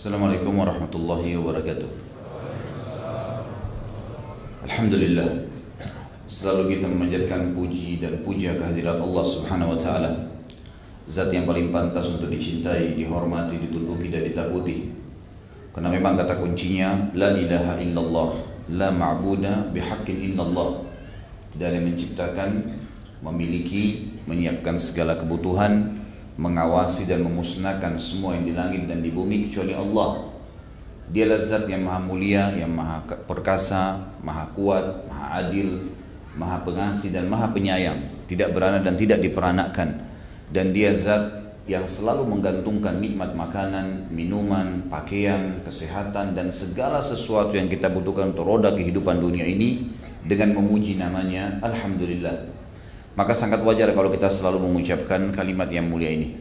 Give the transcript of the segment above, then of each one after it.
Assalamualaikum warahmatullahi wabarakatuh. Alhamdulillah Selalu kita memanjatkan puji dan puja kehadirat Allah subhanahu wa ta'ala. Zat yang paling pantas untuk dicintai, dihormati, ditunduki dan ditakuti. Karena memang kata kuncinya La ilaha illallah La ma'buda bihaqqin illallah. Tidak ada yang menciptakan Memiliki Menyiapkan segala kebutuhan mengawasi dan memusnahkan semua yang di langit dan di bumi kecuali Allah. Dia zat yang maha mulia, yang maha perkasa, maha kuat, maha adil, maha pengasih dan maha penyayang. Tidak beranak dan tidak diperanakkan. Dan dia zat yang selalu menggantungkan nikmat makanan, minuman, pakaian, kesehatan dan segala sesuatu yang kita butuhkan untuk roda kehidupan dunia ini dengan memuji namanya Alhamdulillah. Maka sangat wajar kalau kita selalu mengucapkan kalimat yang mulia ini.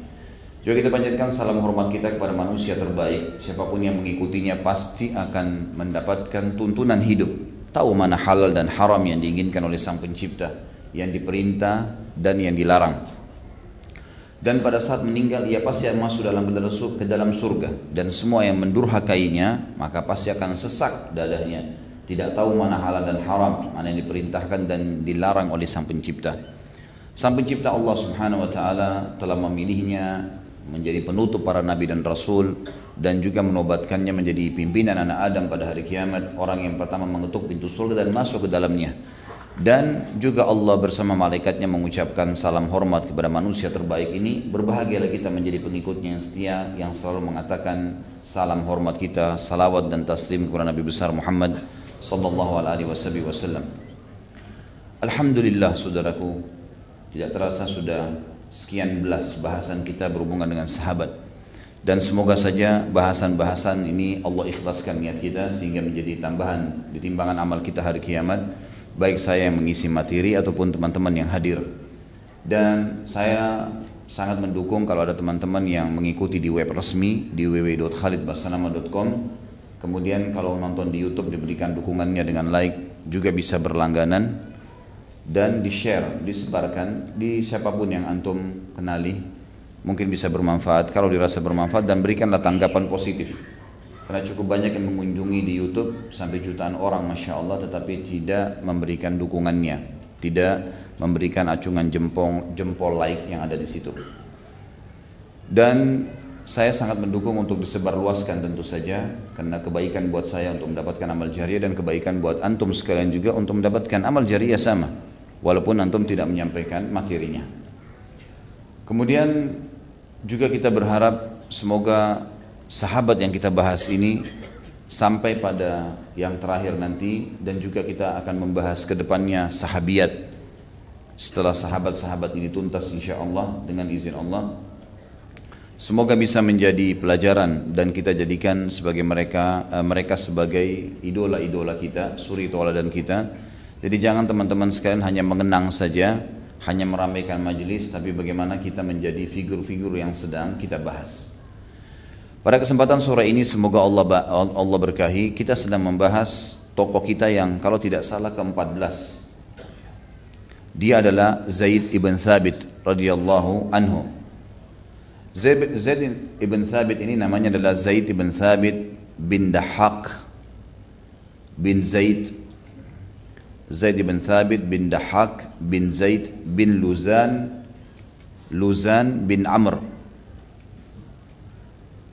Juga kita panjatkan salam hormat kita kepada manusia terbaik. Siapa pun yang mengikutinya pasti akan mendapatkan tuntunan hidup. Tahu mana halal dan haram yang diinginkan oleh sang pencipta. Yang diperintah dan yang dilarang. Dan pada saat meninggal ia pasti akan masuk dalam ke dalam surga. Dan semua yang mendurhakainya maka pasti akan sesak dadahnya. Tidak tahu mana halal dan haram, mana yang diperintahkan dan dilarang oleh sang pencipta. Sang pencipta Allah subhanahu wa ta'ala telah memilihnya menjadi penutup para nabi dan rasul dan juga menobatkannya menjadi pimpinan anak Adam pada hari kiamat orang yang pertama mengetuk pintu surga dan masuk ke dalamnya. Dan juga Allah bersama malaikatnya mengucapkan salam hormat kepada manusia terbaik ini berbahagialah kita menjadi pengikutnya yang setia yang selalu mengatakan salam hormat kita salawat dan taslim kepada Nabi besar Muhammad sallallahu alaihi wasallam. Alhamdulillah saudaraku tidak terasa sudah sekian belas bahasan kita berhubungan dengan sahabat. Dan semoga saja bahasan-bahasan ini Allah ikhlaskan niat kita sehingga menjadi tambahan di timbangan amal kita hari kiamat. Baik saya yang mengisi materi ataupun teman-teman yang hadir. Dan saya sangat mendukung kalau ada teman-teman yang mengikuti di web resmi di www.khalidbasanama.com Kemudian kalau nonton di YouTube diberikan dukungannya dengan like juga bisa berlangganan dan di share, disebarkan di siapa pun yang antum kenali. Mungkin bisa bermanfaat. Kalau dirasa bermanfaat dan berikanlah tanggapan positif. Karena cukup banyak yang mengunjungi di YouTube sampai jutaan orang Masya Allah tetapi tidak memberikan dukungannya. Tidak memberikan acungan jempol, jempol like yang ada di situ. Dan saya sangat mendukung untuk disebarluaskan tentu saja karena kebaikan buat saya untuk mendapatkan amal jariah dan kebaikan buat antum sekalian juga untuk mendapatkan amal jariah sama walaupun antum tidak menyampaikan materinya. Kemudian juga kita berharap semoga sahabat yang kita bahas ini sampai pada yang terakhir nanti dan juga kita akan membahas ke depannya sahabiat. Setelah sahabat-sahabat ini tuntas insya Allah dengan izin Allah. Semoga bisa menjadi pelajaran dan kita jadikan sebagai mereka eh, mereka sebagai idola-idola kita suri dan kita jadi jangan teman-teman sekalian hanya mengenang saja, hanya meramaikan majelis, tapi bagaimana kita menjadi figur-figur yang sedang kita bahas. Pada kesempatan sore ini semoga Allah Allah berkahi, kita sedang membahas tokoh kita yang kalau tidak salah ke-14. Dia adalah Zaid ibn Thabit radhiyallahu anhu. Zaid, ibn Thabit ini namanya adalah Zaid ibn Thabit bin Dahaq bin Zaid Zaid bin Thabit bin Dahak bin Zaid bin Luzan Luzan bin Amr.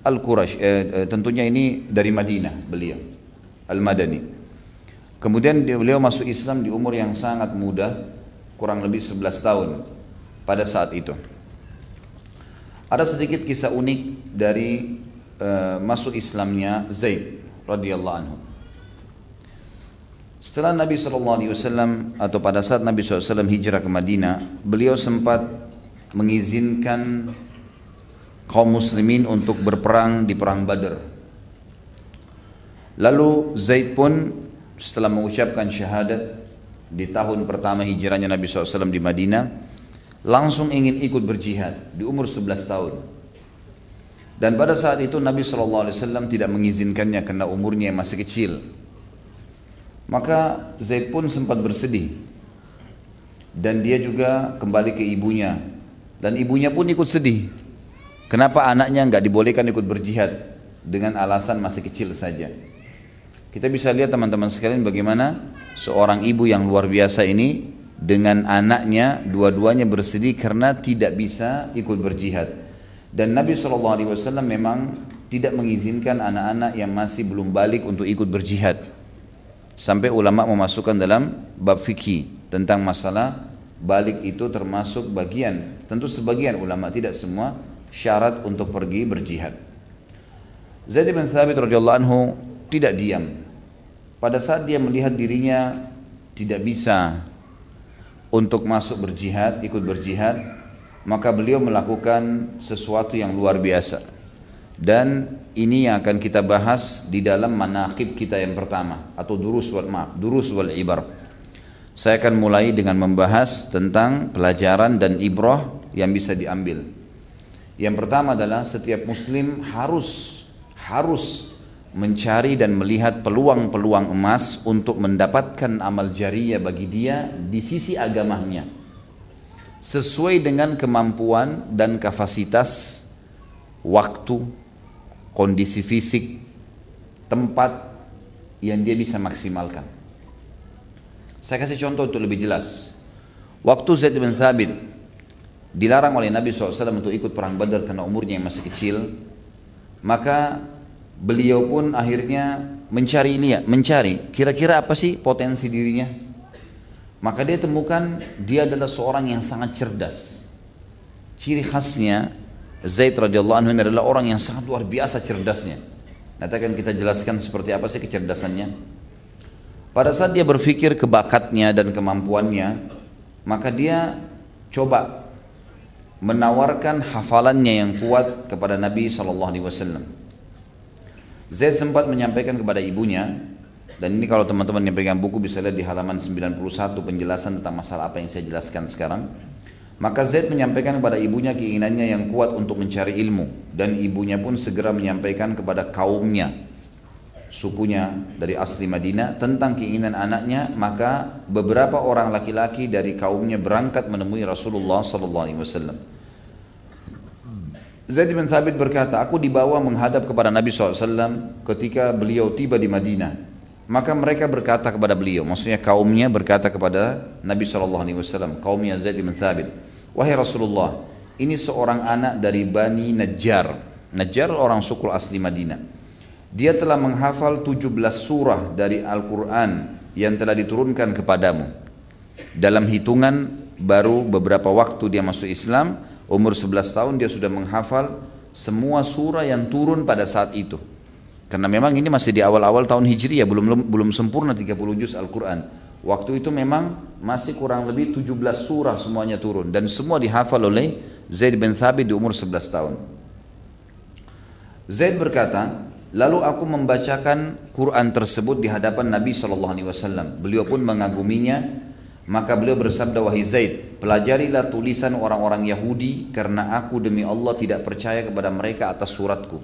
Al-Qurash eh, eh, tentunya ini dari Madinah beliau Al-Madani. Kemudian beliau masuk Islam di umur yang sangat muda kurang lebih 11 tahun pada saat itu. Ada sedikit kisah unik dari uh, masuk Islamnya Zaid radhiyallahu anhu setelah Nabi SAW atau pada saat Nabi SAW hijrah ke Madinah, beliau sempat mengizinkan kaum muslimin untuk berperang di perang Badr. Lalu Zaid pun setelah mengucapkan syahadat di tahun pertama hijrahnya Nabi SAW di Madinah, langsung ingin ikut berjihad di umur 11 tahun. Dan pada saat itu Nabi SAW tidak mengizinkannya karena umurnya yang masih kecil. Maka Zaid pun sempat bersedih. Dan dia juga kembali ke ibunya. Dan ibunya pun ikut sedih. Kenapa anaknya nggak dibolehkan ikut berjihad? dengan alasan masih kecil saja. Kita bisa lihat teman-teman sekalian bagaimana seorang ibu yang luar biasa ini dengan anaknya dua-duanya bersedih karena tidak bisa ikut berjihad. Dan Nabi SAW memang tidak mengizinkan anak-anak yang masih belum balik untuk ikut berjihad. Sampai ulama memasukkan dalam bab fikih tentang masalah balik itu termasuk bagian. Tentu sebagian ulama tidak semua syarat untuk pergi berjihad. Zaid bin Thabit radhiyallahu anhu tidak diam pada saat dia melihat dirinya tidak bisa untuk masuk berjihad, ikut berjihad, maka beliau melakukan sesuatu yang luar biasa. Dan ini yang akan kita bahas di dalam manakib kita yang pertama atau durus wal maaf, durus wal ibar. Saya akan mulai dengan membahas tentang pelajaran dan ibrah yang bisa diambil. Yang pertama adalah setiap muslim harus harus mencari dan melihat peluang-peluang emas untuk mendapatkan amal jariah bagi dia di sisi agamanya sesuai dengan kemampuan dan kapasitas waktu, kondisi fisik, tempat yang dia bisa maksimalkan. Saya kasih contoh untuk lebih jelas. Waktu Zaid bin Thabit dilarang oleh Nabi SAW untuk ikut perang Badar karena umurnya yang masih kecil, maka beliau pun akhirnya mencari lihat, mencari kira-kira apa sih potensi dirinya. Maka dia temukan dia adalah seorang yang sangat cerdas. Ciri khasnya Zaid radhiyallahu anhu adalah orang yang sangat luar biasa cerdasnya. Nanti akan kita jelaskan seperti apa sih kecerdasannya. Pada saat dia berpikir kebakatnya dan kemampuannya, maka dia coba menawarkan hafalannya yang kuat kepada Nabi Shallallahu Alaihi Wasallam. Zaid sempat menyampaikan kepada ibunya dan ini kalau teman-teman yang pegang buku bisa lihat di halaman 91 penjelasan tentang masalah apa yang saya jelaskan sekarang. Maka Zaid menyampaikan kepada ibunya keinginannya yang kuat untuk mencari ilmu. Dan ibunya pun segera menyampaikan kepada kaumnya sukunya dari asli Madinah tentang keinginan anaknya. Maka beberapa orang laki-laki dari kaumnya berangkat menemui Rasulullah wasallam. Zaid bin Thabit berkata, aku dibawa menghadap kepada Nabi SAW ketika beliau tiba di Madinah. Maka mereka berkata kepada beliau, maksudnya kaumnya berkata kepada Nabi SAW, kaumnya Zaid bin Thabit, Wahai Rasulullah, ini seorang anak dari Bani Najjar. Najjar orang suku asli Madinah. Dia telah menghafal 17 surah dari Al-Quran yang telah diturunkan kepadamu. Dalam hitungan baru beberapa waktu dia masuk Islam, Umur 11 tahun dia sudah menghafal semua surah yang turun pada saat itu. Karena memang ini masih di awal-awal tahun Hijriah, belum belum sempurna 30 juz Al-Quran. Waktu itu memang masih kurang lebih 17 surah semuanya turun. Dan semua dihafal oleh Zaid bin Thabit di umur 11 tahun. Zaid berkata, lalu aku membacakan Quran tersebut di hadapan Nabi SAW. Beliau pun mengaguminya maka beliau bersabda wahai Zaid, pelajarilah tulisan orang-orang Yahudi karena aku demi Allah tidak percaya kepada mereka atas suratku.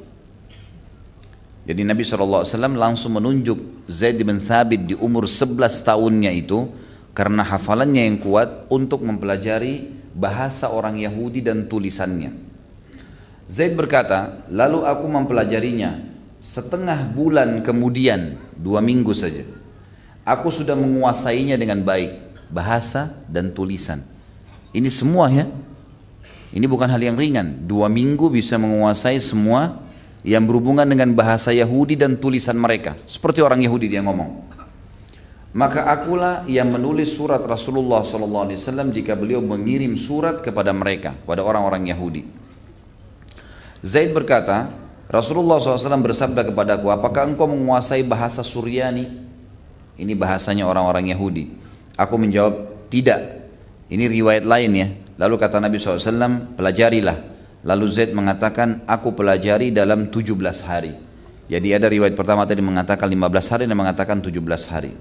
Jadi Nabi SAW langsung menunjuk Zaid bin Thabit di umur 11 tahunnya itu karena hafalannya yang kuat untuk mempelajari bahasa orang Yahudi dan tulisannya. Zaid berkata, lalu aku mempelajarinya setengah bulan kemudian, dua minggu saja. Aku sudah menguasainya dengan baik bahasa dan tulisan. Ini semua ya. Ini bukan hal yang ringan. Dua minggu bisa menguasai semua yang berhubungan dengan bahasa Yahudi dan tulisan mereka. Seperti orang Yahudi dia ngomong. Maka akulah yang menulis surat Rasulullah SAW jika beliau mengirim surat kepada mereka, pada orang-orang Yahudi. Zaid berkata, Rasulullah SAW bersabda kepadaku, apakah engkau menguasai bahasa Suryani? Ini bahasanya orang-orang Yahudi. Aku menjawab, tidak. Ini riwayat lain ya. Lalu kata Nabi SAW, pelajarilah. Lalu Zaid mengatakan, aku pelajari dalam 17 hari. Jadi ada riwayat pertama tadi mengatakan 15 hari dan mengatakan 17 hari.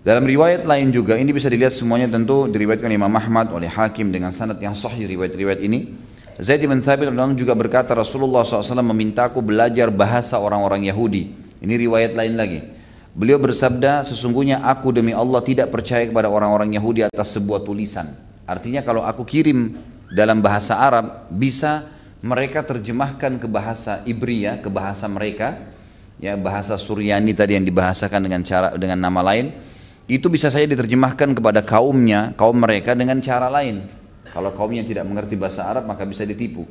Dalam riwayat lain juga, ini bisa dilihat semuanya tentu diriwayatkan Imam Ahmad oleh Hakim dengan sanad yang sahih riwayat-riwayat ini. Zaid bin Thabit juga berkata Rasulullah SAW memintaku belajar bahasa orang-orang Yahudi. Ini riwayat lain lagi. Beliau bersabda, sesungguhnya aku demi Allah tidak percaya kepada orang-orang Yahudi atas sebuah tulisan. Artinya kalau aku kirim dalam bahasa Arab, bisa mereka terjemahkan ke bahasa Ibria, ke bahasa mereka, ya bahasa Suryani tadi yang dibahasakan dengan cara dengan nama lain, itu bisa saja diterjemahkan kepada kaumnya, kaum mereka dengan cara lain. Kalau kaumnya tidak mengerti bahasa Arab maka bisa ditipu.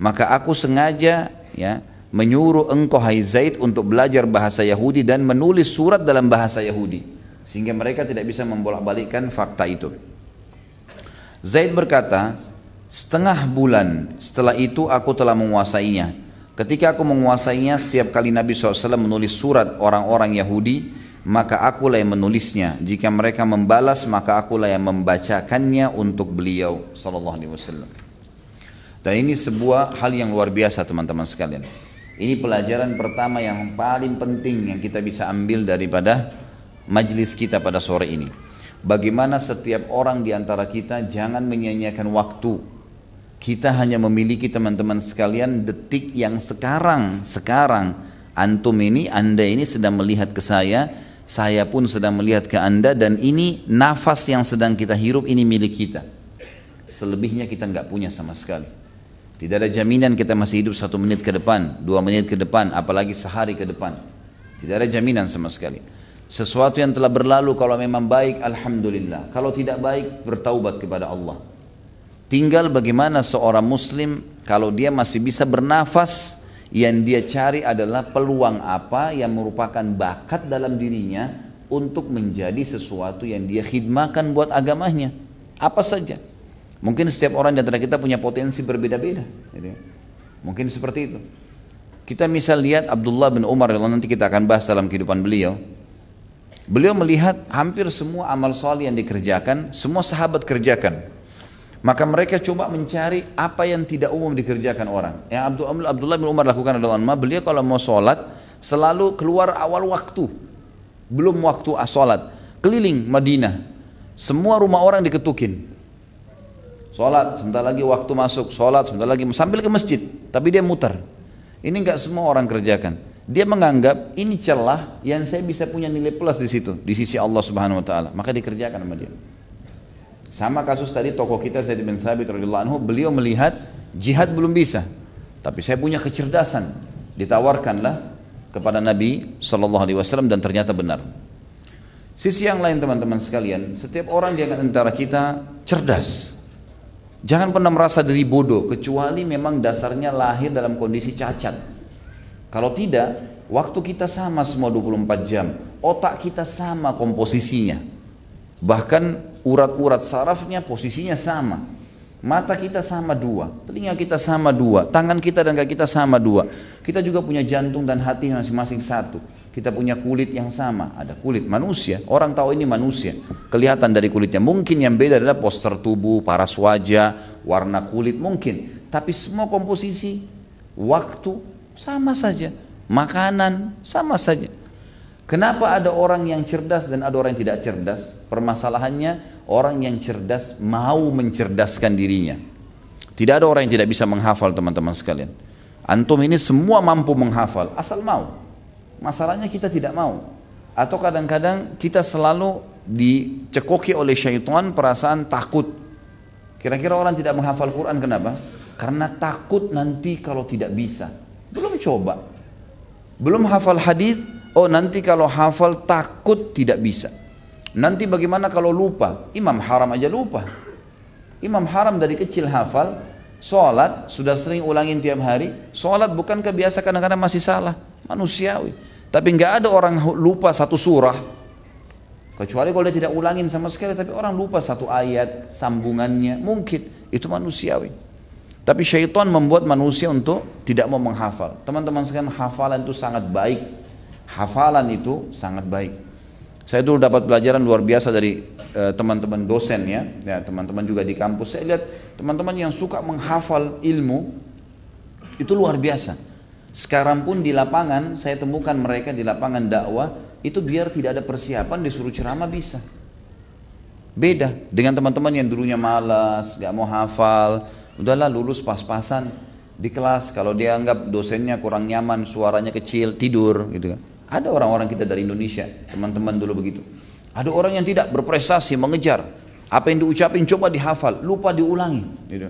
Maka aku sengaja ya menyuruh engkau hai Zaid untuk belajar bahasa Yahudi dan menulis surat dalam bahasa Yahudi sehingga mereka tidak bisa membolak-balikkan fakta itu. Zaid berkata, setengah bulan setelah itu aku telah menguasainya. Ketika aku menguasainya, setiap kali Nabi SAW menulis surat orang-orang Yahudi, maka akulah yang menulisnya. Jika mereka membalas, maka akulah yang membacakannya untuk beliau Sallallahu Alaihi. Dan ini sebuah hal yang luar biasa teman-teman sekalian. Ini pelajaran pertama yang paling penting yang kita bisa ambil daripada majlis kita pada sore ini. Bagaimana setiap orang di antara kita jangan menyia-nyiakan waktu. Kita hanya memiliki teman-teman sekalian detik yang sekarang, sekarang antum ini, anda ini sedang melihat ke saya, saya pun sedang melihat ke anda dan ini nafas yang sedang kita hirup ini milik kita. Selebihnya kita nggak punya sama sekali. Tidak ada jaminan kita masih hidup satu menit ke depan, dua menit ke depan, apalagi sehari ke depan. Tidak ada jaminan sama sekali. Sesuatu yang telah berlalu kalau memang baik, Alhamdulillah. Kalau tidak baik, bertaubat kepada Allah. Tinggal bagaimana seorang muslim kalau dia masih bisa bernafas, yang dia cari adalah peluang apa yang merupakan bakat dalam dirinya untuk menjadi sesuatu yang dia khidmahkan buat agamanya. Apa saja. Mungkin setiap orang di antara kita punya potensi berbeda-beda. Gitu. Ya. Mungkin seperti itu. Kita misal lihat Abdullah bin Umar nanti kita akan bahas dalam kehidupan beliau. Beliau melihat hampir semua amal soleh yang dikerjakan, semua sahabat kerjakan. Maka mereka coba mencari apa yang tidak umum dikerjakan orang. Yang Abdullah bin Umar lakukan adalah beliau kalau mau sholat selalu keluar awal waktu. Belum waktu sholat. Keliling Madinah. Semua rumah orang diketukin. Sholat, sebentar lagi waktu masuk, sholat, sebentar lagi sambil ke masjid, tapi dia muter. Ini nggak semua orang kerjakan. Dia menganggap ini celah yang saya bisa punya nilai plus di situ, di sisi Allah Subhanahu Wa Taala. Maka dikerjakan sama dia. Sama kasus tadi tokoh kita Zaid bin Thabit radhiyallahu anhu, beliau melihat jihad belum bisa, tapi saya punya kecerdasan. Ditawarkanlah kepada Nabi Shallallahu Alaihi Wasallam dan ternyata benar. Sisi yang lain teman-teman sekalian, setiap orang di antara kita cerdas, Jangan pernah merasa diri bodoh kecuali memang dasarnya lahir dalam kondisi cacat. Kalau tidak, waktu kita sama semua 24 jam, otak kita sama komposisinya. Bahkan urat-urat sarafnya posisinya sama. Mata kita sama dua, telinga kita sama dua, tangan kita dan kaki kita sama dua. Kita juga punya jantung dan hati masing-masing satu. Kita punya kulit yang sama, ada kulit manusia. Orang tahu ini manusia, kelihatan dari kulitnya. Mungkin yang beda adalah poster tubuh, paras wajah, warna kulit mungkin. Tapi semua komposisi, waktu sama saja, makanan sama saja. Kenapa ada orang yang cerdas dan ada orang yang tidak cerdas? Permasalahannya orang yang cerdas mau mencerdaskan dirinya. Tidak ada orang yang tidak bisa menghafal teman-teman sekalian. Antum ini semua mampu menghafal, asal mau. Masalahnya kita tidak mau. Atau kadang-kadang kita selalu dicekoki oleh syaitan perasaan takut. Kira-kira orang tidak menghafal Quran kenapa? Karena takut nanti kalau tidak bisa. Belum coba. Belum hafal hadis, oh nanti kalau hafal takut tidak bisa. Nanti bagaimana kalau lupa? Imam haram aja lupa. Imam haram dari kecil hafal, sholat sudah sering ulangin tiap hari. Sholat bukan kebiasa kadang-kadang masih salah, manusiawi. Tapi nggak ada orang lupa satu surah. Kecuali kalau dia tidak ulangin sama sekali, tapi orang lupa satu ayat, sambungannya, mungkin itu manusiawi. Tapi syaitan membuat manusia untuk tidak mau menghafal. Teman-teman sekalian, hafalan itu sangat baik. Hafalan itu sangat baik. Saya dulu dapat pelajaran luar biasa dari eh, teman-teman uh, dosen ya, ya teman-teman juga di kampus. Saya lihat teman-teman yang suka menghafal ilmu itu luar biasa. Sekarang pun di lapangan saya temukan mereka di lapangan dakwah itu biar tidak ada persiapan disuruh ceramah bisa. Beda dengan teman-teman yang dulunya malas, gak mau hafal, udahlah lulus pas-pasan di kelas kalau dia anggap dosennya kurang nyaman, suaranya kecil, tidur gitu kan. Ada orang-orang kita dari Indonesia, teman-teman dulu begitu. Ada orang yang tidak berprestasi, mengejar. Apa yang diucapin coba dihafal, lupa diulangi. Gitu.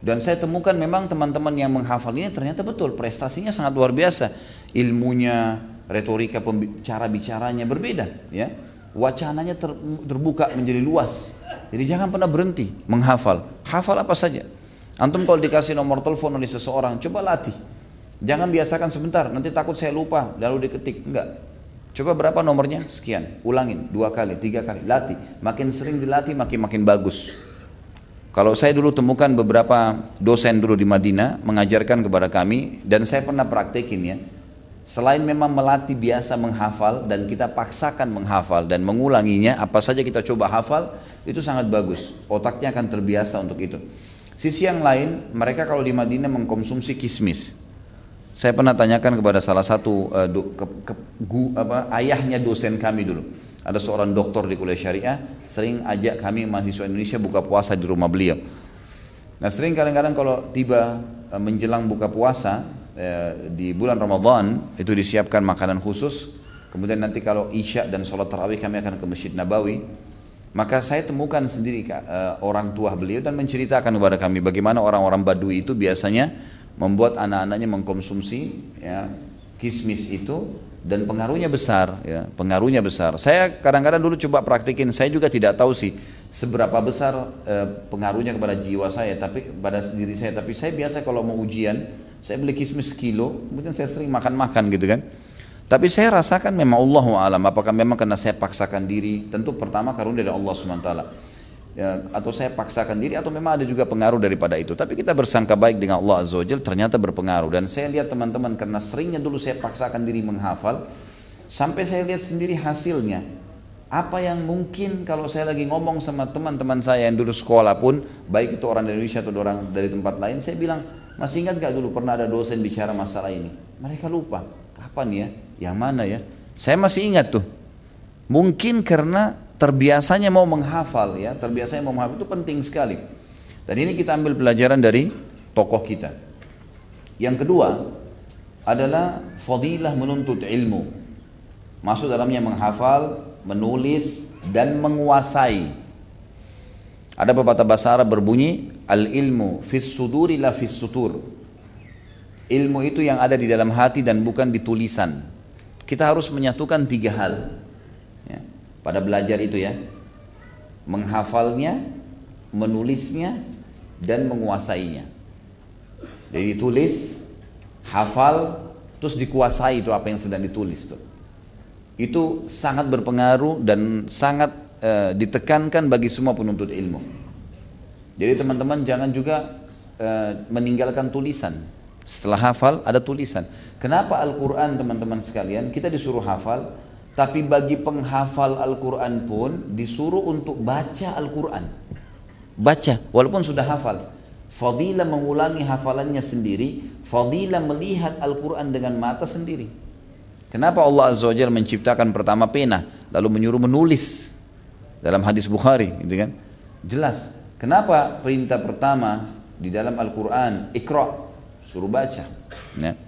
Dan saya temukan memang teman-teman yang menghafal ini ternyata betul prestasinya sangat luar biasa. Ilmunya, retorika cara bicaranya berbeda, ya. Wacananya ter, terbuka menjadi luas. Jadi jangan pernah berhenti menghafal. Hafal apa saja. Antum kalau dikasih nomor telepon oleh seseorang, coba latih. Jangan biasakan sebentar, nanti takut saya lupa, lalu diketik. Enggak. Coba berapa nomornya? Sekian. Ulangin dua kali, tiga kali. Latih. Makin sering dilatih, makin makin bagus. Kalau saya dulu temukan beberapa dosen dulu di Madinah mengajarkan kepada kami dan saya pernah praktekin ya. Selain memang melatih biasa menghafal dan kita paksakan menghafal dan mengulanginya, apa saja kita coba hafal, itu sangat bagus. Otaknya akan terbiasa untuk itu. Sisi yang lain, mereka kalau di Madinah mengkonsumsi kismis. Saya pernah tanyakan kepada salah satu uh, do, ke, ke, gu, apa, ayahnya dosen kami dulu ada seorang dokter di kuliah syariah sering ajak kami mahasiswa Indonesia buka puasa di rumah beliau. Nah sering kadang-kadang kalau tiba eh, menjelang buka puasa eh, di bulan Ramadan itu disiapkan makanan khusus. Kemudian nanti kalau isya dan sholat tarawih kami akan ke Masjid Nabawi. Maka saya temukan sendiri orang tua beliau dan menceritakan kepada kami bagaimana orang-orang Badui itu biasanya membuat anak-anaknya mengkonsumsi ya, kismis itu dan pengaruhnya besar ya pengaruhnya besar. Saya kadang-kadang dulu coba praktikin saya juga tidak tahu sih seberapa besar eh, pengaruhnya kepada jiwa saya tapi pada diri saya. Tapi saya biasa kalau mau ujian saya beli kismis kilo kemudian saya sering makan-makan gitu kan. Tapi saya rasakan memang Allah alam apakah memang karena saya paksakan diri? Tentu pertama karunia dari Allah swt ya, atau saya paksakan diri atau memang ada juga pengaruh daripada itu. Tapi kita bersangka baik dengan Allah Azza wa ternyata berpengaruh. Dan saya lihat teman-teman karena seringnya dulu saya paksakan diri menghafal sampai saya lihat sendiri hasilnya. Apa yang mungkin kalau saya lagi ngomong sama teman-teman saya yang dulu sekolah pun baik itu orang dari Indonesia atau orang dari tempat lain saya bilang masih ingat gak dulu pernah ada dosen bicara masalah ini? Mereka lupa kapan ya? Yang mana ya? Saya masih ingat tuh. Mungkin karena terbiasanya mau menghafal ya, terbiasanya mau menghafal itu penting sekali. Dan ini kita ambil pelajaran dari tokoh kita. Yang kedua adalah fadilah menuntut ilmu. Masuk dalamnya menghafal, menulis dan menguasai. Ada pepatah bahasa Arab berbunyi al ilmu fis suduri la fis sutur. Ilmu itu yang ada di dalam hati dan bukan di tulisan. Kita harus menyatukan tiga hal pada belajar itu ya. Menghafalnya menulisnya dan menguasainya. Jadi ditulis hafal terus dikuasai itu apa yang sedang ditulis tuh. Itu sangat berpengaruh dan sangat uh, ditekankan bagi semua penuntut ilmu. Jadi teman-teman jangan juga uh, meninggalkan tulisan. Setelah hafal ada tulisan. Kenapa Al-Quran teman-teman sekalian kita disuruh hafal tapi bagi penghafal Al-Quran pun disuruh untuk baca Al-Quran. Baca, walaupun sudah hafal. Fadilah mengulangi hafalannya sendiri, fadilah melihat Al-Quran dengan mata sendiri. Kenapa Allah Azza wa menciptakan pertama pena, lalu menyuruh menulis dalam hadis Bukhari, gitu kan? Jelas. Kenapa perintah pertama di dalam Al-Quran, ikra, suruh baca. Ya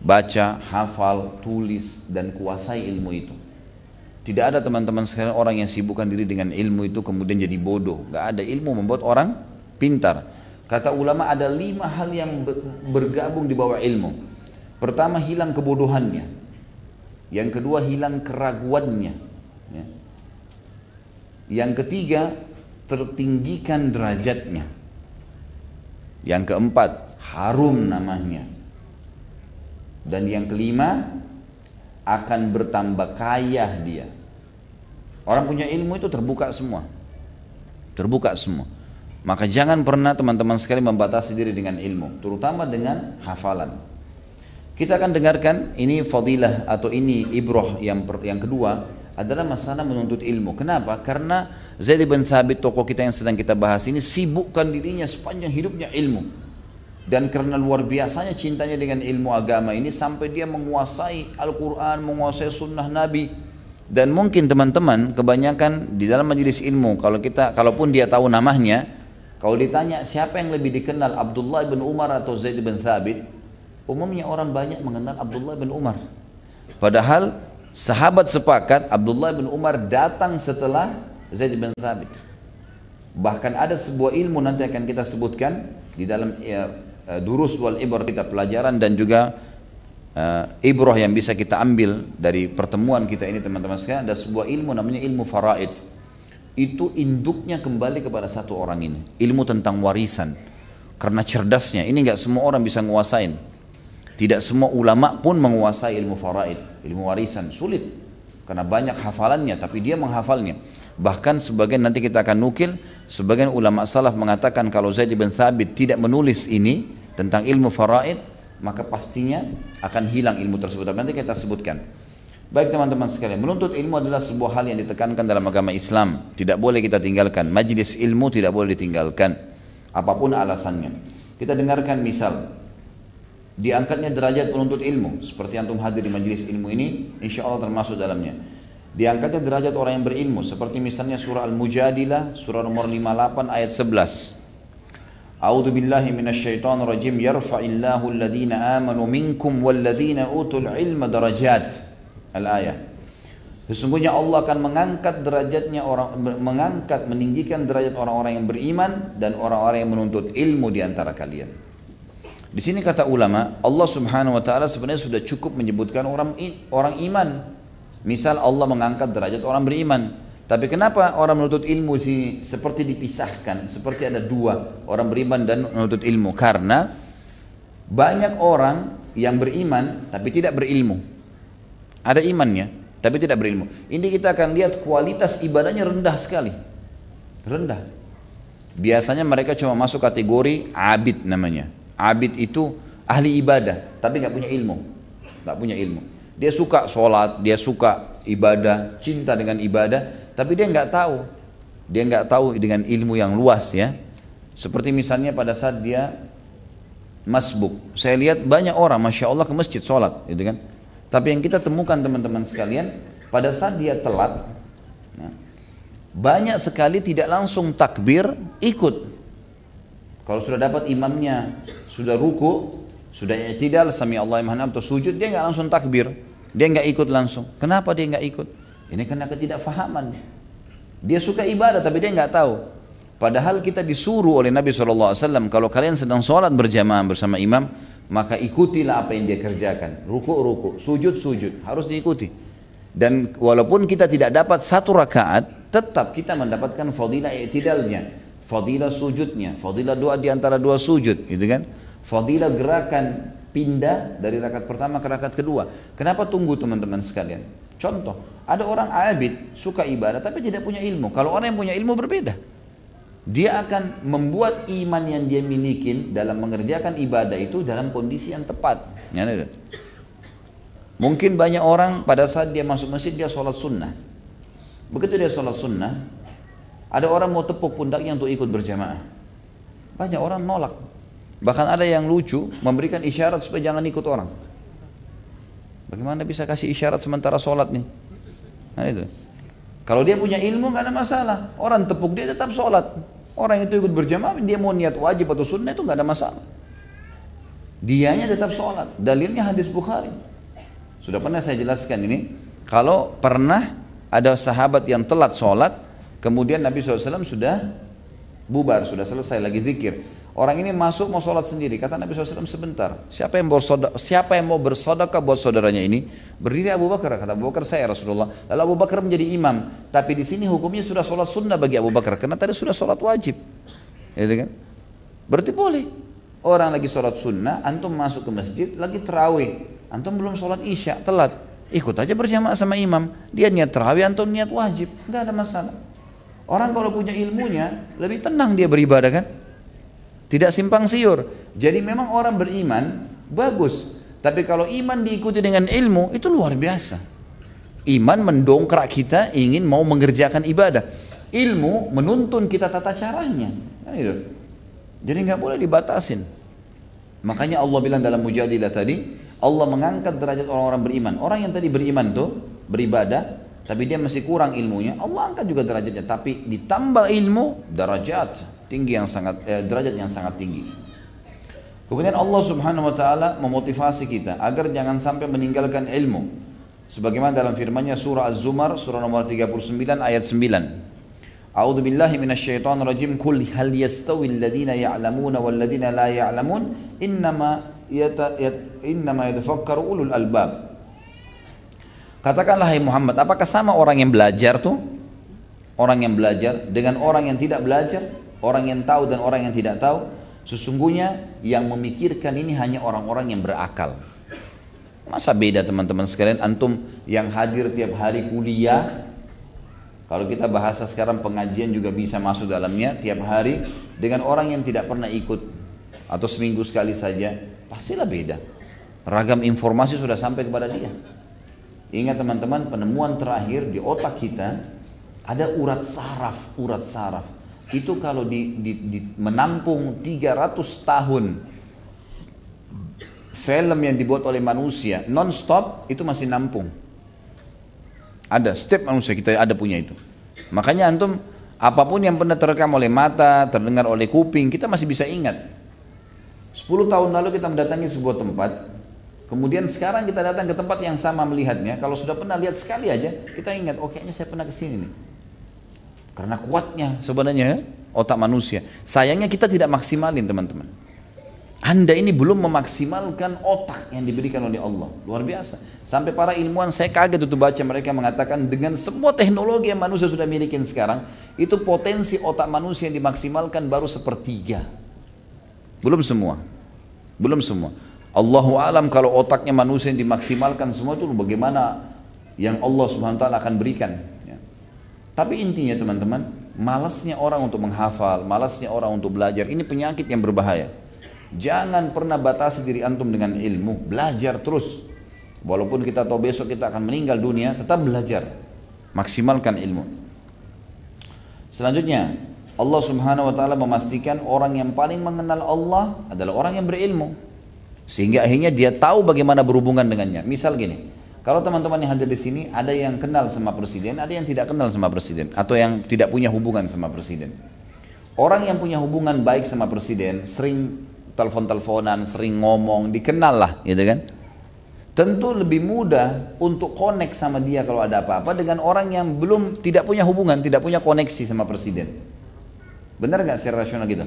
baca, hafal, tulis dan kuasai ilmu itu. Tidak ada teman-teman sekarang orang yang sibukkan diri dengan ilmu itu kemudian jadi bodoh. Gak ada ilmu membuat orang pintar. Kata ulama ada lima hal yang bergabung di bawah ilmu. Pertama hilang kebodohannya. Yang kedua hilang keraguannya. Ya. Yang ketiga tertinggikan derajatnya. Yang keempat harum namanya. Dan yang kelima, akan bertambah kaya dia. Orang punya ilmu itu terbuka semua. Terbuka semua. Maka jangan pernah teman-teman sekali membatasi diri dengan ilmu, terutama dengan hafalan. Kita akan dengarkan ini fadilah atau ini ibroh yang per, yang kedua adalah masalah menuntut ilmu. Kenapa? Karena Zaid bin Thabit tokoh kita yang sedang kita bahas ini sibukkan dirinya sepanjang hidupnya ilmu dan karena luar biasanya cintanya dengan ilmu agama ini sampai dia menguasai Al-Quran, menguasai sunnah Nabi. Dan mungkin teman-teman kebanyakan di dalam majelis ilmu kalau kita kalaupun dia tahu namanya kalau ditanya siapa yang lebih dikenal Abdullah bin Umar atau Zaid bin Thabit umumnya orang banyak mengenal Abdullah bin Umar. Padahal sahabat sepakat Abdullah bin Umar datang setelah Zaid bin Thabit. Bahkan ada sebuah ilmu nanti akan kita sebutkan di dalam ya, durus wal ibar kita pelajaran dan juga uh, ibrah yang bisa kita ambil dari pertemuan kita ini teman-teman sekalian ada sebuah ilmu namanya ilmu faraid. Itu induknya kembali kepada satu orang ini, ilmu tentang warisan. Karena cerdasnya, ini nggak semua orang bisa nguasain. Tidak semua ulama pun menguasai ilmu faraid, ilmu warisan, sulit. Karena banyak hafalannya, tapi dia menghafalnya. Bahkan sebagian nanti kita akan nukil, sebagian ulama salaf mengatakan kalau Zaid bin Thabit tidak menulis ini tentang ilmu faraid, maka pastinya akan hilang ilmu tersebut. Nanti kita sebutkan. Baik teman-teman sekalian, menuntut ilmu adalah sebuah hal yang ditekankan dalam agama Islam. Tidak boleh kita tinggalkan. Majlis ilmu tidak boleh ditinggalkan. Apa pun alasannya. Kita dengarkan misal. Diangkatnya derajat penuntut ilmu. Seperti antum hadir di majlis ilmu ini, insya Allah termasuk dalamnya. Diangkatnya derajat orang yang berilmu seperti misalnya surah Al-Mujadilah surah nomor 58 ayat 11. A'udzu billahi minasyaitonir rajim yarfa'illahu alladhina amanu minkum walladhina utul ilma darajat. Al-ayah. Sesungguhnya Allah akan mengangkat derajatnya orang mengangkat meninggikan derajat orang-orang yang beriman dan orang-orang yang menuntut ilmu di antara kalian. Di sini kata ulama, Allah Subhanahu wa taala sebenarnya sudah cukup menyebutkan orang orang iman Misal Allah mengangkat derajat orang beriman. Tapi kenapa orang menuntut ilmu sini seperti dipisahkan, seperti ada dua orang beriman dan menuntut ilmu? Karena banyak orang yang beriman tapi tidak berilmu. Ada imannya tapi tidak berilmu. Ini kita akan lihat kualitas ibadahnya rendah sekali. Rendah. Biasanya mereka cuma masuk kategori abid namanya. Abid itu ahli ibadah tapi nggak punya ilmu. Nggak punya ilmu. Dia suka sholat, dia suka ibadah, cinta dengan ibadah, tapi dia nggak tahu. Dia nggak tahu dengan ilmu yang luas ya. Seperti misalnya pada saat dia masbuk. Saya lihat banyak orang, masya Allah ke masjid sholat, gitu kan. Tapi yang kita temukan teman-teman sekalian, pada saat dia telat, nah, banyak sekali tidak langsung takbir, ikut. Kalau sudah dapat imamnya, sudah ruku, sudah i'tidal, sami Allah atau sujud, dia nggak langsung takbir. Dia nggak ikut langsung. Kenapa dia nggak ikut? Ini karena ketidakfahaman. Dia suka ibadah tapi dia nggak tahu. Padahal kita disuruh oleh Nabi SAW, kalau kalian sedang sholat berjamaah bersama imam, maka ikutilah apa yang dia kerjakan. Ruku, ruku, sujud, sujud. Harus diikuti. Dan walaupun kita tidak dapat satu rakaat, tetap kita mendapatkan fadilah i'tidalnya. Fadilah sujudnya, fadilah doa di antara dua sujud, gitu kan? Fadilah gerakan pindah dari rakaat pertama ke rakaat kedua. Kenapa tunggu teman-teman sekalian? Contoh, ada orang abid suka ibadah tapi tidak punya ilmu. Kalau orang yang punya ilmu berbeda. Dia akan membuat iman yang dia miliki dalam mengerjakan ibadah itu dalam kondisi yang tepat. Ya, Mungkin banyak orang pada saat dia masuk masjid dia sholat sunnah. Begitu dia sholat sunnah, ada orang mau tepuk pundaknya untuk ikut berjamaah. Banyak orang nolak. Bahkan ada yang lucu memberikan isyarat supaya jangan ikut orang. Bagaimana bisa kasih isyarat sementara sholat nih? Nah itu. Kalau dia punya ilmu nggak ada masalah. Orang tepuk dia tetap sholat. Orang itu ikut berjamaah dia mau niat wajib atau sunnah itu nggak ada masalah. Dianya tetap sholat. Dalilnya hadis Bukhari. Sudah pernah saya jelaskan ini. Kalau pernah ada sahabat yang telat sholat, kemudian Nabi SAW sudah bubar, sudah selesai lagi zikir. Orang ini masuk mau sholat sendiri. Kata Nabi SAW sebentar. Siapa yang, bersodak, siapa yang mau bersodakah buat saudaranya ini? Berdiri Abu Bakar. Kata Abu Bakar saya Rasulullah. Lalu Abu Bakar menjadi imam. Tapi di sini hukumnya sudah sholat sunnah bagi Abu Bakar. Karena tadi sudah sholat wajib. Ya, kan? Berarti boleh. Orang lagi sholat sunnah, antum masuk ke masjid, lagi terawih. Antum belum sholat isya, telat. Ikut aja berjamaah sama imam. Dia niat terawih, antum niat wajib. Enggak ada masalah. Orang kalau punya ilmunya, lebih tenang dia beribadah kan? Tidak simpang siur. Jadi memang orang beriman bagus. Tapi kalau iman diikuti dengan ilmu itu luar biasa. Iman mendongkrak kita ingin mau mengerjakan ibadah. Ilmu menuntun kita tata caranya. Kan. Jadi nggak boleh dibatasin. Makanya Allah bilang dalam mujadilah tadi, Allah mengangkat derajat orang-orang beriman. Orang yang tadi beriman tuh beribadah, tapi dia masih kurang ilmunya, Allah angkat juga derajatnya. Tapi ditambah ilmu, derajat tinggi yang sangat eh, derajat yang sangat tinggi. Kemudian Allah Subhanahu wa taala memotivasi kita agar jangan sampai meninggalkan ilmu. Sebagaimana dalam firman-Nya surah Az-Zumar surah nomor 39 ayat 9. A'udzu billahi minasyaitonir rajim. Qul hal yastawi alladziina ya'lamuna wal ladziina la ya'lamun? Innama yata, yat, innama yatafakkaru ulul albab. Katakanlah hai Muhammad, apakah sama orang yang belajar tuh? Orang yang belajar dengan orang yang tidak belajar, orang yang tahu dan orang yang tidak tahu? Sesungguhnya yang memikirkan ini hanya orang-orang yang berakal. Masa beda teman-teman sekalian antum yang hadir tiap hari kuliah kalau kita bahasa sekarang pengajian juga bisa masuk dalamnya tiap hari dengan orang yang tidak pernah ikut atau seminggu sekali saja, pastilah beda. Ragam informasi sudah sampai kepada dia. Ingat teman-teman, penemuan terakhir di otak kita ada urat saraf, urat saraf. Itu kalau di, di, di menampung 300 tahun film yang dibuat oleh manusia non-stop itu masih nampung. Ada, setiap manusia kita ada punya itu. Makanya antum apa pun yang pernah terekam oleh mata, terdengar oleh kuping, kita masih bisa ingat. 10 tahun lalu kita mendatangi sebuah tempat, kemudian sekarang kita datang ke tempat yang sama melihatnya, kalau sudah pernah lihat sekali aja, kita ingat, oh kayaknya saya pernah ke sini nih. Karena kuatnya sebenarnya otak manusia. Sayangnya kita tidak maksimalin teman-teman. Anda ini belum memaksimalkan otak yang diberikan oleh Allah. Luar biasa. Sampai para ilmuwan saya kaget itu baca mereka mengatakan dengan semua teknologi yang manusia sudah miliki sekarang, itu potensi otak manusia yang dimaksimalkan baru sepertiga. Belum semua. Belum semua. Allahu alam kalau otaknya manusia yang dimaksimalkan semua itu bagaimana yang Allah Subhanahu wa taala akan berikan. Tapi intinya teman-teman, malasnya orang untuk menghafal, malasnya orang untuk belajar, ini penyakit yang berbahaya. Jangan pernah batasi diri antum dengan ilmu, belajar terus. Walaupun kita tahu besok kita akan meninggal dunia, tetap belajar. Maksimalkan ilmu. Selanjutnya, Allah Subhanahu wa taala memastikan orang yang paling mengenal Allah adalah orang yang berilmu. Sehingga akhirnya dia tahu bagaimana berhubungan dengannya. Misal gini, kalau teman-teman yang hadir di sini ada yang kenal sama presiden, ada yang tidak kenal sama presiden atau yang tidak punya hubungan sama presiden. Orang yang punya hubungan baik sama presiden sering telepon-teleponan, sering ngomong, dikenal lah, gitu kan? Tentu lebih mudah untuk connect sama dia kalau ada apa-apa dengan orang yang belum tidak punya hubungan, tidak punya koneksi sama presiden. Benar nggak secara rasional gitu?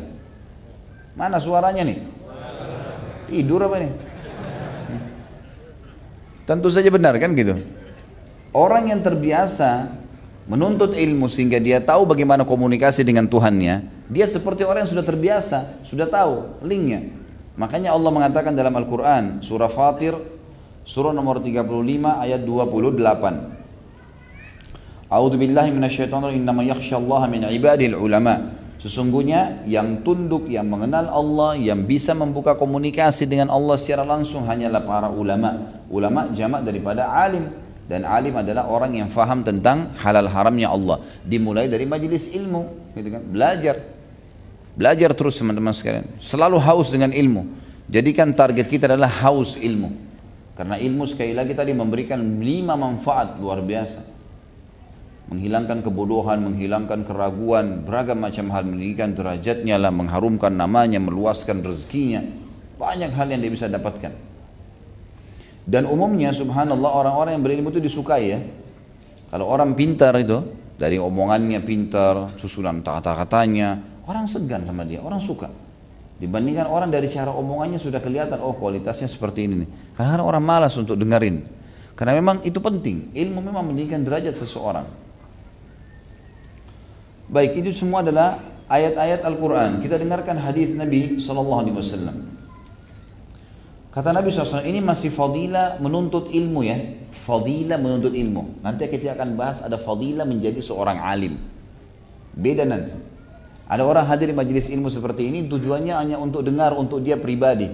Mana suaranya nih? Tidur apa nih? Tentu saja benar kan gitu. Orang yang terbiasa menuntut ilmu sehingga dia tahu bagaimana komunikasi dengan Tuhannya, dia seperti orang yang sudah terbiasa, sudah tahu linknya. Makanya Allah mengatakan dalam Al-Quran, surah Fatir, surah nomor 35 ayat 28. A'udzu billahi minasyaitonir innama yakhsyallaha min ibadil ulama. Sesungguhnya yang tunduk, yang mengenal Allah, yang bisa membuka komunikasi dengan Allah secara langsung hanyalah para ulama. Ulama jamak daripada alim. Dan alim adalah orang yang faham tentang halal haramnya Allah. Dimulai dari majelis ilmu, gitu kan? Belajar. Belajar terus teman-teman sekalian. Selalu haus dengan ilmu. Jadikan target kita adalah haus ilmu. Karena ilmu sekali lagi tadi memberikan lima manfaat luar biasa. Menghilangkan kebodohan, menghilangkan keraguan, beragam macam hal, meninggikan derajatnya lah, mengharumkan namanya, meluaskan rezekinya. Banyak hal yang dia bisa dapatkan. Dan umumnya subhanallah orang-orang yang berilmu itu disukai ya. Kalau orang pintar itu, dari omongannya pintar, susunan kata-katanya, orang segan sama dia, orang suka. Dibandingkan orang dari cara omongannya sudah kelihatan, oh kualitasnya seperti ini nih. Karena orang malas untuk dengerin. Karena memang itu penting, ilmu memang meninggikan derajat seseorang. Baik, itu semua adalah ayat-ayat Al-Quran. Kita dengarkan hadis Nabi SAW. Kata Nabi SAW, ini masih fadilah menuntut ilmu ya. Fadilah menuntut ilmu. Nanti kita akan bahas ada fadilah menjadi seorang alim. Beda nanti. Ada orang hadir di majelis ilmu seperti ini tujuannya hanya untuk dengar untuk dia pribadi.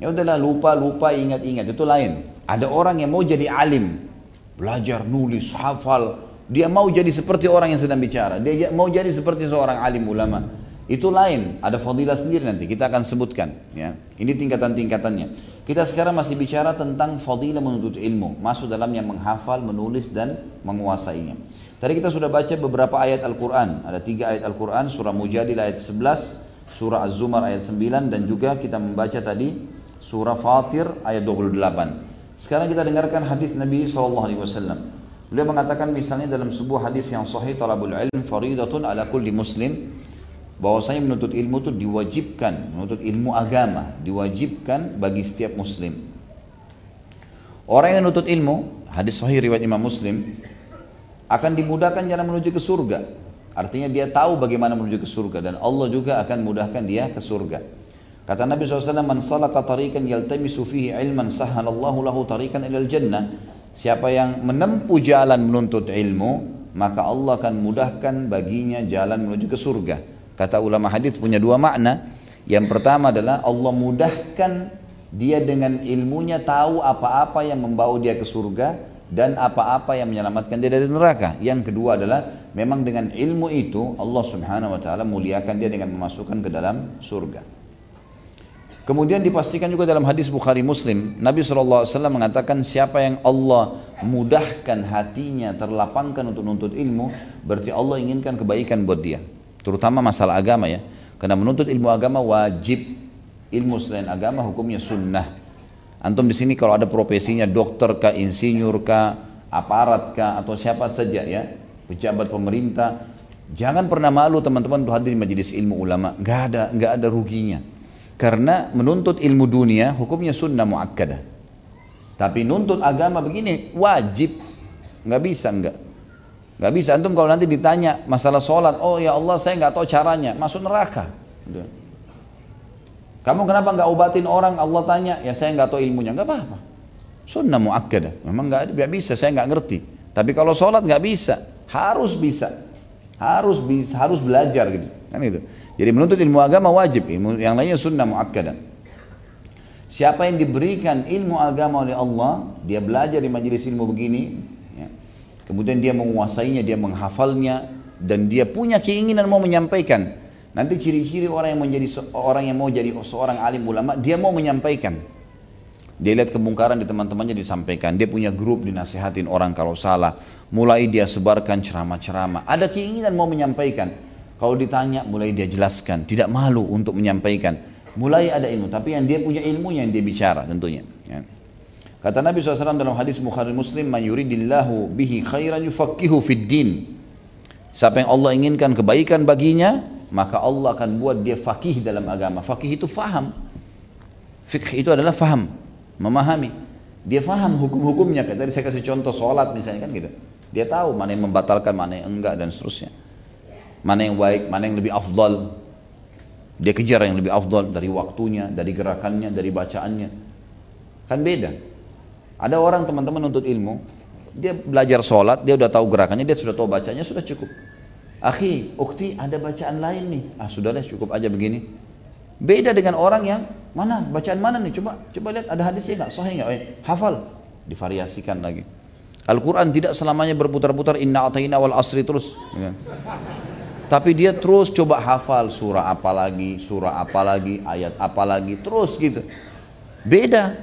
Ya udahlah lupa lupa ingat-ingat itu lain. Ada orang yang mau jadi alim, belajar nulis, hafal. Dia mau jadi seperti orang yang sedang bicara. Dia mau jadi seperti seorang alim ulama. Itu lain, ada fadilah sendiri nanti kita akan sebutkan ya. Ini tingkatan-tingkatannya. Kita sekarang masih bicara tentang fadilah menuntut ilmu, masuk dalam yang menghafal, menulis dan menguasainya. Tadi kita sudah baca beberapa ayat Al-Qur'an. Ada tiga ayat Al-Qur'an, surah Mujadil ayat 11, surah Az-Zumar ayat 9 dan juga kita membaca tadi surah Fatir ayat 28. Sekarang kita dengarkan hadis Nabi SAW. Beliau mengatakan misalnya dalam sebuah hadis yang sahih talabul ilm faridatun ala kulli muslim bahwasanya menuntut ilmu itu diwajibkan, menuntut ilmu agama diwajibkan bagi setiap muslim. Orang yang menuntut ilmu, hadis sahih riwayat Imam Muslim, akan dimudahkan jalan menuju ke surga. Artinya dia tahu bagaimana menuju ke surga dan Allah juga akan mudahkan dia ke surga. Kata Nabi SAW, Man salaka tarikan yaltamisu fihi ilman sahalallahu lahu tarikan ilal jannah. Siapa yang menempuh jalan menuntut ilmu, maka Allah akan mudahkan baginya jalan menuju ke surga. Kata ulama hadis punya dua makna. Yang pertama adalah Allah mudahkan dia dengan ilmunya tahu apa-apa yang membawa dia ke surga dan apa-apa yang menyelamatkan dia dari neraka. Yang kedua adalah memang dengan ilmu itu Allah Subhanahu wa taala muliakan dia dengan memasukkan ke dalam surga. Kemudian dipastikan juga dalam hadis Bukhari Muslim, Nabi SAW mengatakan siapa yang Allah mudahkan hatinya terlapangkan untuk menuntut ilmu, berarti Allah inginkan kebaikan buat dia. Terutama masalah agama ya. Karena menuntut ilmu agama wajib. Ilmu selain agama hukumnya sunnah. Antum di sini kalau ada profesinya dokter kah, insinyur kah, aparat kah, atau siapa saja ya, pejabat pemerintah, jangan pernah malu teman-teman untuk hadir di majelis ilmu ulama. Gak ada, gak ada ruginya karena menuntut ilmu dunia hukumnya sunnah muakkadah. Tapi nuntut agama begini wajib. Nggak bisa enggak. Nggak bisa. Antum kalau nanti ditanya masalah sholat, oh ya Allah saya nggak tahu caranya, masuk neraka. Kamu kenapa nggak obatin orang? Allah tanya, ya saya nggak tahu ilmunya, nggak apa-apa. Sunnah muakkadah. Memang nggak nggak bisa, saya nggak ngerti. Tapi kalau sholat nggak bisa, harus bisa, harus bisa, harus belajar gitu. Kan itu. Jadi menuntut ilmu agama wajib, ilmu yang lainnya sunnah muakkadah. Siapa yang diberikan ilmu agama oleh Allah, dia belajar di majelis ilmu begini, ya. kemudian dia menguasainya, dia menghafalnya, dan dia punya keinginan mau menyampaikan. Nanti ciri-ciri orang yang menjadi orang yang mau jadi seorang alim ulama, dia mau menyampaikan. Dia lihat kemungkaran di teman-temannya disampaikan. Dia punya grup dinasihatin orang kalau salah. Mulai dia sebarkan ceramah-ceramah. Ada keinginan mau menyampaikan. Kalau ditanya mulai dia jelaskan, tidak malu untuk menyampaikan. Mulai ada ilmu, tapi yang dia punya ilmunya yang dia bicara tentunya. Ya. Kata Nabi SAW dalam hadis Bukhari Muslim, "Man yuridillahu bihi khairan yufaqihu fid din." Siapa yang Allah inginkan kebaikan baginya, maka Allah akan buat dia fakih dalam agama. Fakih itu faham. Fikih itu adalah faham, memahami. Dia faham hukum-hukumnya. Tadi saya kasih contoh sholat misalnya kan gitu. Dia tahu mana yang membatalkan, mana yang enggak dan seterusnya mana yang baik, mana yang lebih afdal. Dia kejar yang lebih afdal dari waktunya, dari gerakannya, dari bacaannya. Kan beda. Ada orang teman-teman untuk ilmu, dia belajar sholat, dia udah tahu gerakannya, dia sudah tahu bacanya, sudah cukup. Akhi, ukti ada bacaan lain nih. Ah sudah deh cukup aja begini. Beda dengan orang yang mana bacaan mana nih? Coba coba lihat ada hadisnya nggak? Sahih nggak? Eh, hafal. Divariasikan lagi. Al-Quran tidak selamanya berputar-putar inna atayna wal asri terus. Ya. Tapi dia terus coba hafal surah apa lagi, surah apa lagi, ayat apa lagi, terus gitu. Beda.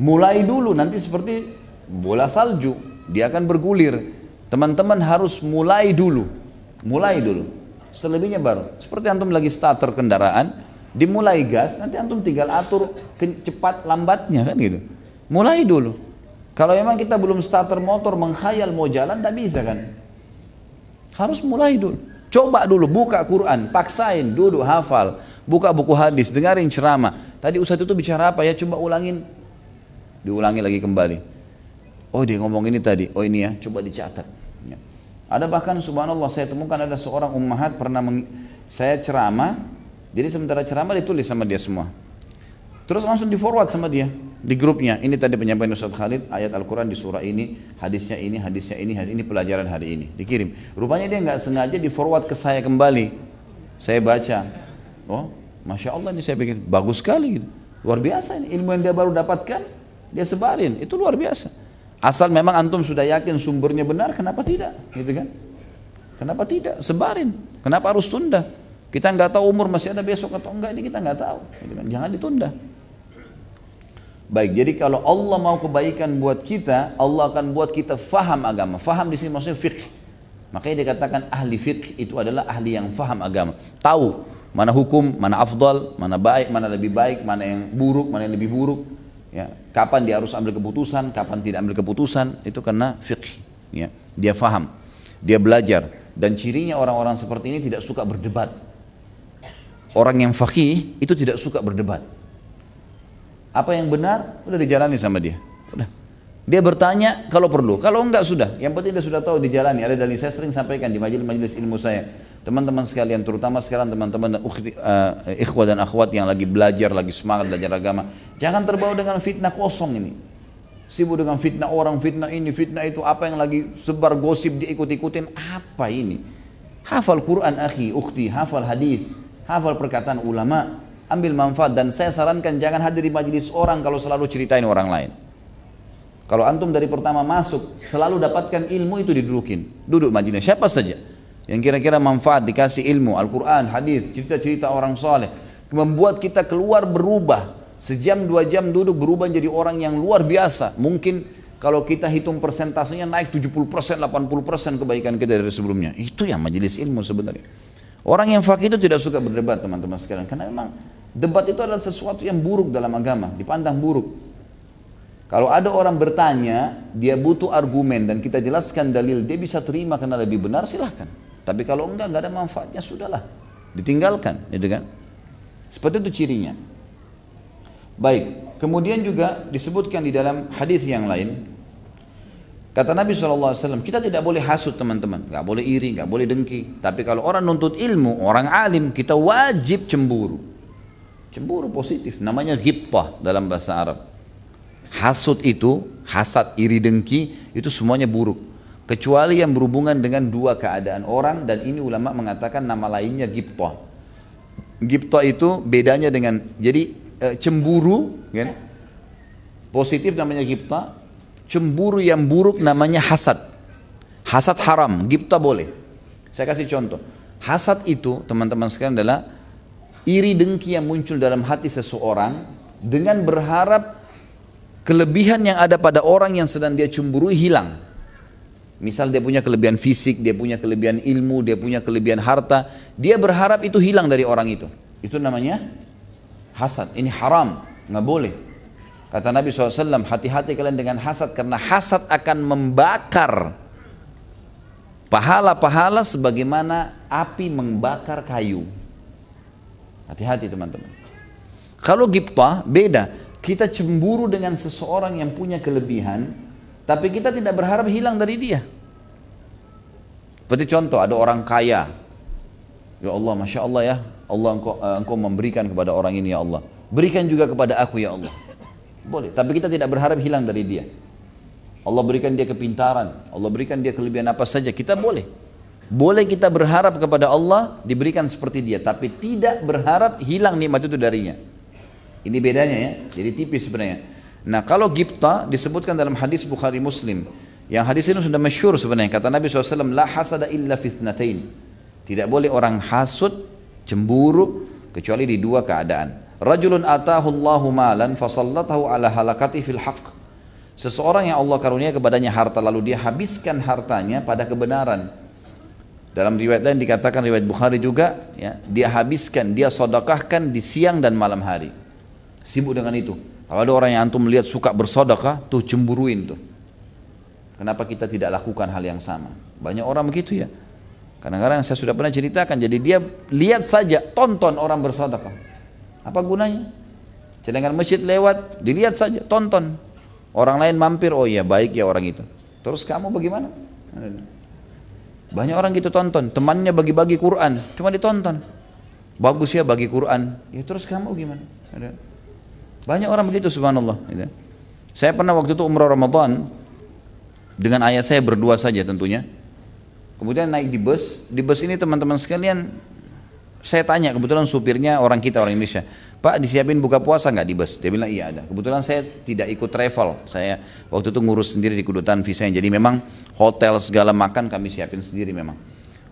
Mulai dulu nanti seperti bola salju, dia akan bergulir. Teman-teman harus mulai dulu. Mulai dulu. Selebihnya baru. Seperti antum lagi starter kendaraan, dimulai gas, nanti antum tinggal atur cepat lambatnya kan gitu. Mulai dulu. Kalau memang kita belum starter motor menghayal mau jalan, tidak bisa kan. Harus mulai dulu. Coba dulu buka Quran, paksain duduk hafal, buka buku hadis, dengarin ceramah. Tadi Ustadz itu bicara apa ya? Coba ulangin. Diulangi lagi kembali. Oh dia ngomong ini tadi, oh ini ya, coba dicatat. Ya. Ada bahkan subhanallah saya temukan ada seorang ummahat pernah saya ceramah, jadi sementara ceramah ditulis sama dia semua. Terus langsung di forward sama dia di grupnya. Ini tadi penyampaian Ustaz Khalid ayat Al-Quran di surah ini, hadisnya ini, hadisnya ini, hadis ini pelajaran hari ini. Dikirim. Rupanya dia nggak sengaja di forward ke saya kembali. Saya baca. Oh, masya Allah ini saya pikir bagus sekali. Gitu. Luar biasa ini ilmu yang dia baru dapatkan dia sebarin itu luar biasa. Asal memang antum sudah yakin sumbernya benar, kenapa tidak? Gitu kan? Kenapa tidak? Sebarin. Kenapa harus tunda? Kita nggak tahu umur masih ada besok atau enggak ini kita nggak tahu. Gitu kan? Jangan ditunda. Baik, jadi kalau Allah mau kebaikan buat kita, Allah akan buat kita faham agama. Faham di sini maksudnya fiqh. Makanya dikatakan ahli fiqh itu adalah ahli yang faham agama. Tahu mana hukum, mana afdal, mana baik, mana lebih baik, mana yang buruk, mana yang lebih buruk. Ya, kapan dia harus ambil keputusan, kapan tidak ambil keputusan, itu karena fiqh. ya. Dia faham, dia belajar dan cirinya orang-orang seperti ini tidak suka berdebat. Orang yang fakih itu tidak suka berdebat. Apa yang benar udah dijalani sama dia. Udah. Dia bertanya kalau perlu, kalau enggak sudah. Yang penting dia sudah tahu dijalani. Ada dalil saya sering sampaikan di majelis-majelis ilmu saya. Teman-teman sekalian, terutama sekarang teman-teman uh, ikhwah dan akhwat yang lagi belajar, lagi semangat belajar agama, jangan terbawa dengan fitnah kosong ini. Sibuk dengan fitnah orang, fitnah ini, fitnah itu, apa yang lagi sebar gosip diikut-ikutin, apa ini? Hafal Quran akhi, ukhti, hafal hadis, hafal perkataan ulama, ambil manfaat dan saya sarankan jangan hadir di majelis orang kalau selalu ceritain orang lain. Kalau antum dari pertama masuk selalu dapatkan ilmu itu didudukin, duduk majelis siapa saja. Yang kira-kira manfaat dikasih ilmu Al-Quran, hadis, cerita-cerita orang soleh. Membuat kita keluar berubah. Sejam dua jam duduk berubah jadi orang yang luar biasa. Mungkin kalau kita hitung persentasenya naik 70% 80% kebaikan kita dari sebelumnya. Itu yang majelis ilmu sebenarnya. Orang yang fakir itu tidak suka berdebat teman-teman sekalian. Karena memang debat itu adalah sesuatu yang buruk dalam agama dipandang buruk kalau ada orang bertanya dia butuh argumen dan kita jelaskan dalil dia bisa terima karena lebih benar silahkan tapi kalau enggak, enggak ada manfaatnya, sudahlah. Ditinggalkan, gitu kan? Seperti itu cirinya. Baik, kemudian juga disebutkan di dalam hadis yang lain, kata Nabi SAW, kita tidak boleh hasut teman-teman, nggak boleh iri, nggak boleh dengki. Tapi kalau orang nuntut ilmu, orang alim, kita wajib cemburu. Cemburu positif, namanya ghibtah dalam bahasa Arab. Hasut itu, hasad, iri, dengki, itu semuanya buruk kecuali yang berhubungan dengan dua keadaan orang dan ini ulama mengatakan nama lainnya giptoh. Giptoh itu bedanya dengan jadi e, cemburu kan? Positif namanya giptoh, cemburu yang buruk namanya hasad. Hasad haram, giptoh boleh. Saya kasih contoh. Hasad itu teman-teman sekalian adalah iri dengki yang muncul dalam hati seseorang dengan berharap kelebihan yang ada pada orang yang sedang dia cemburu hilang. Misal dia punya kelebihan fisik, dia punya kelebihan ilmu, dia punya kelebihan harta, dia berharap itu hilang dari orang itu. Itu namanya hasad. Ini haram, nggak boleh. Kata Nabi SAW, hati-hati kalian dengan hasad karena hasad akan membakar pahala-pahala sebagaimana api membakar kayu. Hati-hati teman-teman. Kalau gipta beda. Kita cemburu dengan seseorang yang punya kelebihan, tapi kita tidak berharap hilang dari dia. Seperti contoh ada orang kaya. Ya Allah, Masya Allah ya. Allah engkau, uh, engkau memberikan kepada orang ini ya Allah. Berikan juga kepada aku ya Allah. Boleh, tapi kita tidak berharap hilang dari dia. Allah berikan dia kepintaran, Allah berikan dia kelebihan apa saja, kita boleh. Boleh kita berharap kepada Allah diberikan seperti dia, tapi tidak berharap hilang nikmat itu darinya. Ini bedanya ya, jadi tipis sebenarnya. Nah kalau gipta disebutkan dalam hadis Bukhari Muslim. Yang hadis ini sudah masyur sebenarnya. Kata Nabi SAW, La hasada illa fitnatain. Tidak boleh orang hasud, cemburu, kecuali di dua keadaan. Rajulun atahu Allahu malan fasallatahu ala halakati fil haq. Seseorang yang Allah karunia kepadanya harta lalu dia habiskan hartanya pada kebenaran. Dalam riwayat lain dikatakan riwayat Bukhari juga, ya, dia habiskan, dia sodakahkan di siang dan malam hari. Sibuk dengan itu. Kalau ada orang yang antum melihat suka bersodakah, tuh cemburuin tuh. Kenapa kita tidak lakukan hal yang sama? Banyak orang begitu ya. Kadang-kadang saya sudah pernah ceritakan, jadi dia lihat saja, tonton orang bersodakah. Apa gunanya? Celengan masjid lewat, dilihat saja, tonton. Orang lain mampir, oh iya baik ya orang itu. Terus kamu bagaimana? Banyak orang gitu tonton, temannya bagi-bagi Quran, cuma ditonton. Bagus ya bagi Quran, ya terus kamu gimana? Banyak orang begitu subhanallah. Gitu. Saya pernah waktu itu umrah Ramadan dengan ayah saya berdua saja tentunya. Kemudian naik di bus, di bus ini teman-teman sekalian saya tanya kebetulan supirnya orang kita orang Indonesia, Pak disiapin buka puasa nggak di bus? Dia bilang iya ada. Kebetulan saya tidak ikut travel, saya waktu itu ngurus sendiri di kedutaan visa jadi memang hotel segala makan kami siapin sendiri memang.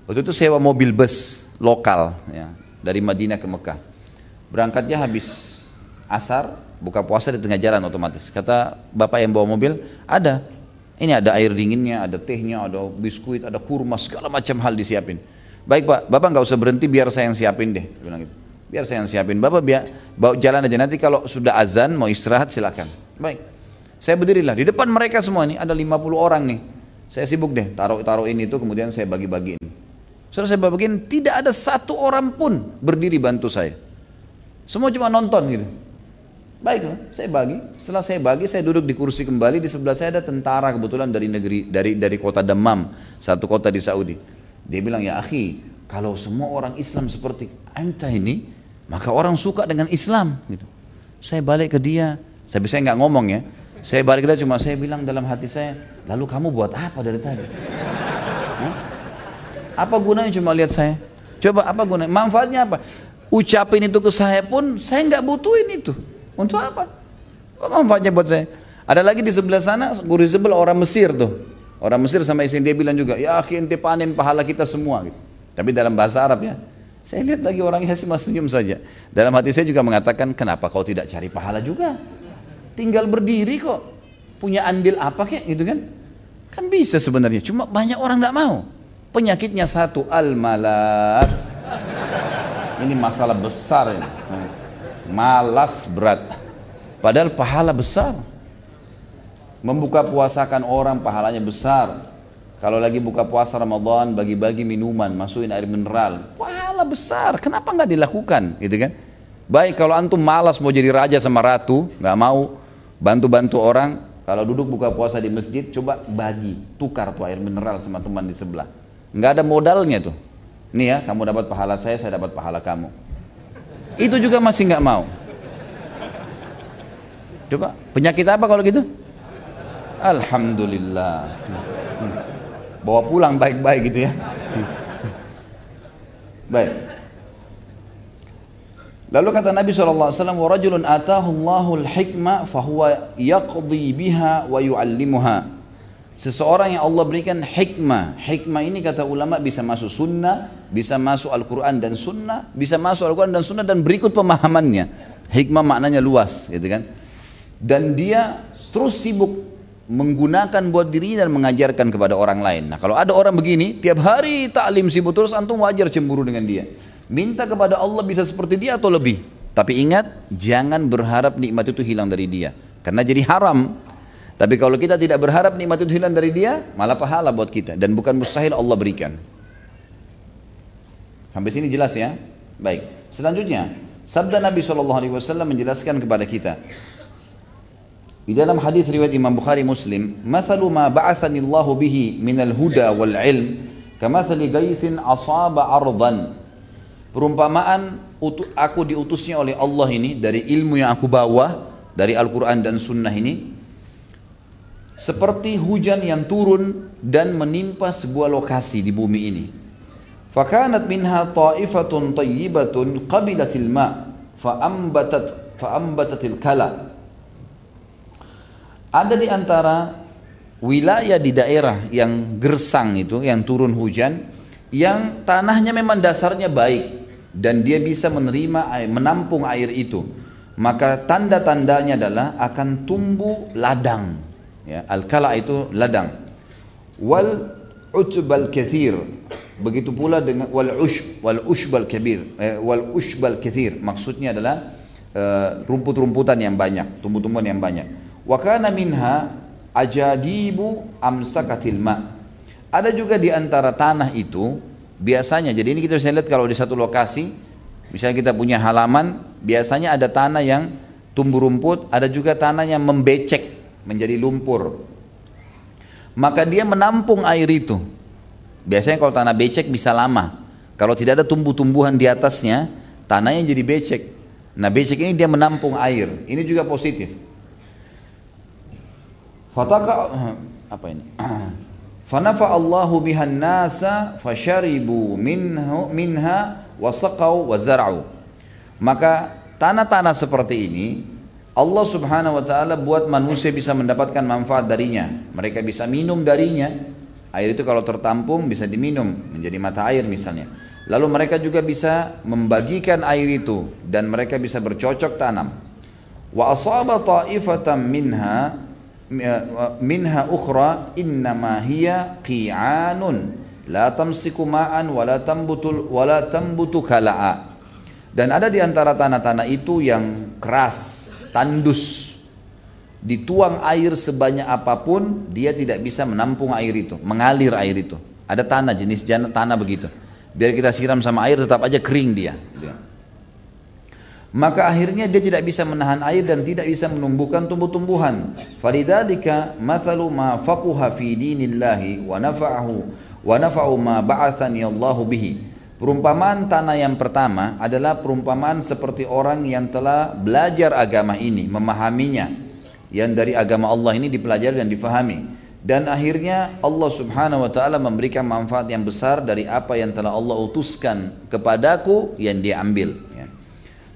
Waktu itu sewa mobil bus lokal ya dari Madinah ke Mekah. Berangkatnya habis asar, buka puasa di tengah jalan otomatis. Kata bapak yang bawa mobil, ada. Ini ada air dinginnya, ada tehnya, ada biskuit, ada kurma, segala macam hal disiapin. Baik pak, bapak nggak usah berhenti biar saya yang siapin deh. Bilang gitu. Biar saya yang siapin. Bapak biar bawa jalan aja. Nanti kalau sudah azan mau istirahat silakan. Baik. Saya berdirilah di depan mereka semua ini ada 50 orang nih. Saya sibuk deh, taruh-taruh ini itu kemudian saya bagi-bagiin. Setelah saya bagiin, tidak ada satu orang pun berdiri bantu saya. Semua cuma nonton gitu. Baiklah, saya bagi. Setelah saya bagi, saya duduk di kursi kembali. Di sebelah saya ada tentara kebetulan dari negeri dari dari kota Demam, satu kota di Saudi. Dia bilang ya akhi, kalau semua orang Islam seperti anta ini, maka orang suka dengan Islam. Gitu. Saya balik ke dia, saya bisa nggak ngomong ya. Saya balik ke dia cuma saya bilang dalam hati saya, lalu kamu buat apa dari tadi? Hah? Apa gunanya cuma lihat saya? Coba apa gunanya? Manfaatnya apa? Ucapin itu ke saya pun saya nggak butuhin itu. Untuk apa? Apa manfaatnya buat saya? Ada lagi di sebelah sana guru sebelah orang Mesir tuh. Orang Mesir sama istri dia bilang juga, ya akhi ente panen pahala kita semua. Gitu. Tapi dalam bahasa Arab ya. Saya lihat lagi orangnya masih senyum saja. Dalam hati saya juga mengatakan, kenapa kau tidak cari pahala juga? Tinggal berdiri kok. Punya andil apa kek gitu kan? Kan bisa sebenarnya. Cuma banyak orang tidak mau. Penyakitnya satu, al-malas. Ini masalah besar ini. Malas berat. Padahal pahala besar. Membuka puasakan orang pahalanya besar. Kalau lagi buka puasa Ramadan bagi-bagi minuman, masukin air mineral, pahala besar. Kenapa nggak dilakukan, gitu kan? Baik kalau antum malas mau jadi raja sama ratu, nggak mau bantu-bantu orang, kalau duduk buka puasa di masjid, coba bagi, tukar tuh air mineral sama teman di sebelah. Nggak ada modalnya tuh. Nih ya, kamu dapat pahala saya, saya dapat pahala kamu. Itu juga masih nggak mau. Coba, penyakit apa kalau gitu? Alhamdulillah. Bawa pulang baik-baik gitu ya. Baik. Lalu kata Nabi SAW, وَرَجُلٌ آتَاهُ اللَّهُ الْحِكْمَةِ فَهُوَ يَقْضِي بِهَا وَيُعَلِّمُهَا Seseorang yang Allah berikan hikmah. Hikmah ini kata ulama bisa masuk sunnah, bisa masuk Al-Quran dan sunnah, bisa masuk Al-Quran dan sunnah dan berikut pemahamannya. Hikmah maknanya luas gitu kan. Dan dia terus sibuk menggunakan buat diri dan mengajarkan kepada orang lain. Nah kalau ada orang begini, tiap hari taklim sibuk terus antum wajar cemburu dengan dia. Minta kepada Allah bisa seperti dia atau lebih. Tapi ingat, jangan berharap nikmat itu hilang dari dia. Karena jadi haram. Tapi kalau kita tidak berharap nikmat itu hilang dari dia, malah pahala buat kita. Dan bukan mustahil Allah berikan. Sampai sini jelas ya? Baik. Selanjutnya, sabda Nabi SAW menjelaskan kepada kita, di dalam hadis riwayat Imam Bukhari Muslim, "Mathalu ma ba'athani Allah bihi min al-huda wal 'ilm kamathali gaithin asaba ardan." Perumpamaan aku diutusnya oleh Allah ini dari ilmu yang aku bawa dari Al-Qur'an dan sunnah ini seperti hujan yang turun dan menimpa sebuah lokasi di bumi ini. Fakanat minha ta'ifatun tayyibatun qabilatil ma' fa'ambatat fa'ambatatil kala ada di antara wilayah di daerah yang gersang itu, yang turun hujan, yang tanahnya memang dasarnya baik dan dia bisa menerima air, menampung air itu. Maka tanda-tandanya adalah akan tumbuh ladang. Ya, al-kala itu ladang. Wal utbal kathir. Begitu pula dengan wal ush wal ushbal kabir eh, wal ushbal kathir. Maksudnya adalah uh, rumput-rumputan yang banyak, tumbuh-tumbuhan yang banyak. Wa kana minha ajadibu amsakatil ma. Ada juga di antara tanah itu biasanya jadi ini kita bisa lihat kalau di satu lokasi misalnya kita punya halaman biasanya ada tanah yang tumbuh rumput, ada juga tanah yang membecek menjadi lumpur. Maka dia menampung air itu. Biasanya kalau tanah becek bisa lama. Kalau tidak ada tumbuh-tumbuhan di atasnya, tanahnya jadi becek. Nah becek ini dia menampung air. Ini juga positif. Fataka apa ini? Fanafa Allahu bihan nasa fasharibu minhu minha wasaqau wa zar'u. Maka tanah-tanah seperti ini Allah Subhanahu wa taala buat manusia bisa mendapatkan manfaat darinya. Mereka bisa minum darinya. Air itu kalau tertampung bisa diminum menjadi mata air misalnya. Lalu mereka juga bisa membagikan air itu dan mereka bisa bercocok tanam. Wa asaba ta'ifatan minha minha ukhra innama hiya qi'anun la tamsiku ma'an wa la tambutul wa la tambutu kala'a dan ada di antara tanah-tanah itu yang keras tandus dituang air sebanyak apa pun, dia tidak bisa menampung air itu, mengalir air itu. Ada tanah jenis tanah begitu. Biar kita siram sama air tetap aja kering dia. Gitu ya. Maka akhirnya dia tidak bisa menahan air dan tidak bisa menumbuhkan tumbuh-tumbuhan. Falidzalika mathalu ma faquha fi dinillahi wa nafa'ahu wa nafa'u ma ba'athani Allahu bihi. Perumpamaan tanah yang pertama adalah perumpamaan seperti orang yang telah belajar agama ini, memahaminya. Yang dari agama Allah ini dipelajari dan difahami dan akhirnya Allah subhanahu wa ta'ala memberikan manfaat yang besar dari apa yang telah Allah utuskan kepadaku yang dia ambil.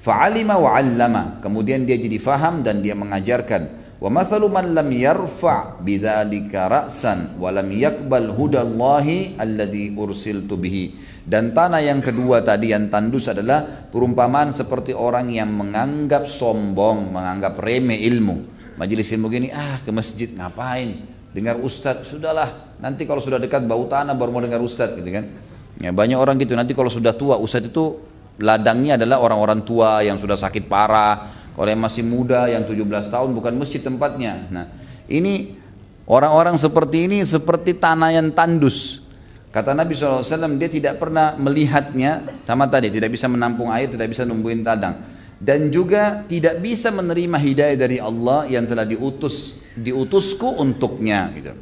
Fa'alima wa 'allama. Kemudian dia jadi faham dan dia mengajarkan. Wa mathalu man lam yarfa' bidzalika ra'san wa lam yaqbal hudallahi alladhi ursiltu bihi. Dan tanah yang kedua tadi yang tandus adalah perumpamaan seperti orang yang menganggap sombong menganggap remeh ilmu. Majelis ilmu gini ah ke masjid ngapain? Dengar ustadz sudahlah nanti kalau sudah dekat bau tanah baru mau dengar ustadz gitu kan. Ya banyak orang gitu nanti kalau sudah tua ustadz itu ladangnya adalah orang-orang tua yang sudah sakit parah. Kalau yang masih muda yang 17 tahun bukan masjid tempatnya. Nah ini orang-orang seperti ini seperti tanah yang tandus. Kata Nabi SAW dia tidak pernah melihatnya sama tadi. Tidak bisa menampung air tidak bisa numbuhin tadang dan juga tidak bisa menerima hidayah dari Allah yang telah diutus diutusku untuknya gitu.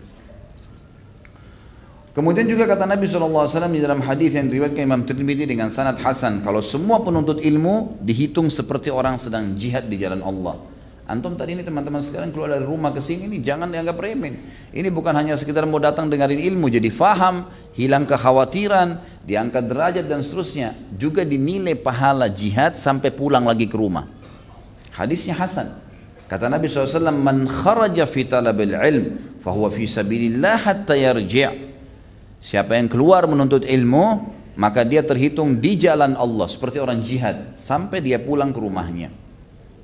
Kemudian juga kata Nabi SAW di dalam hadis yang diriwayatkan Imam Tirmidzi dengan sanad hasan, kalau semua penuntut ilmu dihitung seperti orang sedang jihad di jalan Allah. Antum tadi ini teman-teman sekarang keluar dari rumah ke sini ini jangan dianggap remeh. Ini bukan hanya sekedar mau datang dengarin ilmu jadi faham, hilang kekhawatiran, diangkat derajat dan seterusnya. Juga dinilai pahala jihad sampai pulang lagi ke rumah. Hadisnya hasan. Kata Nabi SAW, Man kharaja fi talabil ilm, fahuwa fi sabilillah hatta yarji' Siapa yang keluar menuntut ilmu, maka dia terhitung di jalan Allah seperti orang jihad sampai dia pulang ke rumahnya.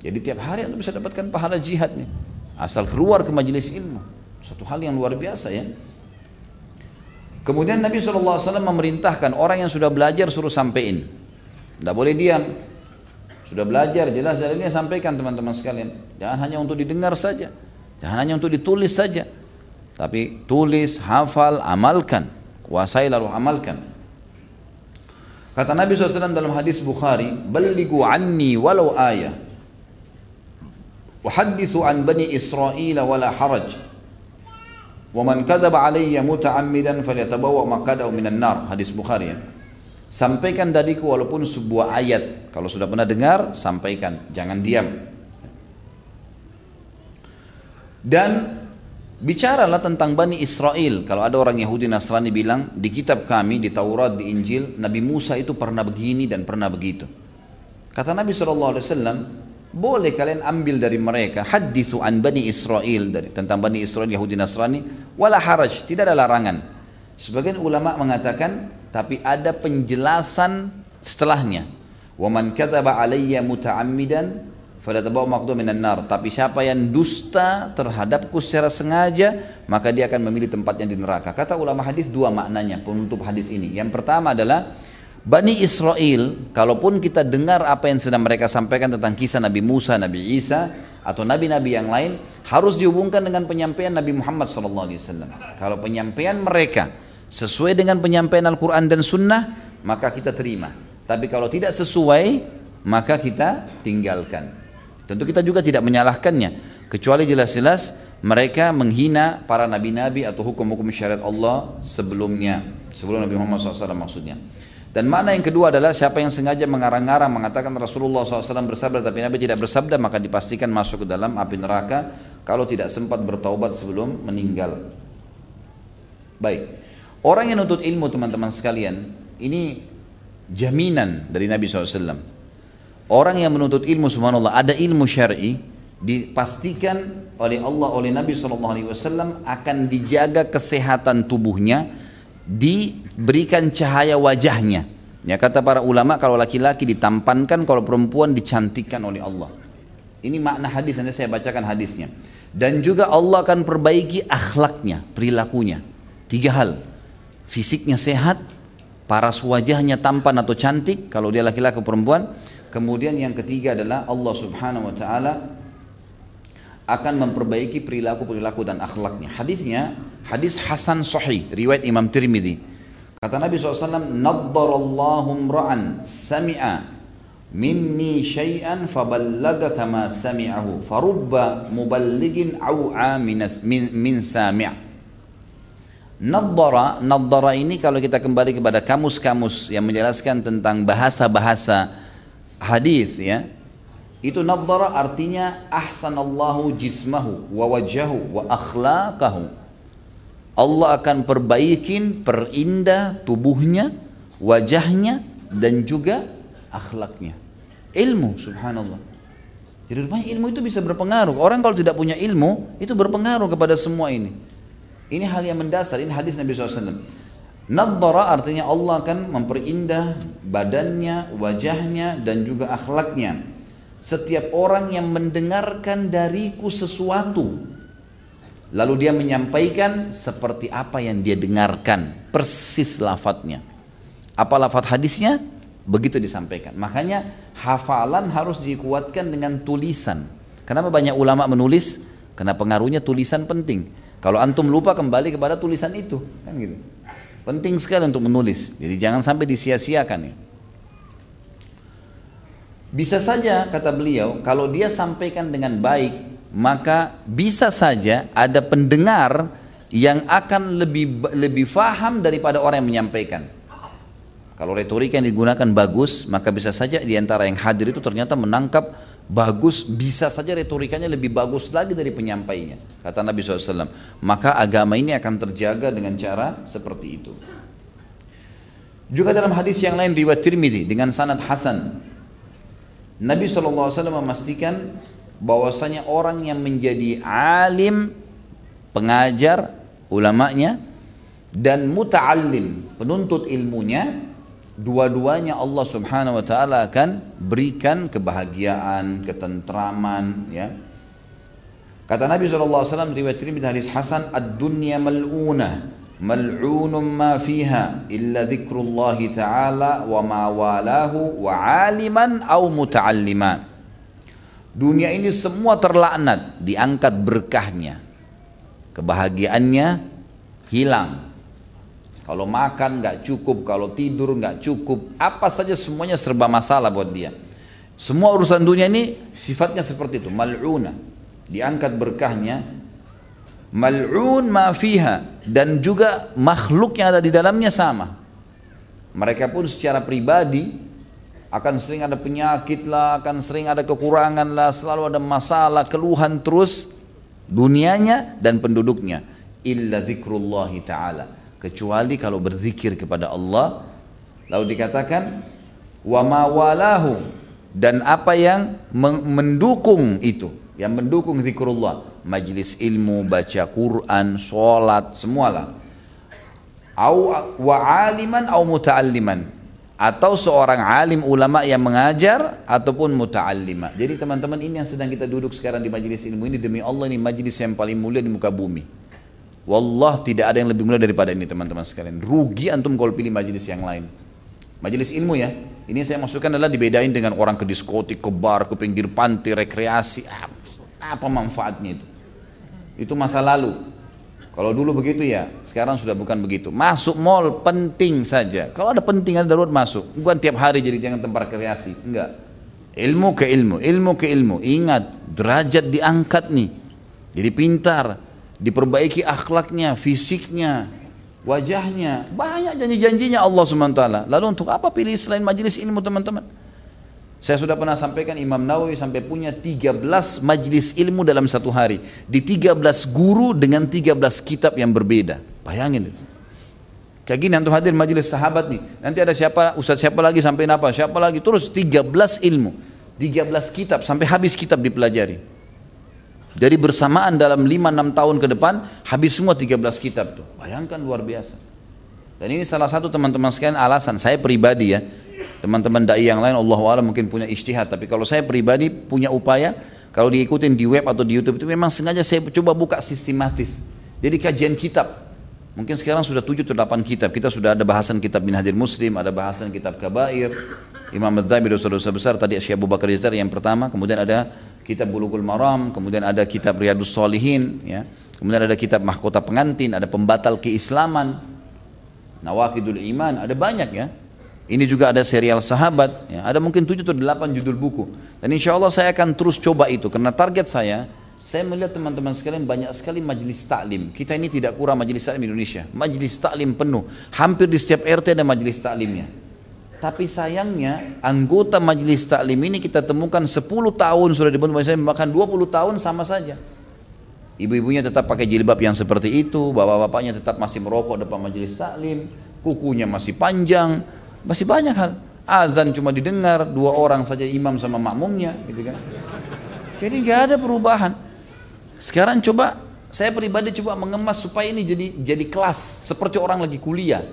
Jadi tiap hari anda bisa dapatkan pahala jihadnya. Asal keluar ke majelis ilmu. Satu hal yang luar biasa ya. Kemudian Nabi SAW memerintahkan orang yang sudah belajar suruh sampein. Tidak boleh diam. Sudah belajar jelas dalilnya sampaikan teman-teman sekalian. Jangan hanya untuk didengar saja. Jangan hanya untuk ditulis saja. Tapi tulis, hafal, amalkan. Kuasai lalu amalkan. Kata Nabi SAW dalam hadis Bukhari, Balligu anni walau ayah. Wahadithu an bani Israel wala haraj. Waman kadaba alayya muta'ammidan falyatabawa maqadahu minan nar. Hadis Bukhari ya. Sampaikan dariku walaupun sebuah ayat. Kalau sudah pernah dengar, sampaikan. Jangan diam. Dan bicaralah tentang Bani Israel. Kalau ada orang Yahudi Nasrani bilang, di kitab kami, di Taurat, di Injil, Nabi Musa itu pernah begini dan pernah begitu. Kata Nabi SAW, boleh kalian ambil dari mereka hadithu an Bani Israel dari tentang Bani Israel Yahudi Nasrani wala haraj tidak ada larangan sebagian ulama mengatakan tapi ada penjelasan setelahnya. Wa man kadzaba alayya muta'ammidan nar. Tapi siapa yang dusta terhadapku secara sengaja, maka dia akan memilih tempatnya di neraka. Kata ulama hadis dua maknanya penutup hadis ini. Yang pertama adalah Bani Israel, kalaupun kita dengar apa yang sedang mereka sampaikan tentang kisah Nabi Musa, Nabi Isa, atau nabi-nabi yang lain, harus dihubungkan dengan penyampaian Nabi Muhammad SAW. Kalau penyampaian mereka sesuai dengan penyampaian Al-Quran dan Sunnah maka kita terima tapi kalau tidak sesuai maka kita tinggalkan tentu kita juga tidak menyalahkannya kecuali jelas-jelas mereka menghina para nabi-nabi atau hukum-hukum syariat Allah sebelumnya sebelum Nabi Muhammad SAW maksudnya dan mana yang kedua adalah siapa yang sengaja mengarang-arang mengatakan Rasulullah SAW bersabda tapi Nabi tidak bersabda maka dipastikan masuk ke dalam api neraka kalau tidak sempat bertaubat sebelum meninggal. Baik. Orang yang nuntut ilmu teman-teman sekalian, ini jaminan dari Nabi SAW. Orang yang menuntut ilmu subhanallah, ada ilmu syar'i, dipastikan oleh Allah, oleh Nabi SAW akan dijaga kesehatan tubuhnya, diberikan cahaya wajahnya. Ya kata para ulama kalau laki-laki ditampankan, kalau perempuan dicantikkan oleh Allah. Ini makna hadis, nanti saya bacakan hadisnya. Dan juga Allah akan perbaiki akhlaknya, perilakunya. Tiga hal fisiknya sehat, paras wajahnya tampan atau cantik kalau dia laki-laki perempuan. Kemudian yang ketiga adalah Allah Subhanahu wa taala akan memperbaiki perilaku-perilaku dan akhlaknya. Hadisnya hadis Hasan Sahih riwayat Imam Tirmidzi. Kata Nabi SAW, Naddarallahu mra'an sami'a minni syai'an faballaga kama sami'ahu farubba muballigin aw'a min, min sami' Naddara, naddara ini kalau kita kembali kepada kamus-kamus yang menjelaskan tentang bahasa-bahasa hadis ya. Itu naddara artinya ahsanallahu jismahu wa wajahu wa akhlaqahu. Allah akan perbaikin, perindah tubuhnya, wajahnya dan juga akhlaknya. Ilmu subhanallah. Jadi rupanya ilmu itu bisa berpengaruh. Orang kalau tidak punya ilmu itu berpengaruh kepada semua ini. Ini hal yang mendasar, ini hadis Nabi SAW. Nadhara artinya Allah akan memperindah badannya, wajahnya dan juga akhlaknya. Setiap orang yang mendengarkan dariku sesuatu lalu dia menyampaikan seperti apa yang dia dengarkan, persis lafadznya. Apa lafadz hadisnya? Begitu disampaikan. Makanya hafalan harus dikuatkan dengan tulisan. Kenapa banyak ulama menulis? Karena pengaruhnya tulisan penting. Kalau antum lupa kembali kepada tulisan itu, kan gitu. Penting sekali untuk menulis. Jadi jangan sampai disia-siakan ya. Bisa saja kata beliau, kalau dia sampaikan dengan baik, maka bisa saja ada pendengar yang akan lebih lebih faham daripada orang yang menyampaikan. Kalau retorika yang digunakan bagus, maka bisa saja di antara yang hadir itu ternyata menangkap bagus, bisa saja retorikanya lebih bagus lagi dari penyampainya. Kata Nabi SAW. Maka agama ini akan terjaga dengan cara seperti itu. Juga dalam hadis yang lain riwayat Tirmidzi dengan sanad Hasan. Nabi SAW memastikan bahwasanya orang yang menjadi alim, pengajar, ulamanya, dan muta'allim, penuntut ilmunya, dua-duanya Allah Subhanahu wa taala akan berikan kebahagiaan, ketentraman ya. Kata Nabi SAW riwayat Tirmidzi hadis Hasan ad-dunya mal'una mal'unun ma fiha illa dzikrullah ta'ala wa ma walahu wa aliman au muta'allima. Dunia ini semua terlaknat, diangkat berkahnya. Kebahagiaannya hilang, kalau makan nggak cukup, kalau tidur nggak cukup, apa saja semuanya serba masalah buat dia. Semua urusan dunia ini sifatnya seperti itu, mal'una. Diangkat berkahnya, mal'un ma fiha dan juga makhluk yang ada di dalamnya sama. Mereka pun secara pribadi akan sering ada penyakit lah, akan sering ada kekurangan lah, selalu ada masalah, keluhan terus dunianya dan penduduknya. Illa zikrullahi ta'ala kecuali kalau berzikir kepada Allah lalu dikatakan wa mawalahu dan apa yang mendukung itu? Yang mendukung zikrullah. Majlis ilmu baca Quran sholat semualah. Au wa aliman au muta'alliman. Atau seorang alim ulama yang mengajar ataupun muta'allima. Jadi teman-teman ini yang sedang kita duduk sekarang di majlis ilmu ini. Demi Allah ini majlis yang paling mulia di muka bumi. Wallah tidak ada yang lebih mulia daripada ini teman-teman sekalian. Rugi antum kalau pilih majelis yang lain. Majelis ilmu ya. Ini saya masukkan adalah dibedain dengan orang ke diskotik, ke bar, ke pinggir pantai, rekreasi. Apa manfaatnya itu? Itu masa lalu. Kalau dulu begitu ya, sekarang sudah bukan begitu. Masuk mall penting saja. Kalau ada penting ada darurat masuk. Bukan tiap hari jadi jangan tempat rekreasi. Enggak. Ilmu ke ilmu, ilmu ke ilmu. Ingat, derajat diangkat nih. Jadi pintar, diperbaiki akhlaknya, fisiknya, wajahnya. Banyak janji-janjinya Allah SWT. Lalu untuk apa pilih selain majelis ilmu teman-teman? Saya sudah pernah sampaikan Imam Nawawi sampai punya 13 majelis ilmu dalam satu hari. Di 13 guru dengan 13 kitab yang berbeda. Bayangin. Kayak gini antum hadir majelis sahabat nih. Nanti ada siapa, ustaz siapa lagi sampai apa, siapa lagi. Terus 13 ilmu. 13 kitab sampai habis kitab dipelajari. Jadi bersamaan dalam 5-6 tahun ke depan habis semua 13 kitab tuh. Bayangkan luar biasa. Dan ini salah satu teman-teman sekalian alasan saya pribadi ya. Teman-teman dai yang lain Allah Allah mungkin punya istihad tapi kalau saya pribadi punya upaya kalau diikutin di web atau di YouTube itu memang sengaja saya coba buka sistematis. Jadi kajian kitab. Mungkin sekarang sudah 7 atau 8 kitab. Kita sudah ada bahasan kitab bin Hadir Muslim, ada bahasan kitab Kabair, Imam Madzhabi dosa-dosa besar tadi Syekh Abu Bakar Yazar yang pertama, kemudian ada kitab Bulughul Maram, kemudian ada kitab Riyadus Solihin, ya. Kemudian ada kitab Mahkota Pengantin, ada pembatal keislaman, Nawakidul Iman, ada banyak ya. Ini juga ada serial sahabat, ya. ada mungkin 7 atau 8 judul buku. Dan insya Allah saya akan terus coba itu, karena target saya, saya melihat teman-teman sekalian banyak sekali majelis taklim. Kita ini tidak kurang majelis taklim Indonesia. Majelis taklim penuh. Hampir di setiap RT ada majelis taklimnya. Tapi sayangnya anggota majelis taklim ini kita temukan 10 tahun sudah dibentuk majelis bahkan 20 tahun sama saja. Ibu-ibunya tetap pakai jilbab yang seperti itu, bapak-bapaknya tetap masih merokok depan majelis taklim, kukunya masih panjang, masih banyak hal. Azan cuma didengar dua orang saja imam sama makmumnya, gitu kan. Jadi nggak ada perubahan. Sekarang coba saya pribadi coba mengemas supaya ini jadi jadi kelas seperti orang lagi kuliah.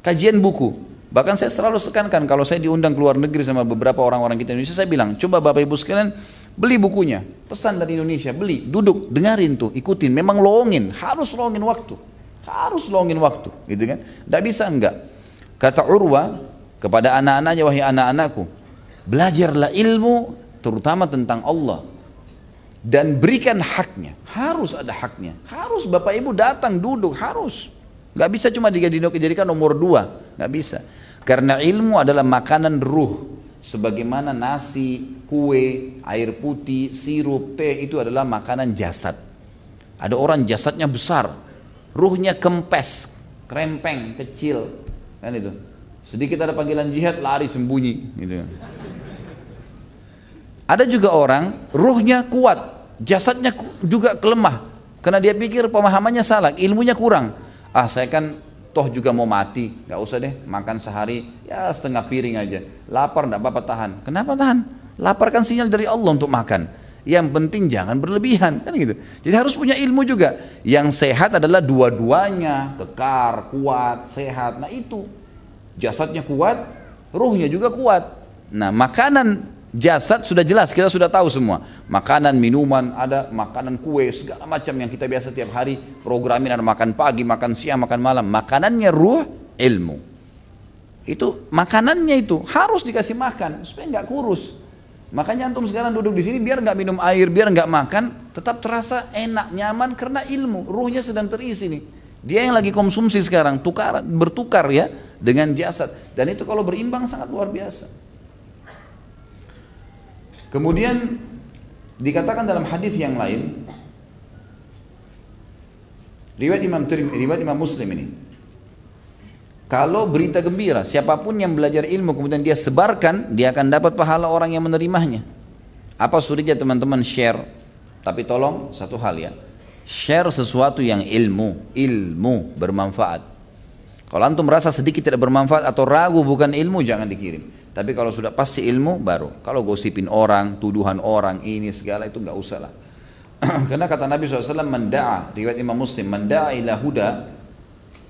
Kajian buku. Bahkan saya selalu sekankan kalau saya diundang ke luar negeri sama beberapa orang-orang kita Indonesia, saya bilang, coba Bapak Ibu sekalian beli bukunya, pesan dari Indonesia, beli, duduk, dengarin tuh, ikutin. Memang longin, harus longin waktu, harus longin waktu, gitu kan? Tidak bisa enggak. Kata Urwa kepada anak-anaknya, wahai anak-anakku, belajarlah ilmu terutama tentang Allah dan berikan haknya. Harus ada haknya. Harus Bapak Ibu datang duduk, harus. Gak bisa cuma dijadikan nomor dua, gak bisa. Karena ilmu adalah makanan ruh. Sebagaimana nasi, kue, air putih, sirup, teh itu adalah makanan jasad. Ada orang jasadnya besar, ruhnya kempes, krempeng, kecil, kan itu. Sedikit ada panggilan jihad, lari sembunyi, gitu. Ada juga orang ruhnya kuat, jasadnya juga kelemah, karena dia pikir pemahamannya salah, ilmunya kurang. Ah saya kan toh juga mau mati, nggak usah deh makan sehari ya setengah piring aja. Lapar nggak apa-apa tahan. Kenapa tahan? Lapar kan sinyal dari Allah untuk makan. Yang penting jangan berlebihan kan gitu. Jadi harus punya ilmu juga. Yang sehat adalah dua-duanya, kekar, kuat, sehat. Nah itu jasadnya kuat, ruhnya juga kuat. Nah makanan Jasad sudah jelas, kita sudah tahu semua. Makanan, minuman, ada makanan kue, segala macam yang kita biasa tiap hari programin ada makan pagi, makan siang, makan malam. Makanannya ruh, ilmu. Itu makanannya itu harus dikasih makan supaya nggak kurus. Makanya antum sekarang duduk di sini biar nggak minum air, biar nggak makan, tetap terasa enak, nyaman karena ilmu, ruhnya sedang terisi nih. Dia yang lagi konsumsi sekarang, tukar, bertukar ya dengan jasad. Dan itu kalau berimbang sangat luar biasa. Kemudian dikatakan dalam hadis yang lain riwayat Imam Tirmidzi, riwayat Imam Muslim ini. Kalau berita gembira, siapa pun yang belajar ilmu kemudian dia sebarkan, dia akan dapat pahala orang yang menerimanya. Apa sulitnya teman-teman share? Tapi tolong satu hal ya. Share sesuatu yang ilmu, ilmu bermanfaat. Kalau antum merasa sedikit tidak bermanfaat atau ragu bukan ilmu, jangan dikirim. Tapi kalau sudah pasti ilmu baru. Kalau gosipin orang, tuduhan orang, ini segala itu nggak usah lah. Karena kata Nabi SAW, menda'a, riwayat Imam Muslim, menda'a ila huda,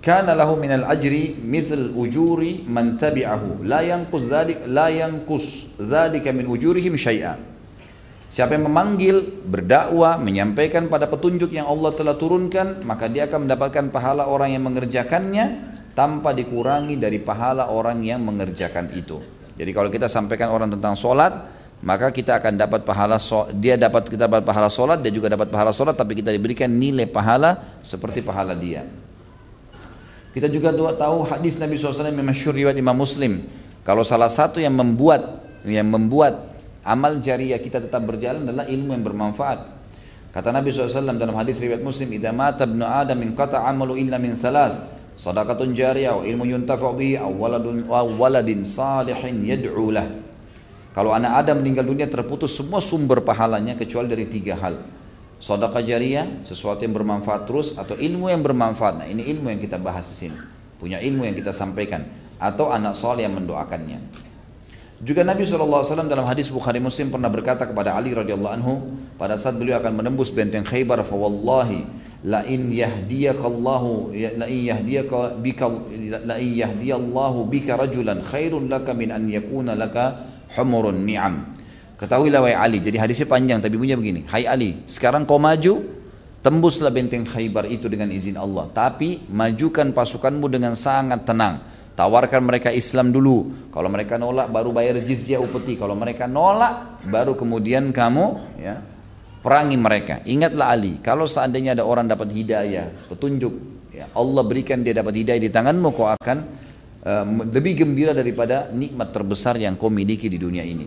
kana lahu minal ajri mithl ujuri man tabi'ahu la yanqus dzalik la yanqus dzalika min ujurihim syai'a Siapa yang memanggil, berdakwah, menyampaikan pada petunjuk yang Allah telah turunkan, maka dia akan mendapatkan pahala orang yang mengerjakannya tanpa dikurangi dari pahala orang yang mengerjakan itu. Jadi kalau kita sampaikan orang tentang sholat, maka kita akan dapat pahala dia dapat kita dapat pahala sholat, dia juga dapat pahala sholat, tapi kita diberikan nilai pahala seperti pahala dia. Kita juga tahu hadis Nabi SAW yang masyhur riwayat Imam Muslim. Kalau salah satu yang membuat yang membuat amal jariah kita tetap berjalan adalah ilmu yang bermanfaat. Kata Nabi SAW dalam hadis riwayat Muslim, "Idza mata ibnu Adam min qata amalu illa min thalath." Sadaqatun jariyah wa ilmu yuntafa'u bihi aw waladun wa waladin salihin yad'u lah. Kalau anak Adam meninggal dunia terputus semua sumber pahalanya kecuali dari tiga hal. Sedekah jariyah, sesuatu yang bermanfaat terus atau ilmu yang bermanfaat. Nah, ini ilmu yang kita bahas di sini. Punya ilmu yang kita sampaikan atau anak soleh yang mendoakannya. Juga Nabi SAW dalam hadis Bukhari Muslim pernah berkata kepada Ali radhiyallahu anhu pada saat beliau akan menembus benteng Khaybar, fa wallahi la in yahdiyaka Allah la in yahdiyaka bika la in yahdiyallahu bika rajulan khairun laka min an yakuna laka humurun ni'am. Ketahuilah wahai Ali, jadi hadisnya panjang tapi punya begini. Hai Ali, sekarang kau maju tembuslah benteng Khaybar itu dengan izin Allah, tapi majukan pasukanmu dengan sangat tenang Tawarkan mereka Islam dulu. Kalau mereka nolak baru bayar jizyah upeti. Kalau mereka nolak baru kemudian kamu ya perangi mereka. Ingatlah Ali, kalau seandainya ada orang dapat hidayah, petunjuk, ya Allah berikan dia dapat hidayah di tanganmu, kau akan uh, lebih gembira daripada nikmat terbesar yang kau miliki di dunia ini.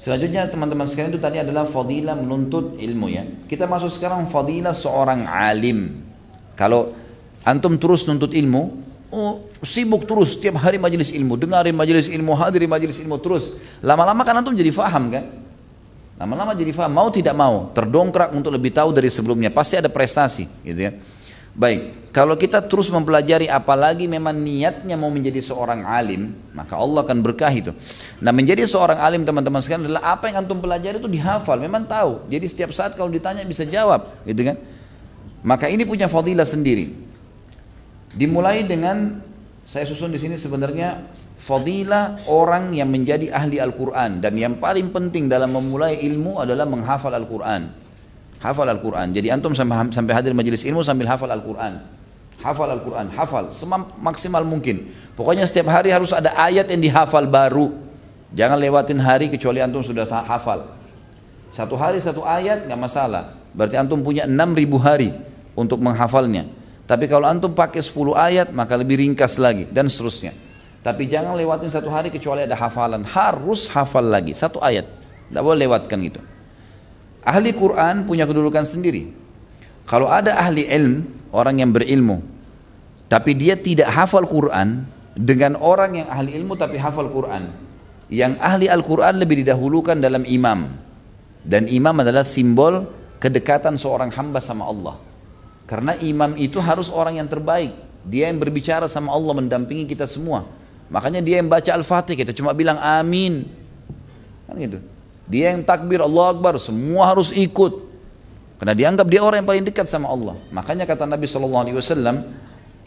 Selanjutnya teman-teman sekalian itu tadi adalah fadilah menuntut ilmu ya. Kita masuk sekarang fadilah seorang alim. Kalau antum terus nuntut ilmu, Oh, sibuk terus tiap hari majelis ilmu, dengarin majelis ilmu, hadirin majelis ilmu terus. Lama-lama kan antum jadi faham kan? Lama-lama jadi faham, mau tidak mau, terdongkrak untuk lebih tahu dari sebelumnya, pasti ada prestasi, gitu ya. Baik, kalau kita terus mempelajari apalagi memang niatnya mau menjadi seorang alim, maka Allah akan berkah itu. Nah menjadi seorang alim teman-teman sekalian adalah apa yang antum pelajari itu dihafal, memang tahu. Jadi setiap saat kalau ditanya bisa jawab, gitu kan. Maka ini punya fadilah sendiri. Dimulai dengan saya susun di sini sebenarnya fadilah orang yang menjadi ahli Al-Quran dan yang paling penting dalam memulai ilmu adalah menghafal Al-Quran. Hafal Al-Quran. Jadi antum sampai, hadir majelis ilmu sambil hafal Al-Quran. Hafal Al-Quran, hafal maksimal mungkin. Pokoknya setiap hari harus ada ayat yang dihafal baru. Jangan lewatin hari kecuali antum sudah hafal. Satu hari satu ayat nggak masalah. Berarti antum punya 6000 hari untuk menghafalnya. Tapi kalau antum pakai 10 ayat maka lebih ringkas lagi dan seterusnya. Tapi jangan lewatin satu hari kecuali ada hafalan. Harus hafal lagi satu ayat. Tidak boleh lewatkan gitu. Ahli Quran punya kedudukan sendiri. Kalau ada ahli ilm, orang yang berilmu, tapi dia tidak hafal Quran dengan orang yang ahli ilmu tapi hafal Quran. Yang ahli Al-Quran lebih didahulukan dalam imam. Dan imam adalah simbol kedekatan seorang hamba sama Allah. Karena imam itu harus orang yang terbaik. Dia yang berbicara sama Allah mendampingi kita semua. Makanya dia yang baca Al-Fatih kita cuma bilang amin. Kan gitu. Dia yang takbir Allah Akbar, semua harus ikut. Karena dianggap dia orang yang paling dekat sama Allah. Makanya kata Nabi SAW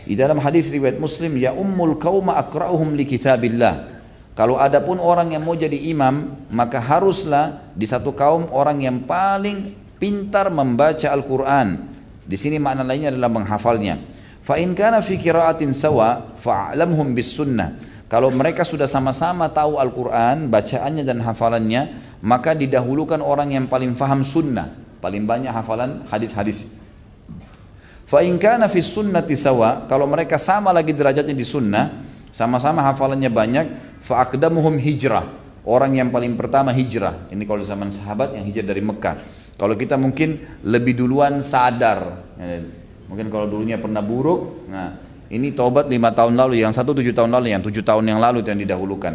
di dalam hadis riwayat Muslim, ya ummul kauma akra'uhum li kitabillah. Kalau ada pun orang yang mau jadi imam, maka haruslah di satu kaum orang yang paling pintar membaca Al-Quran di sini makna lainnya adalah menghafalnya. Fa in kana fi qiraatin sawa fa'lamhum bis sunnah. Kalau mereka sudah sama-sama tahu Al-Quran, bacaannya dan hafalannya, maka didahulukan orang yang paling faham sunnah, paling banyak hafalan hadis-hadis. Fa in kana fi sunnati sawa, kalau mereka sama lagi derajatnya di sunnah, sama-sama hafalannya banyak, fa aqdamuhum hijrah. Orang yang paling pertama hijrah. Ini kalau di zaman sahabat yang hijrah dari Mekah. Kalau kita mungkin lebih duluan sadar, ya, mungkin kalau dulunya pernah buruk, nah ini tobat lima tahun lalu, yang satu tujuh tahun lalu, yang tujuh tahun yang lalu yang didahulukan.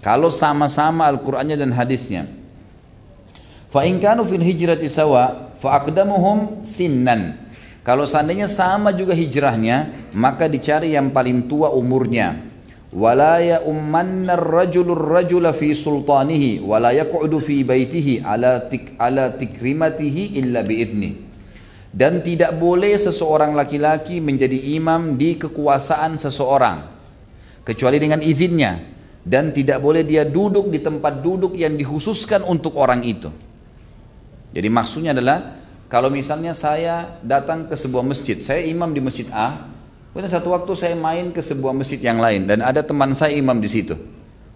Kalau sama-sama Al-Qur'annya dan hadisnya. Fa in kanu fil hijrati sawa fa aqdamuhum sinnan. Kalau seandainya sama juga hijrahnya, maka dicari yang paling tua umurnya wala ya ummanna ar-rajulu ar-rajula fi sultanihi wala yaq'udu fi baitihi ala tik ala tikrimatihi illa biidni dan tidak boleh seseorang laki-laki menjadi imam di kekuasaan seseorang kecuali dengan izinnya dan tidak boleh dia duduk di tempat duduk yang dikhususkan untuk orang itu jadi maksudnya adalah kalau misalnya saya datang ke sebuah masjid saya imam di masjid A Kemudian satu waktu saya main ke sebuah masjid yang lain dan ada teman saya imam di situ.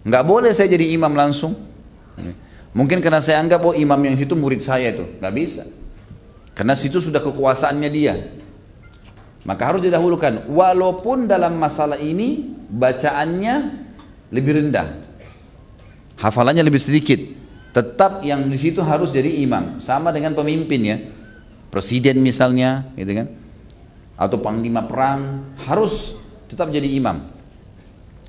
Nggak boleh saya jadi imam langsung. Mungkin karena saya anggap oh imam yang situ murid saya itu, nggak bisa. Karena situ sudah kekuasaannya dia. Maka harus didahulukan. Walaupun dalam masalah ini bacaannya lebih rendah, hafalannya lebih sedikit, tetap yang di situ harus jadi imam. Sama dengan pemimpin ya, presiden misalnya, gitu kan atau panglima perang harus tetap jadi imam.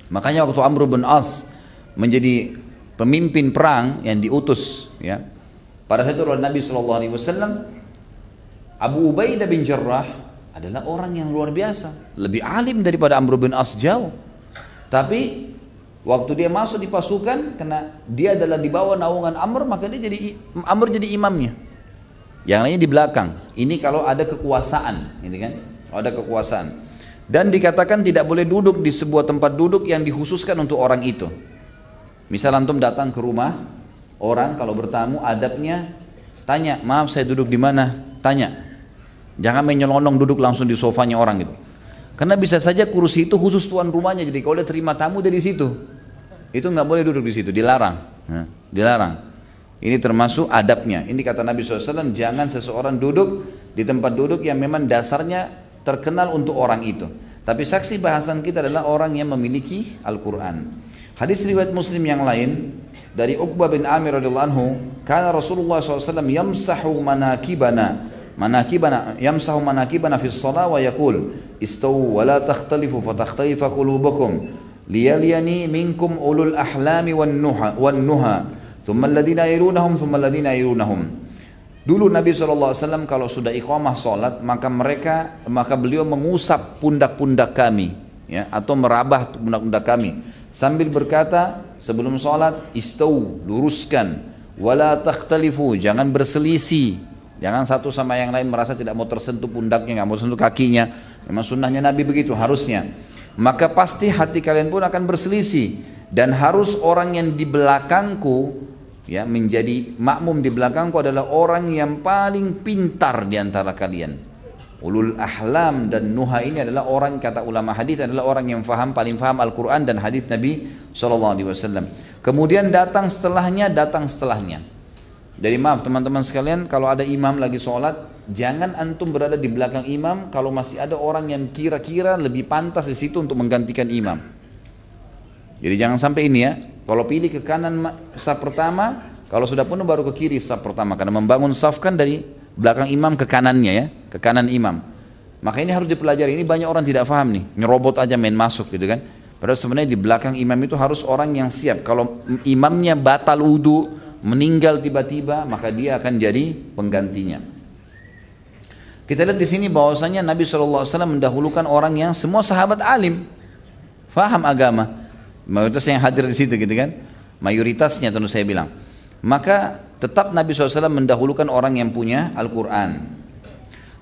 Makanya waktu Amr bin As menjadi pemimpin perang yang diutus ya. Pada saat itu Nabi Shallallahu alaihi wasallam Abu Ubaidah bin Jarrah adalah orang yang luar biasa, lebih alim daripada Amr bin As jauh. Tapi waktu dia masuk di pasukan karena dia adalah di bawah naungan Amr maka dia jadi Amr jadi imamnya. Yang lainnya di belakang. Ini kalau ada kekuasaan, gitu kan? ada kekuasaan. Dan dikatakan tidak boleh duduk di sebuah tempat duduk yang dikhususkan untuk orang itu. Misal antum datang ke rumah orang kalau bertamu adabnya tanya, "Maaf saya duduk di mana?" Tanya. Jangan menyelonong duduk langsung di sofanya orang gitu. Karena bisa saja kursi itu khusus tuan rumahnya, jadi kalau dia terima tamu dari situ, itu nggak boleh duduk di situ, dilarang, nah, dilarang. Ini termasuk adabnya. Ini kata Nabi SAW, jangan seseorang duduk di tempat duduk yang memang dasarnya terkenal untuk orang itu. Tapi saksi bahasan kita adalah orang yang memiliki Al-Quran. Hadis riwayat Muslim yang lain dari Uqbah bin Amir radhiyallahu anhu, karena Rasulullah SAW yamsahu manakibana manakibana yamsahu manakibana fi shalah wa yaqul istawu wa la takhtalifu fa takhtalifa qulubukum liyaliyani minkum ulul ahlami wan nuha wan nuha thumma alladhina yalunahum thumma alladhina yalunahum. Dulu Nabi SAW kalau sudah iqamah sholat maka mereka maka beliau mengusap pundak-pundak kami ya atau merabah pundak-pundak kami. Sambil berkata sebelum sholat istau luruskan. Wala takhtalifu jangan berselisih Jangan satu sama yang lain merasa tidak mau tersentuh pundaknya, nggak mau tersentuh kakinya. Memang sunnahnya Nabi begitu harusnya. Maka pasti hati kalian pun akan berselisih dan harus orang yang di belakangku ya menjadi makmum di belakangku adalah orang yang paling pintar di antara kalian. Ulul ahlam dan nuha ini adalah orang kata ulama hadis adalah orang yang faham paling faham Al-Quran dan hadis Nabi SAW. Kemudian datang setelahnya, datang setelahnya. Jadi maaf teman-teman sekalian, kalau ada imam lagi sholat, jangan antum berada di belakang imam kalau masih ada orang yang kira-kira lebih pantas di situ untuk menggantikan imam. Jadi jangan sampai ini ya. Kalau pilih ke kanan saf pertama, kalau sudah penuh baru ke kiri saf pertama. Karena membangun saf kan dari belakang imam ke kanannya ya, ke kanan imam. Maka ini harus dipelajari. Ini banyak orang tidak paham nih, nyerobot aja main masuk gitu kan. Padahal sebenarnya di belakang imam itu harus orang yang siap. Kalau imamnya batal wudhu, meninggal tiba-tiba maka dia akan jadi penggantinya. Kita lihat di sini bahwasanya Nabi SAW mendahulukan orang yang semua sahabat alim, faham agama. Mayoritas yang hadir di situ gitu kan, mayoritasnya tentu saya bilang. Maka tetap Nabi SAW mendahulukan orang yang punya Al-Quran.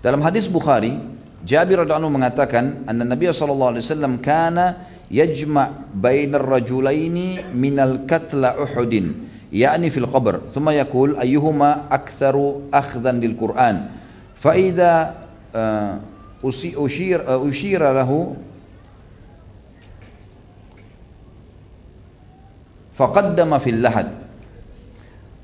Dalam hadis Bukhari, Jabir radhiallahu mengatakan, "Anna Nabi SAW kana yajma' bainar rajulaini minal katla Uhudin." Yakni fil qabr. Thumma yaqul ayyuhuma aktharu akhdhan lil Qur'an? Fa idza ushir ushira lahu faqaddama fil lahad.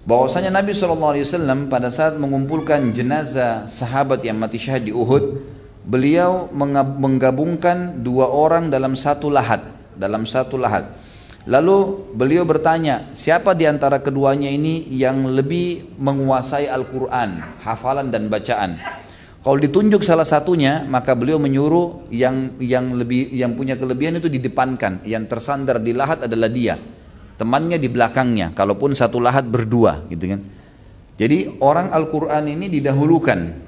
Bahwasanya Nabi SAW pada saat mengumpulkan jenazah sahabat yang mati syahid di Uhud beliau menggabungkan dua orang dalam satu lahat dalam satu lahat Lalu beliau bertanya, siapa di antara keduanya ini yang lebih menguasai Al-Quran, hafalan dan bacaan? Kalau ditunjuk salah satunya, maka beliau menyuruh yang yang lebih yang punya kelebihan itu didepankan, yang tersandar di lahat adalah dia, temannya di belakangnya. Kalaupun satu lahat berdua, gitu kan? Jadi orang Al-Quran ini didahulukan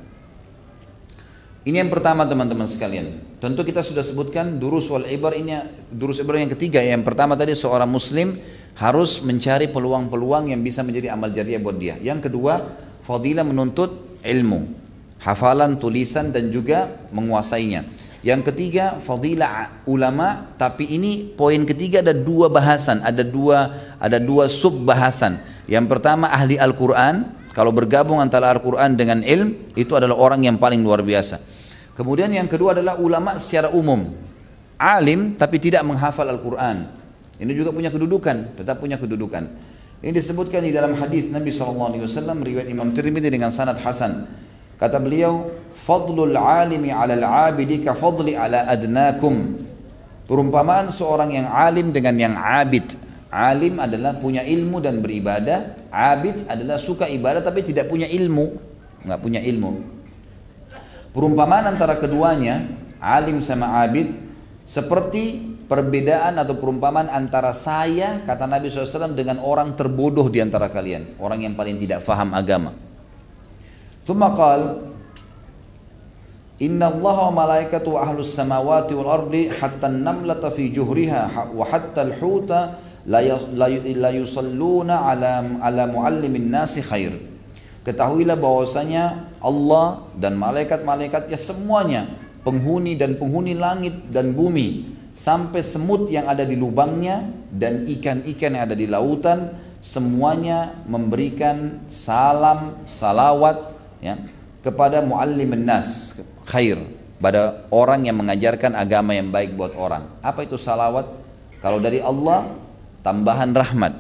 ini yang pertama teman-teman sekalian. Tentu kita sudah sebutkan durus wal ibar ini durus ibar yang ketiga. Yang pertama tadi seorang muslim harus mencari peluang-peluang yang bisa menjadi amal jariah buat dia. Yang kedua, fadilah menuntut ilmu, hafalan, tulisan dan juga menguasainya. Yang ketiga, fadilah ulama, tapi ini poin ketiga ada dua bahasan, ada dua ada dua sub bahasan. Yang pertama ahli Al-Qur'an, kalau bergabung antara Al-Quran dengan ilm, itu adalah orang yang paling luar biasa. Kemudian yang kedua adalah ulama secara umum. Alim tapi tidak menghafal Al-Quran. Ini juga punya kedudukan, tetap punya kedudukan. Ini disebutkan di dalam hadis Nabi SAW riwayat Imam Tirmidzi dengan sanad Hasan. Kata beliau, "Fadlul alimi 'ala al-'abidi ka fadli 'ala adnakum." Perumpamaan seorang yang alim dengan yang abid. Alim adalah punya ilmu dan beribadah, abid adalah suka ibadah tapi tidak punya ilmu, nggak punya ilmu. Perumpamaan antara keduanya, alim sama abid, seperti perbedaan atau perumpamaan antara saya, kata Nabi SAW, dengan orang terbodoh di antara kalian. Orang yang paling tidak faham agama. Thumma qal, Inna Allah wa malaikatu ahlus samawati wal ardi hatta namlata fi juhriha wa hatta al-huta la yusalluna ala, ala muallimin nasi khair. Ketahuilah bahwasanya Allah dan malaikat-malaikatnya semuanya penghuni dan penghuni langit dan bumi sampai semut yang ada di lubangnya dan ikan-ikan yang ada di lautan semuanya memberikan salam salawat ya kepada muallim nas khair pada orang yang mengajarkan agama yang baik buat orang. Apa itu salawat? Kalau dari Allah, tambahan rahmat,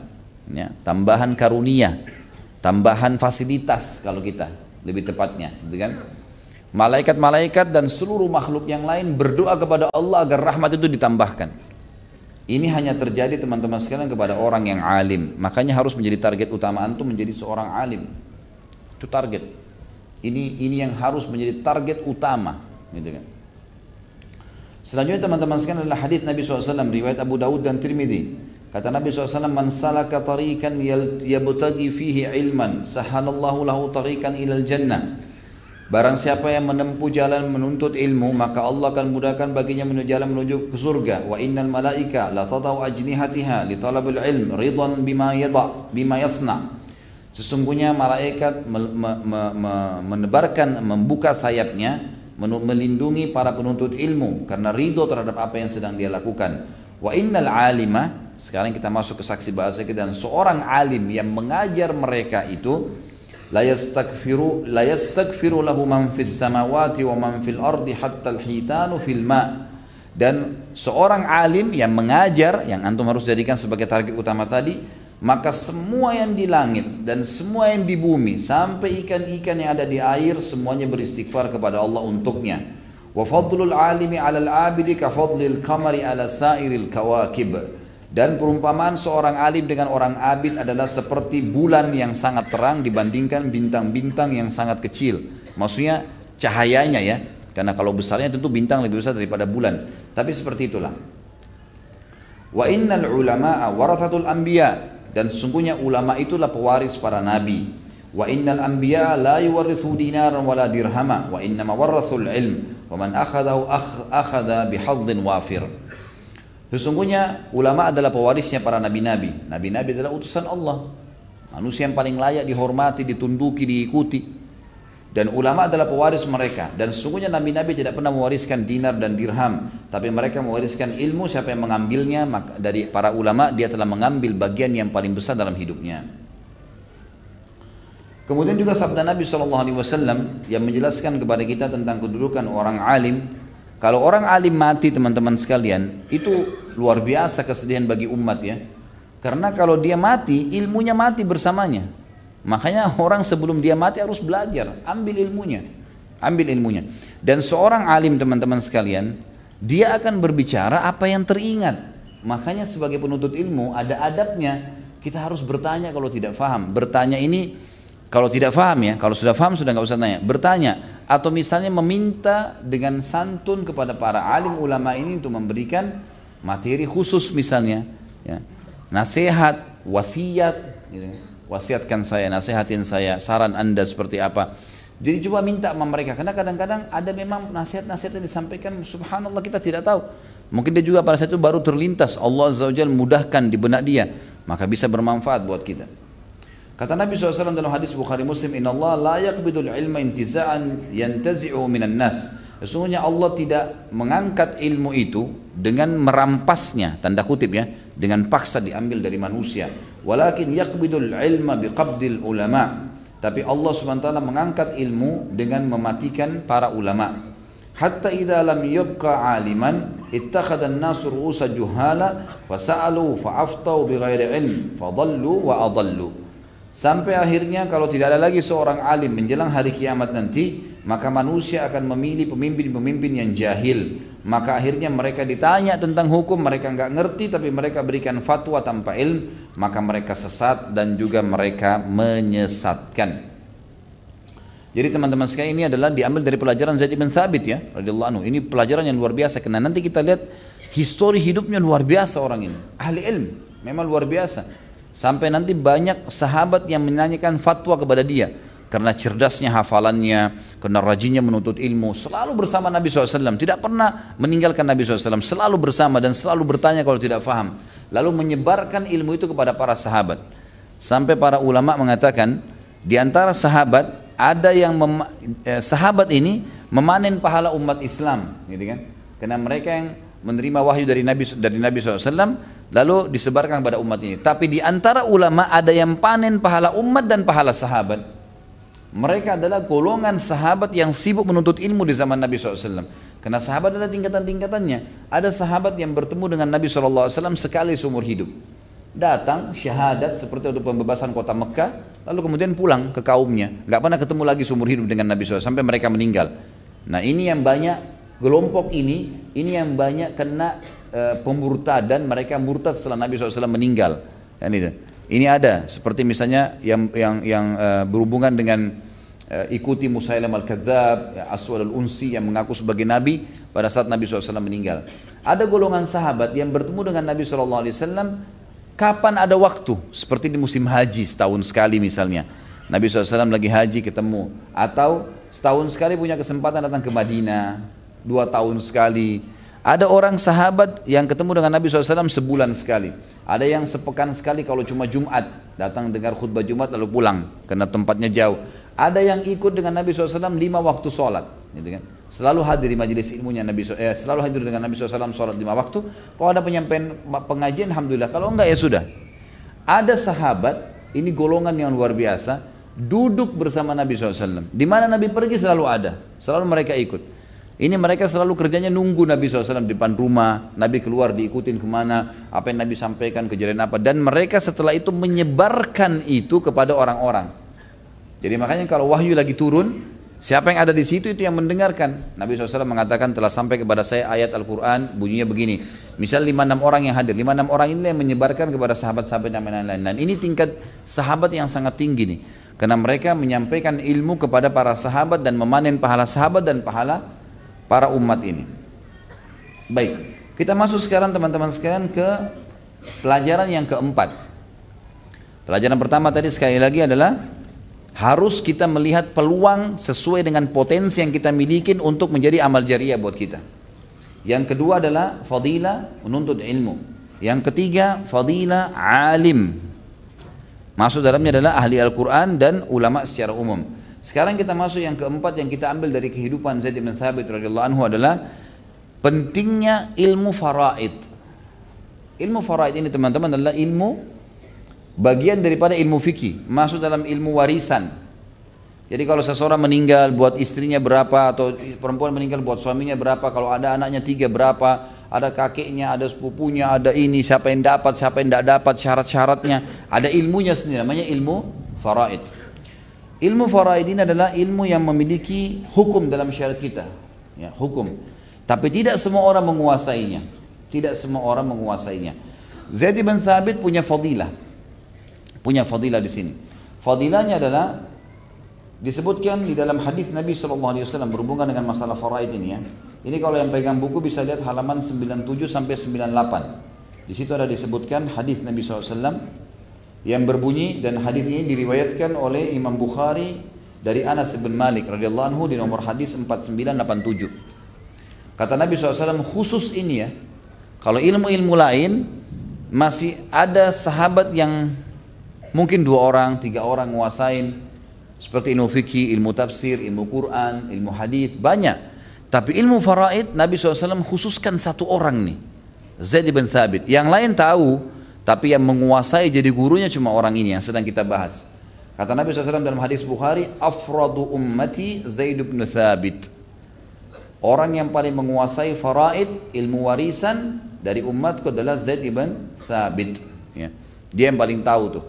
ya, tambahan karunia, tambahan fasilitas kalau kita lebih tepatnya, gitu kan? Malaikat-malaikat dan seluruh makhluk yang lain berdoa kepada Allah agar rahmat itu ditambahkan. Ini hanya terjadi teman-teman sekalian kepada orang yang alim. Makanya harus menjadi target utama antum menjadi seorang alim. Itu target. Ini ini yang harus menjadi target utama, gitu kan. Selanjutnya teman-teman sekalian adalah hadis Nabi SAW riwayat Abu Dawud dan Tirmidzi. Kata Nabi SAW, Man salaka tarikan yabtagi fihi ilman, sahalallahu lahu tarikan ilal jannah. Barang siapa yang menempuh jalan menuntut ilmu maka Allah akan mudahkan baginya menuju jalan menuju ke surga. Wa innal malaika la tadau ajnihatiha li talabil ilm ridan bima yada bima yasna. Sesungguhnya malaikat me, me, me, menebarkan membuka sayapnya melindungi para penuntut ilmu karena ridho terhadap apa yang sedang dia lakukan. Wa innal alima sekarang kita masuk ke saksi bahasa kita dan seorang alim yang mengajar mereka itu la yastaghfiru la yastaghfiru lahu man fis samawati wa man fil ardi hatta al-hitanu fil ma. Dan seorang alim yang mengajar yang antum harus jadikan sebagai target utama tadi maka semua yang di langit dan semua yang di bumi sampai ikan-ikan yang ada di air semuanya beristighfar kepada Allah untuknya wa alimi 'alal 'abidi ka qamari 'ala sairil kawakib dan perumpamaan seorang alim dengan orang abid adalah seperti bulan yang sangat terang dibandingkan bintang-bintang yang sangat kecil. Maksudnya cahayanya ya. Karena kalau besarnya tentu bintang lebih besar daripada bulan. Tapi seperti itulah. Wa innal ulama'a warathatul anbiya dan sesungguhnya ulama itulah pewaris para nabi. Wa innal anbiya la yuwarithu dinaran wala dirhama wa innama warathul ilm wa man akhadahu akhadha bihadzin wafir. Sesungguhnya ulama adalah pewarisnya para nabi-nabi. Nabi-nabi adalah utusan Allah. Manusia yang paling layak dihormati, ditunduki, diikuti. Dan ulama adalah pewaris mereka. Dan sesungguhnya nabi-nabi tidak pernah mewariskan dinar dan dirham. Tapi mereka mewariskan ilmu, siapa yang mengambilnya dari para ulama, dia telah mengambil bagian yang paling besar dalam hidupnya. Kemudian juga sabda Nabi SAW yang menjelaskan kepada kita tentang kedudukan orang alim kalau orang alim mati teman-teman sekalian, itu luar biasa kesedihan bagi umat ya. Karena kalau dia mati, ilmunya mati bersamanya. Makanya orang sebelum dia mati harus belajar, ambil ilmunya. Ambil ilmunya. Dan seorang alim teman-teman sekalian, dia akan berbicara apa yang teringat. Makanya sebagai penuntut ilmu ada adabnya. Kita harus bertanya kalau tidak faham. Bertanya ini kalau tidak faham ya, kalau sudah faham sudah nggak usah tanya. Bertanya, atau misalnya meminta dengan santun kepada para alim ulama ini untuk memberikan materi khusus misalnya ya. nasihat wasiat gitu. wasiatkan saya nasihatin saya saran anda seperti apa. Jadi coba minta sama mereka. Karena kadang-kadang ada memang nasihat-nasihat yang disampaikan subhanallah kita tidak tahu. Mungkin dia juga pada saat itu baru terlintas. Allah Azza wa mudahkan di benak dia. Maka bisa bermanfaat buat kita Kata Nabi SAW dalam hadis Bukhari Muslim, Inna Allah la yakbidul ilma intiza'an yantazi'u minan nas. Sesungguhnya Allah tidak mengangkat ilmu itu dengan merampasnya, tanda kutip ya, dengan paksa diambil dari manusia. Walakin yakbidul ilma biqabdil ulama. Tapi Allah SWT mengangkat ilmu dengan mematikan para ulama. Hatta idza lam yabqa aliman ittakhadha an-nasu ru'usa juhala fasa'alu fa'aftau bighairi ilm fadallu wa adallu. Sampai akhirnya kalau tidak ada lagi seorang alim menjelang hari kiamat nanti, maka manusia akan memilih pemimpin-pemimpin yang jahil. Maka akhirnya mereka ditanya tentang hukum, mereka nggak ngerti tapi mereka berikan fatwa tanpa ilmu, maka mereka sesat dan juga mereka menyesatkan. Jadi teman-teman sekalian ini adalah diambil dari pelajaran Zaid bin Thabit ya, radhiyallahu anhu. Ini pelajaran yang luar biasa karena nanti kita lihat histori hidupnya luar biasa orang ini. Ahli ilmu, memang luar biasa. Sampai nanti banyak sahabat yang menanyakan fatwa kepada dia. Karena cerdasnya hafalannya, karena rajinnya menuntut ilmu. Selalu bersama Nabi SAW. Tidak pernah meninggalkan Nabi SAW. Selalu bersama dan selalu bertanya kalau tidak faham. Lalu menyebarkan ilmu itu kepada para sahabat. Sampai para ulama mengatakan, di antara sahabat ada yang eh, sahabat ini memanen pahala umat Islam, gitu kan? Karena mereka yang menerima wahyu dari Nabi dari Nabi SAW lalu disebarkan kepada umat ini. Tapi di antara ulama ada yang panen pahala umat dan pahala sahabat. Mereka adalah golongan sahabat yang sibuk menuntut ilmu di zaman Nabi SAW. Karena sahabat ada tingkatan-tingkatannya. Ada sahabat yang bertemu dengan Nabi SAW sekali seumur hidup. Datang syahadat seperti untuk pembebasan kota Mekah, lalu kemudian pulang ke kaumnya. Gak pernah ketemu lagi seumur hidup dengan Nabi SAW sampai mereka meninggal. Nah ini yang banyak kelompok ini, ini yang banyak kena e, pemurtadan mereka murtad setelah Nabi SAW meninggal. Kan itu. Ini ada seperti misalnya yang yang yang e, berhubungan dengan uh, ikuti Musailam al-Kadzab, ya, Aswad al-Unsi yang mengaku sebagai nabi pada saat Nabi SAW meninggal. Ada golongan sahabat yang bertemu dengan Nabi SAW kapan ada waktu, seperti di musim haji setahun sekali misalnya. Nabi SAW lagi haji ketemu, atau setahun sekali punya kesempatan datang ke Madinah, dua tahun sekali. Ada orang sahabat yang ketemu dengan Nabi SAW sebulan sekali. Ada yang sepekan sekali kalau cuma Jumat, datang dengar khutbah Jumat lalu pulang, karena tempatnya jauh. Ada yang ikut dengan Nabi SAW lima waktu sholat. Gitu kan? Selalu hadir di majelis ilmunya Nabi SAW, eh, selalu hadir dengan Nabi SAW sholat lima waktu. Kalau ada penyampaian pengajian, Alhamdulillah. Kalau enggak ya sudah. Ada sahabat, ini golongan yang luar biasa, duduk bersama Nabi SAW. Di mana Nabi pergi selalu ada, selalu mereka ikut. Ini mereka selalu kerjanya nunggu Nabi SAW di depan rumah, Nabi keluar diikutin ke mana, apa yang Nabi sampaikan, kejadian apa. Dan mereka setelah itu menyebarkan itu kepada orang-orang. Jadi makanya kalau wahyu lagi turun, siapa yang ada di situ itu yang mendengarkan. Nabi SAW mengatakan telah sampai kepada saya ayat Al-Quran bunyinya begini. Misal lima enam orang yang hadir, lima enam orang ini yang menyebarkan kepada sahabat-sahabat yang lain-lain. Dan ini tingkat sahabat yang sangat tinggi nih. Karena mereka menyampaikan ilmu kepada para sahabat dan memanen pahala sahabat dan pahala para umat ini. Baik, kita masuk sekarang teman-teman sekalian ke pelajaran yang keempat. Pelajaran pertama tadi sekali lagi adalah harus kita melihat peluang sesuai dengan potensi yang kita miliki untuk menjadi amal jariah buat kita. Yang kedua adalah fadilah menuntut ilmu. Yang ketiga fadilah alim. Masuk dalamnya adalah ahli Al-Quran dan ulama secara umum. Sekarang kita masuk yang keempat yang kita ambil dari kehidupan Zaid bin Thabit radhiyallahu anhu adalah pentingnya ilmu faraid. Ilmu faraid ini teman-teman adalah ilmu bagian daripada ilmu fikih, masuk dalam ilmu warisan. Jadi kalau seseorang meninggal buat istrinya berapa atau perempuan meninggal buat suaminya berapa, kalau ada anaknya tiga berapa, ada kakeknya, ada sepupunya, ada ini, siapa yang dapat, siapa yang tidak dapat, syarat-syaratnya, ada ilmunya sendiri, namanya ilmu faraid. Ilmu faraid ini adalah ilmu yang memiliki hukum dalam syariat kita, ya, hukum. Tapi tidak semua orang menguasainya, tidak semua orang menguasainya. Zaid bin Thabit punya fadilah, punya fadilah di sini. Fadilahnya adalah disebutkan di dalam hadis Nabi SAW berhubungan dengan masalah faraid ini ya. Ini kalau yang pegang buku bisa lihat halaman 97 sampai 98. Di situ ada disebutkan hadis Nabi SAW yang berbunyi dan hadis ini diriwayatkan oleh Imam Bukhari dari Anas bin Malik radhiyallahu anhu di nomor hadis 4987. Kata Nabi SAW khusus ini ya, kalau ilmu-ilmu lain masih ada sahabat yang Mungkin dua orang, tiga orang nguasain seperti ilmu fikih, ilmu tafsir, ilmu Quran, ilmu hadis banyak. Tapi ilmu faraid Nabi SAW khususkan satu orang nih, Zaid bin Thabit. Yang lain tahu, tapi yang menguasai jadi gurunya cuma orang ini yang sedang kita bahas. Kata Nabi SAW dalam hadis Bukhari, Afradu ummati Zaid bin Thabit. Orang yang paling menguasai faraid, ilmu warisan dari umatku adalah Zaid bin Thabit. Ya. Dia yang paling tahu tuh.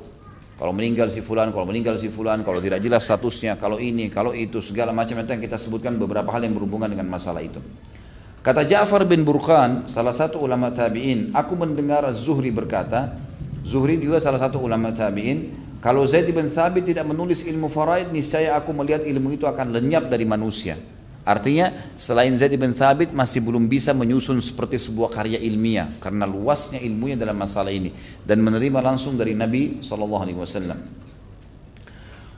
Kalau meninggal si fulan, kalau meninggal si fulan, kalau tidak jelas statusnya, kalau ini, kalau itu, segala macam itu yang kita sebutkan beberapa hal yang berhubungan dengan masalah itu. Kata Ja'far bin Burkhan, salah satu ulama tabi'in, aku mendengar Zuhri berkata, Zuhri juga salah satu ulama tabi'in, kalau Zaid bin Thabit tidak menulis ilmu faraid, niscaya aku melihat ilmu itu akan lenyap dari manusia. Artinya selain Zaid bin Thabit masih belum bisa menyusun seperti sebuah karya ilmiah karena luasnya ilmunya dalam masalah ini dan menerima langsung dari Nabi wasallam.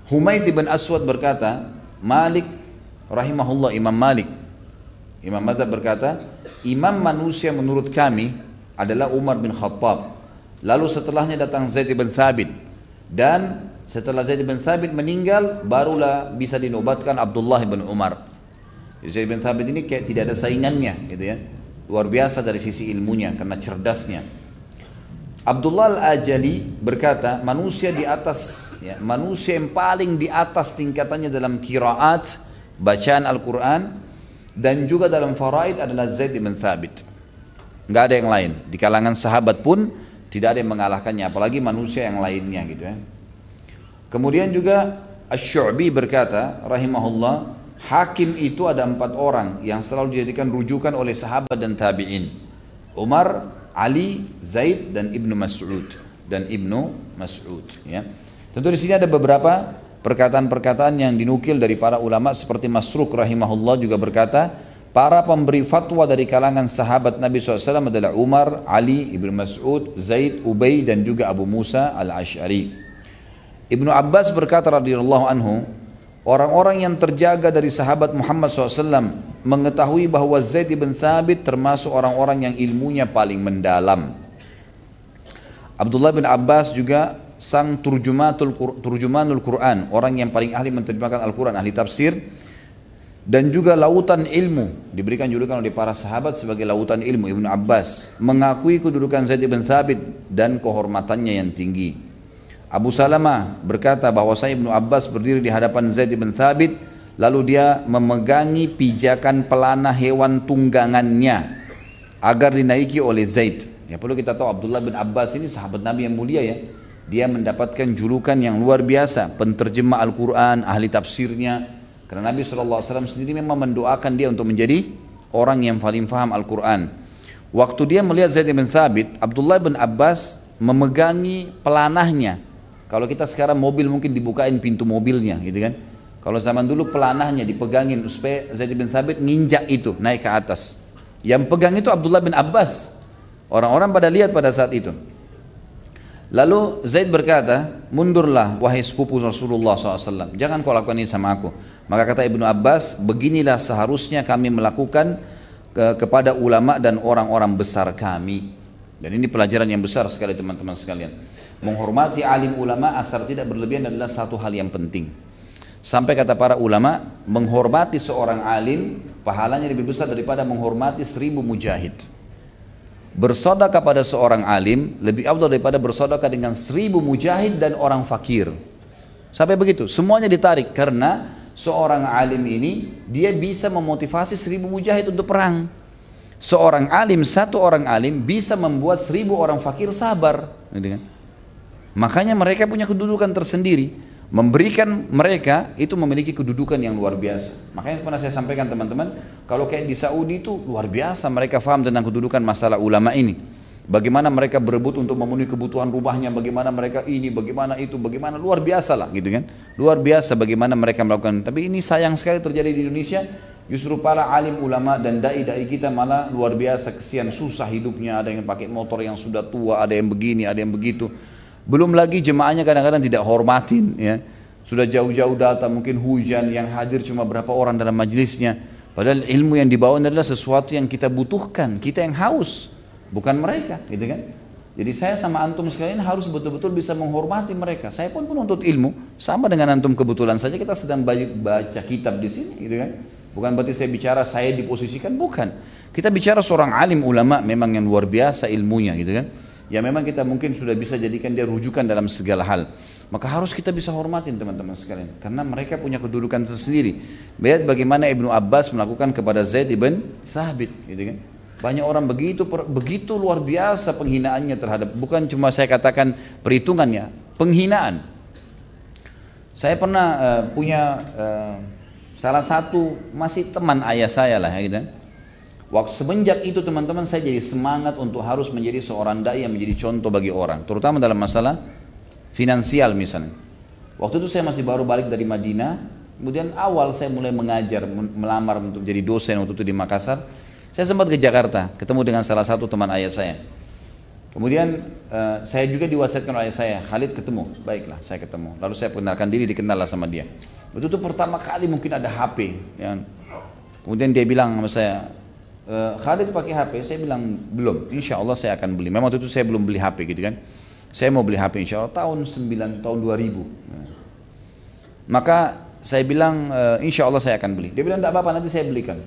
Humaid bin Aswad berkata, Malik rahimahullah Imam Malik Imam Madzhab berkata, imam manusia menurut kami adalah Umar bin Khattab. Lalu setelahnya datang Zaid bin Thabit dan setelah Zaid bin Thabit meninggal barulah bisa dinobatkan Abdullah bin Umar. Zaid bin Thabit ini kayak tidak ada saingannya gitu ya. Luar biasa dari sisi ilmunya karena cerdasnya. Abdullah Al-Ajali berkata, manusia di atas ya, manusia yang paling di atas tingkatannya dalam kiraat bacaan Al-Qur'an dan juga dalam faraid adalah Zaid bin Thabit. Nggak ada yang lain. Di kalangan sahabat pun tidak ada yang mengalahkannya, apalagi manusia yang lainnya gitu ya. Kemudian juga Ash-Syu'bi berkata, rahimahullah, hakim itu ada empat orang yang selalu dijadikan rujukan oleh sahabat dan tabi'in. Umar, Ali, Zaid, dan Ibnu Mas'ud. Dan Ibnu Mas'ud. Ya. Tentu di sini ada beberapa perkataan-perkataan yang dinukil dari para ulama seperti Masruk rahimahullah juga berkata, para pemberi fatwa dari kalangan sahabat Nabi SAW adalah Umar, Ali, Ibnu Mas'ud, Zaid, Ubay dan juga Abu Musa al-Ash'ari. Ibnu Abbas berkata radhiyallahu anhu, orang-orang yang terjaga dari sahabat Muhammad SAW mengetahui bahwa Zaid bin Thabit termasuk orang-orang yang ilmunya paling mendalam. Abdullah bin Abbas juga sang turjumatul turjumanul Quran, orang yang paling ahli menerjemahkan Al-Quran, ahli tafsir dan juga lautan ilmu diberikan julukan oleh para sahabat sebagai lautan ilmu Ibnu Abbas mengakui kedudukan Zaid bin Thabit dan kehormatannya yang tinggi. Abu Salamah berkata bahwa saya Ibnu Abbas berdiri di hadapan Zaid bin Thabit lalu dia memegangi pijakan pelana hewan tunggangannya agar dinaiki oleh Zaid. Ya perlu kita tahu Abdullah bin Abbas ini sahabat Nabi yang mulia ya dia mendapatkan julukan yang luar biasa, penterjemah Al-Quran, ahli tafsirnya. Karena Nabi SAW sendiri memang mendoakan dia untuk menjadi orang yang paling faham Al-Quran. Waktu dia melihat Zaid bin Thabit, Abdullah bin Abbas memegangi pelanahnya. Kalau kita sekarang mobil mungkin dibukain pintu mobilnya gitu kan. Kalau zaman dulu pelanahnya dipegangin supaya Zaid bin Thabit nginjak itu naik ke atas. Yang pegang itu Abdullah bin Abbas. Orang-orang pada lihat pada saat itu. Lalu Zaid berkata, mundurlah wahai sepupu Rasulullah SAW. Jangan kau lakukan ini sama aku. Maka kata Ibnu Abbas, beginilah seharusnya kami melakukan ke, kepada ulama dan orang-orang besar kami. Dan ini pelajaran yang besar sekali teman-teman sekalian. Menghormati alim ulama asal tidak berlebihan adalah satu hal yang penting. Sampai kata para ulama, menghormati seorang alim pahalanya lebih besar daripada menghormati seribu mujahid. Bersodakah pada seorang alim lebih abdul daripada bersodakah dengan seribu mujahid dan orang fakir. Sampai begitu, semuanya ditarik karena seorang alim ini dia bisa memotivasi seribu mujahid untuk perang. Seorang alim, satu orang alim bisa membuat seribu orang fakir sabar. Gitu kan? Makanya mereka punya kedudukan tersendiri memberikan mereka itu memiliki kedudukan yang luar biasa. Makanya pernah saya sampaikan teman-teman, kalau kayak di Saudi itu luar biasa mereka faham tentang kedudukan masalah ulama ini. Bagaimana mereka berebut untuk memenuhi kebutuhan rumahnya, bagaimana mereka ini, bagaimana itu, bagaimana luar biasa lah gitu kan. Luar biasa bagaimana mereka melakukan. Tapi ini sayang sekali terjadi di Indonesia. Justru para alim ulama dan dai-dai kita malah luar biasa kesian susah hidupnya. Ada yang pakai motor yang sudah tua, ada yang begini, ada yang begitu belum lagi jemaahnya kadang-kadang tidak hormatin ya. Sudah jauh-jauh datang mungkin hujan yang hadir cuma berapa orang dalam majelisnya. Padahal ilmu yang dibawa adalah sesuatu yang kita butuhkan, kita yang haus, bukan mereka, gitu kan? Jadi saya sama antum sekalian harus betul-betul bisa menghormati mereka. Saya pun untuk ilmu, sama dengan antum kebetulan saja kita sedang baca kitab di sini, gitu kan? Bukan berarti saya bicara saya diposisikan, bukan. Kita bicara seorang alim ulama memang yang luar biasa ilmunya, gitu kan? Ya memang kita mungkin sudah bisa jadikan dia rujukan dalam segala hal. Maka harus kita bisa hormatin teman-teman sekalian. Karena mereka punya kedudukan tersendiri. Lihat bagaimana Ibnu Abbas melakukan kepada Zaid ibn Thabit. Gitu kan. Banyak orang begitu begitu luar biasa penghinaannya terhadap bukan cuma saya katakan perhitungannya, penghinaan. Saya pernah uh, punya uh, salah satu masih teman ayah saya lah gitu. Kan. Waktu semenjak itu teman-teman saya jadi semangat untuk harus menjadi seorang dai yang menjadi contoh bagi orang, terutama dalam masalah finansial misalnya. Waktu itu saya masih baru balik dari Madinah, kemudian awal saya mulai mengajar, melamar untuk jadi dosen waktu itu di Makassar. Saya sempat ke Jakarta, ketemu dengan salah satu teman ayah saya. Kemudian uh, saya juga diwasiatkan oleh saya, Khalid ketemu, baiklah saya ketemu. Lalu saya perkenalkan diri, dikenal lah sama dia. Waktu itu pertama kali mungkin ada HP. Ya. Kemudian dia bilang sama saya, uh, Khalid pakai HP, saya bilang belum, insya Allah saya akan beli. Memang waktu itu saya belum beli HP gitu kan. Saya mau beli HP insya Allah tahun 9, tahun 2000. Nah. Maka saya bilang uh, insya Allah saya akan beli. Dia bilang tidak apa-apa nanti saya belikan.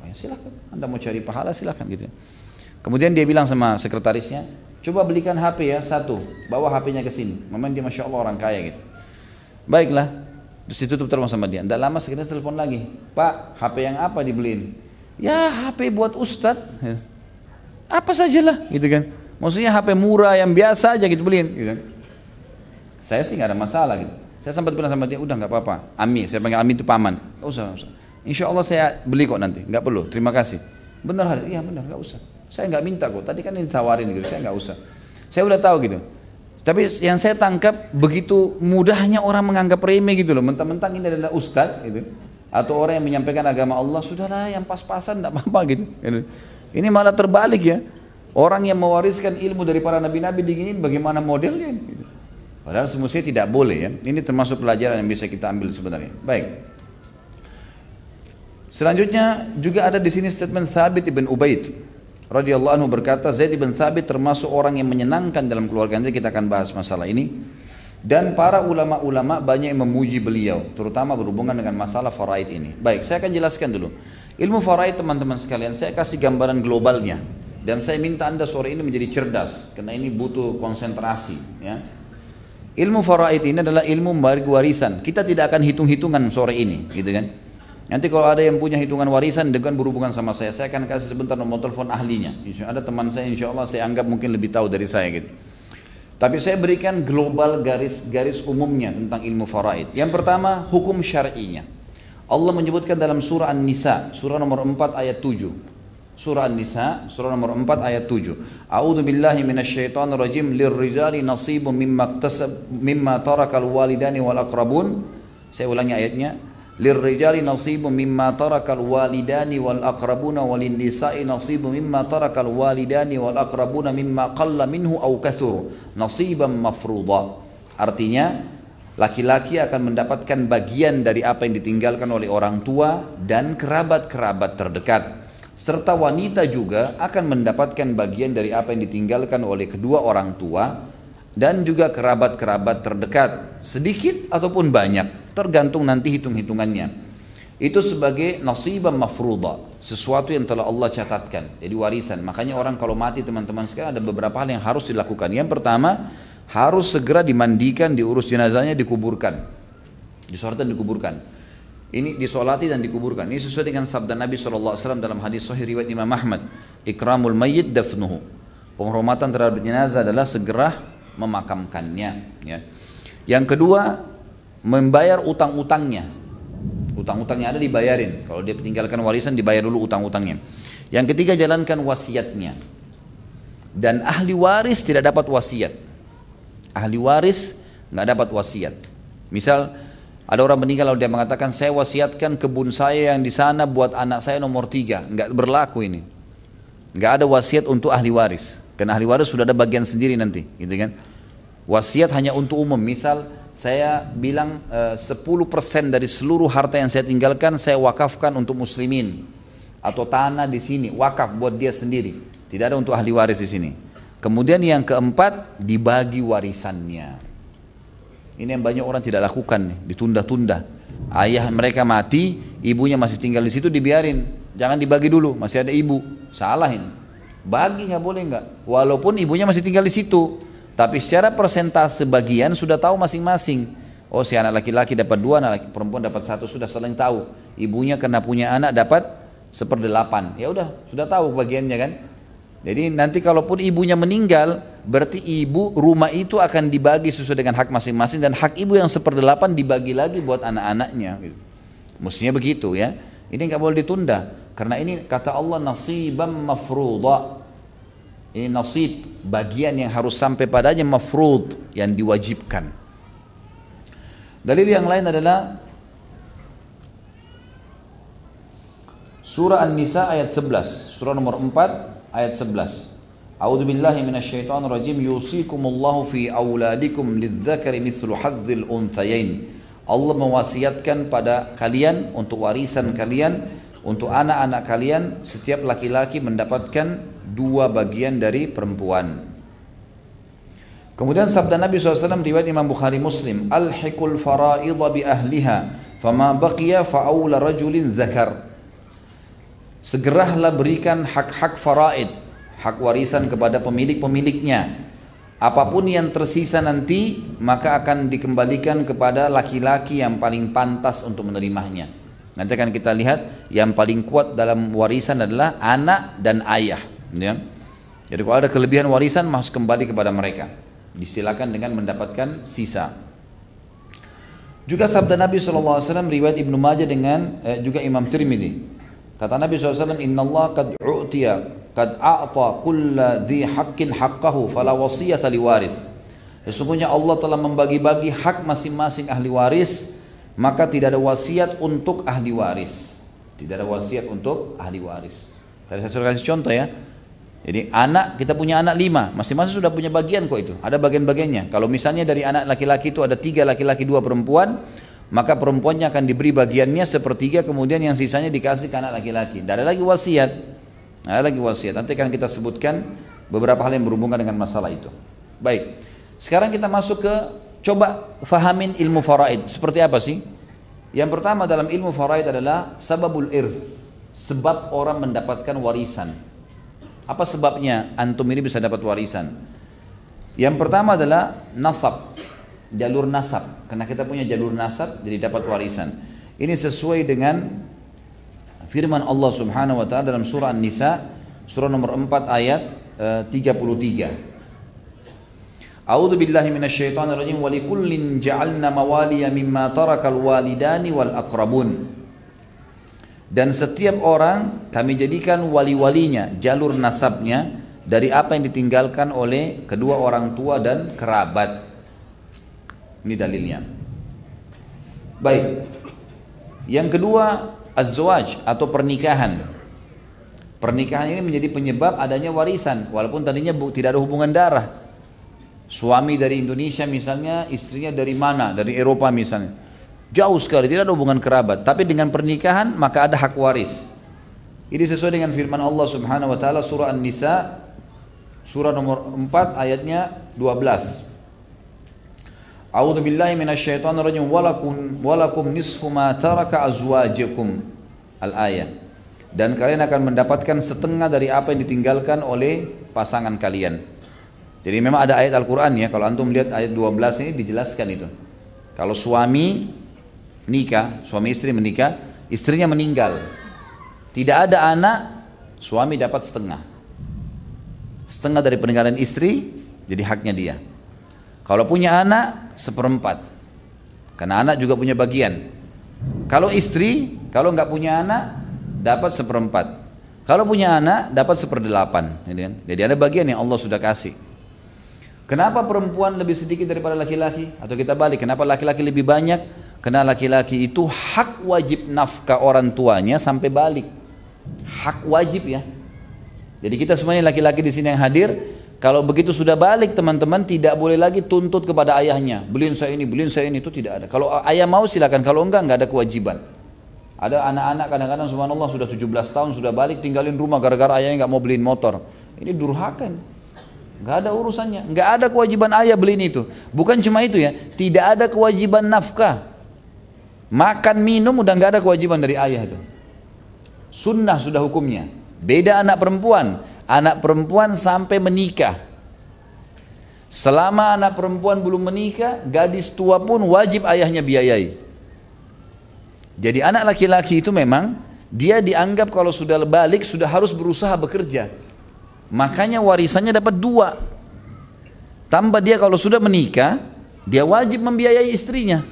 Oh, ya, silahkan, anda mau cari pahala silahkan gitu. Kemudian dia bilang sama sekretarisnya, coba belikan HP ya satu, bawa HP-nya ke sini. Memang dia masya Allah orang kaya gitu. Baiklah, Terus ditutup terus sama dia. Tidak lama sekitar telepon lagi. Pak, HP yang apa dibeliin? Ya HP buat ustadz. Apa sajalah gitu kan. Maksudnya HP murah yang biasa aja gitu beliin. Gitu. Kan. Saya sih nggak ada masalah gitu. Saya sempat bilang sama dia, udah nggak apa-apa. Ami, saya panggil Ami itu paman. Nggak usah, nggak usah. Insya Allah saya beli kok nanti, nggak perlu. Terima kasih. Benar Iya benar, nggak usah. Saya nggak minta kok. Tadi kan ini tawarin gitu, saya nggak usah. Saya udah tahu gitu. Tapi yang saya tangkap begitu mudahnya orang menganggap remeh gitu loh. Mentang-mentang ini adalah ustadz gitu. Atau orang yang menyampaikan agama Allah, sudahlah yang pas-pasan tidak apa-apa gitu. Ini malah terbalik ya. Orang yang mewariskan ilmu dari para nabi-nabi diginin bagaimana modelnya gitu. Padahal semestinya tidak boleh ya. Ini termasuk pelajaran yang bisa kita ambil sebenarnya. Baik. Selanjutnya juga ada di sini statement Thabit ibn Ubaid radhiyallahu anhu berkata Zaid bin Thabit termasuk orang yang menyenangkan dalam keluarga nanti kita akan bahas masalah ini dan para ulama-ulama banyak yang memuji beliau terutama berhubungan dengan masalah faraid ini. Baik saya akan jelaskan dulu. Ilmu faraid teman-teman sekalian saya kasih gambaran globalnya. Dan saya minta anda sore ini menjadi cerdas karena ini butuh konsentrasi ya. Ilmu faraid ini adalah ilmu membagi warisan. Kita tidak akan hitung-hitungan sore ini gitu kan? Nanti kalau ada yang punya hitungan warisan dengan berhubungan sama saya, saya akan kasih sebentar nomor telepon ahlinya. Ada teman saya, insya Allah saya anggap mungkin lebih tahu dari saya gitu. Tapi saya berikan global garis-garis umumnya tentang ilmu faraid. Yang pertama, hukum syar'inya. Allah menyebutkan dalam surah An-Nisa, surah nomor 4 ayat 7. Surah An-Nisa, surah nomor 4 ayat 7. A'udzu billahi minasyaitonir rajim lirrijali nasibun mimma iktasab mimma tarakal walidani wal aqrabun. Saya ulangi ayatnya lirrijali nasibu mimma tarakal walidani wal aqrabuna walin nisa'i nasibu mimma tarakal walidani wal aqrabuna mimma qalla minhu aw artinya laki-laki akan mendapatkan bagian dari apa yang ditinggalkan oleh orang tua dan kerabat-kerabat terdekat. Serta wanita juga akan mendapatkan bagian dari apa yang ditinggalkan oleh kedua orang tua dan juga kerabat-kerabat terdekat. Sedikit ataupun banyak tergantung nanti hitung-hitungannya. Itu sebagai nasibah mafruḍa sesuatu yang telah Allah catatkan jadi warisan. Makanya orang kalau mati teman-teman sekalian ada beberapa hal yang harus dilakukan. Yang pertama harus segera dimandikan diurus jenazahnya dikuburkan. Disolatkan dikuburkan. Ini disolati dan dikuburkan. Ini sesuai dengan sabda Nabi SAW dalam hadis sahih riwayat Imam Ahmad. Ikramul mayyit dafnuhu. Penghormatan terhadap jenazah adalah segera memakamkannya ya. yang kedua membayar utang-utangnya. Utang-utangnya ada dibayarin. Kalau dia tinggalkan warisan dibayar dulu utang-utangnya. Yang ketiga jalankan wasiatnya. Dan ahli waris tidak dapat wasiat. Ahli waris nggak dapat wasiat. Misal ada orang meninggal lalu dia mengatakan saya wasiatkan kebun saya yang di sana buat anak saya nomor tiga. Nggak berlaku ini. Nggak ada wasiat untuk ahli waris. Karena ahli waris sudah ada bagian sendiri nanti, gitu kan? Wasiat hanya untuk umum. Misal saya bilang eh, uh, 10% dari seluruh harta yang saya tinggalkan saya wakafkan untuk muslimin. Atau tanah di sini wakaf buat dia sendiri. Tidak ada untuk ahli waris di sini. Kemudian yang keempat dibagi warisannya. Ini yang banyak orang tidak lakukan ditunda-tunda. Ayah mereka mati ibunya masih tinggal di situ dibiarin. Jangan dibagi dulu masih ada ibu. Salah ini. Bagi nggak boleh nggak? Walaupun ibunya masih tinggal di situ tapi secara persentase bagian sudah tahu masing-masing. Oh si anak laki-laki dapat dua, anak laki, perempuan dapat satu, sudah saling tahu. Ibunya kena punya anak dapat seperdelapan. Ya udah, sudah tahu bagiannya kan. Jadi nanti kalaupun ibunya meninggal, berarti ibu rumah itu akan dibagi sesuai dengan hak masing-masing dan hak ibu yang seperdelapan dibagi lagi buat anak-anaknya. Gitu. Mestinya begitu ya. Ini nggak boleh ditunda karena ini kata Allah nasibam mafruḍa ini nasib bagian yang harus sampai padanya mafrud yang diwajibkan. Dalil yang lain adalah Surah An-Nisa ayat 11, surah nomor 4 ayat 11. A'udzu billahi minasyaitonir rajim yusikumullahu fi auladikum lidzakari mithlu hadzil unthayain. Allah mewasiatkan pada kalian untuk warisan kalian untuk anak-anak kalian setiap laki-laki mendapatkan dua bagian dari perempuan. Kemudian sabda Nabi SAW riwayat Imam Bukhari Muslim, Al-hikul fara'idha bi ahliha, fama baqiya fa'awla rajulin zakar. Segeralah berikan hak-hak faraid, hak warisan kepada pemilik-pemiliknya. apa pun yang tersisa nanti maka akan dikembalikan kepada laki-laki yang paling pantas untuk menerimanya. Nanti akan kita lihat yang paling kuat dalam warisan adalah anak dan ayah. Ya. Jadi kalau ada kelebihan warisan masuk kembali kepada mereka. Disilakan dengan mendapatkan sisa. Juga sabda Nabi SAW riwayat Ibnu Majah dengan eh, juga Imam Tirmidzi. Kata Nabi SAW, Inna Allah qad u'tiya qad a'ta kulla dhi haqqin haqqahu fala wasiyata liwarith. Sesungguhnya Allah telah membagi-bagi hak masing-masing ahli waris, maka tidak ada wasiat untuk ahli waris. Tidak ada wasiat untuk ahli waris. Tadi saya sudah kasih contoh ya. Jadi anak kita punya anak lima, masing-masing sudah punya bagian kok itu. Ada bagian-bagiannya. Kalau misalnya dari anak laki-laki itu ada tiga laki-laki dua perempuan, maka perempuannya akan diberi bagiannya sepertiga, kemudian yang sisanya dikasih ke anak laki-laki. Tidak ada lagi wasiat. Tidak ada lagi wasiat. Nanti akan kita sebutkan beberapa hal yang berhubungan dengan masalah itu. Baik. Sekarang kita masuk ke coba fahamin ilmu faraid. Seperti apa sih? Yang pertama dalam ilmu faraid adalah sababul irth. Sebab orang mendapatkan warisan. Apa sebabnya antum ini bisa dapat warisan? Yang pertama adalah nasab, jalur nasab. Karena kita punya jalur nasab, jadi dapat warisan. Ini sesuai dengan firman Allah Subhanahu wa taala dalam surah An-Nisa, surah nomor 4 ayat uh, 33. A'udzu billahi minasyaitonir rajim wa likullin ja'alna mawaliya mimma tarakal walidani wal aqrabun. Dan setiap orang kami jadikan wali-walinya, jalur nasabnya dari apa yang ditinggalkan oleh kedua orang tua dan kerabat. Ini dalilnya. Baik. Yang kedua, azwaj atau pernikahan. Pernikahan ini menjadi penyebab adanya warisan walaupun tadinya tidak ada hubungan darah. Suami dari Indonesia misalnya, istrinya dari mana? Dari Eropa misalnya Jauh sekali, tidak ada hubungan kerabat. Tapi dengan pernikahan maka ada hak waris. Ini sesuai dengan firman Allah Subhanahu wa taala surah An-Nisa surah nomor 4 ayatnya 12. A'udzu billahi minasyaitonir rajim walakum walakum nisfu ma taraka azwajukum al-ayat. Dan kalian akan mendapatkan setengah dari apa yang ditinggalkan oleh pasangan kalian. Jadi memang ada ayat Al-Qur'an ya, kalau antum lihat ayat 12 ini dijelaskan itu. Kalau suami nikah, suami istri menikah, istrinya meninggal. Tidak ada anak, suami dapat setengah. Setengah dari peninggalan istri, jadi haknya dia. Kalau punya anak, seperempat. Karena anak juga punya bagian. Kalau istri, kalau nggak punya anak, dapat seperempat. Kalau punya anak, dapat seperdelapan. Kan? Jadi ada bagian yang Allah sudah kasih. Kenapa perempuan lebih sedikit daripada laki-laki? Atau kita balik, kenapa laki-laki lebih banyak? Karena laki-laki itu hak wajib nafkah orang tuanya sampai balik. Hak wajib ya. Jadi kita semuanya laki-laki di sini yang hadir, kalau begitu sudah balik teman-teman tidak boleh lagi tuntut kepada ayahnya. Beliin saya ini, beliin saya ini itu tidak ada. Kalau ayah mau silakan, kalau enggak enggak ada kewajiban. Ada anak-anak kadang-kadang subhanallah sudah 17 tahun sudah balik tinggalin rumah gara-gara ayahnya nggak mau beliin motor. Ini durhaka ini. Nggak ada urusannya, nggak ada kewajiban ayah beliin itu. Bukan cuma itu ya, tidak ada kewajiban nafkah. Makan minum udah nggak ada kewajiban dari ayah itu. Sunnah sudah hukumnya. Beda anak perempuan. Anak perempuan sampai menikah. Selama anak perempuan belum menikah, gadis tua pun wajib ayahnya biayai. Jadi anak laki-laki itu memang dia dianggap kalau sudah balik sudah harus berusaha bekerja. Makanya warisannya dapat dua. Tambah dia kalau sudah menikah, dia wajib membiayai istrinya.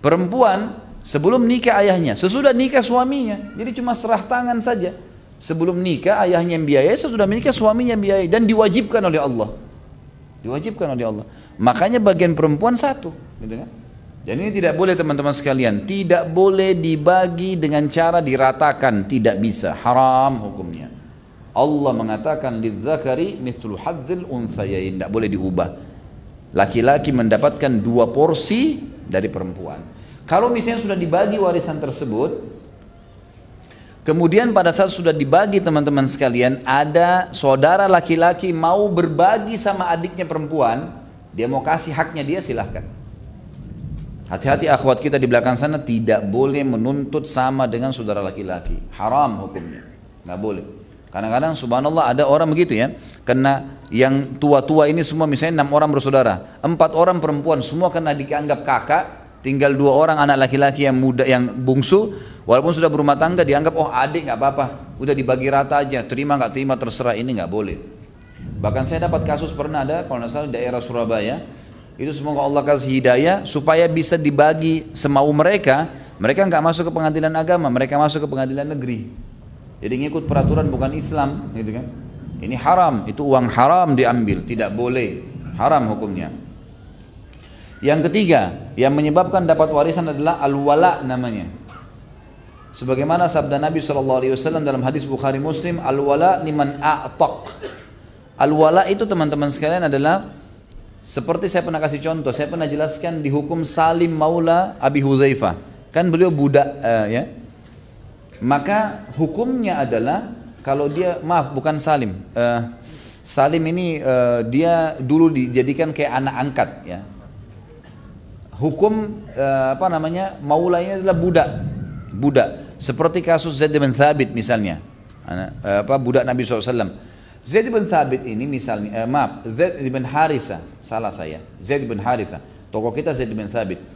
Perempuan sebelum nikah ayahnya, sesudah nikah suaminya. Jadi cuma serah tangan saja. Sebelum nikah ayahnya yang biayai, sesudah menikah suaminya yang biayai dan diwajibkan oleh Allah. Diwajibkan oleh Allah. Makanya bagian perempuan satu, gitu kan? Dan ini tidak boleh teman-teman sekalian, tidak boleh dibagi dengan cara diratakan, tidak bisa, haram hukumnya. Allah mengatakan lidzakari mithlu hadzil unthayain, tidak boleh diubah. Laki-laki mendapatkan dua porsi dari perempuan. Kalau misalnya sudah dibagi warisan tersebut, kemudian pada saat sudah dibagi teman-teman sekalian, ada saudara laki-laki mau berbagi sama adiknya perempuan, dia mau kasih haknya dia silahkan. Hati-hati akhwat kita di belakang sana tidak boleh menuntut sama dengan saudara laki-laki. Haram hukumnya. Nggak boleh. Kadang-kadang subhanallah ada orang begitu ya. Karena yang tua-tua ini semua misalnya enam orang bersaudara, empat orang perempuan semua kena dianggap kakak, tinggal dua orang anak laki-laki yang muda yang bungsu, walaupun sudah berumah tangga dianggap oh adik nggak apa-apa, udah dibagi rata aja, terima nggak terima terserah ini nggak boleh. Bahkan saya dapat kasus pernah ada kalau nggak salah daerah Surabaya, itu semoga Allah kasih hidayah supaya bisa dibagi semau mereka. Mereka nggak masuk ke pengadilan agama, mereka masuk ke pengadilan negeri. Jadi ngikut peraturan bukan Islam, gitu kan? Ini haram, itu uang haram diambil, tidak boleh, haram hukumnya. Yang ketiga, yang menyebabkan dapat warisan adalah al-wala namanya. Sebagaimana sabda Nabi SAW dalam hadis Bukhari Muslim, al-wala liman a'taq. Al-wala itu teman-teman sekalian adalah seperti saya pernah kasih contoh, saya pernah jelaskan di hukum Salim Maula Abi Hudzaifah. Kan beliau budak uh, ya. Maka hukumnya adalah kalau dia maaf bukan Salim. Uh, Salim ini uh, dia dulu dijadikan kayak anak angkat ya. Hukum uh, apa namanya maulanya adalah budak. Budak. Seperti kasus Zaid bin Thabit misalnya. Anak, uh, apa budak Nabi SAW Zaid bin Thabit ini misalnya uh, maaf Zaid bin Haritha salah saya. Zaid bin Haritha. Tokoh kita Zaid bin Thabit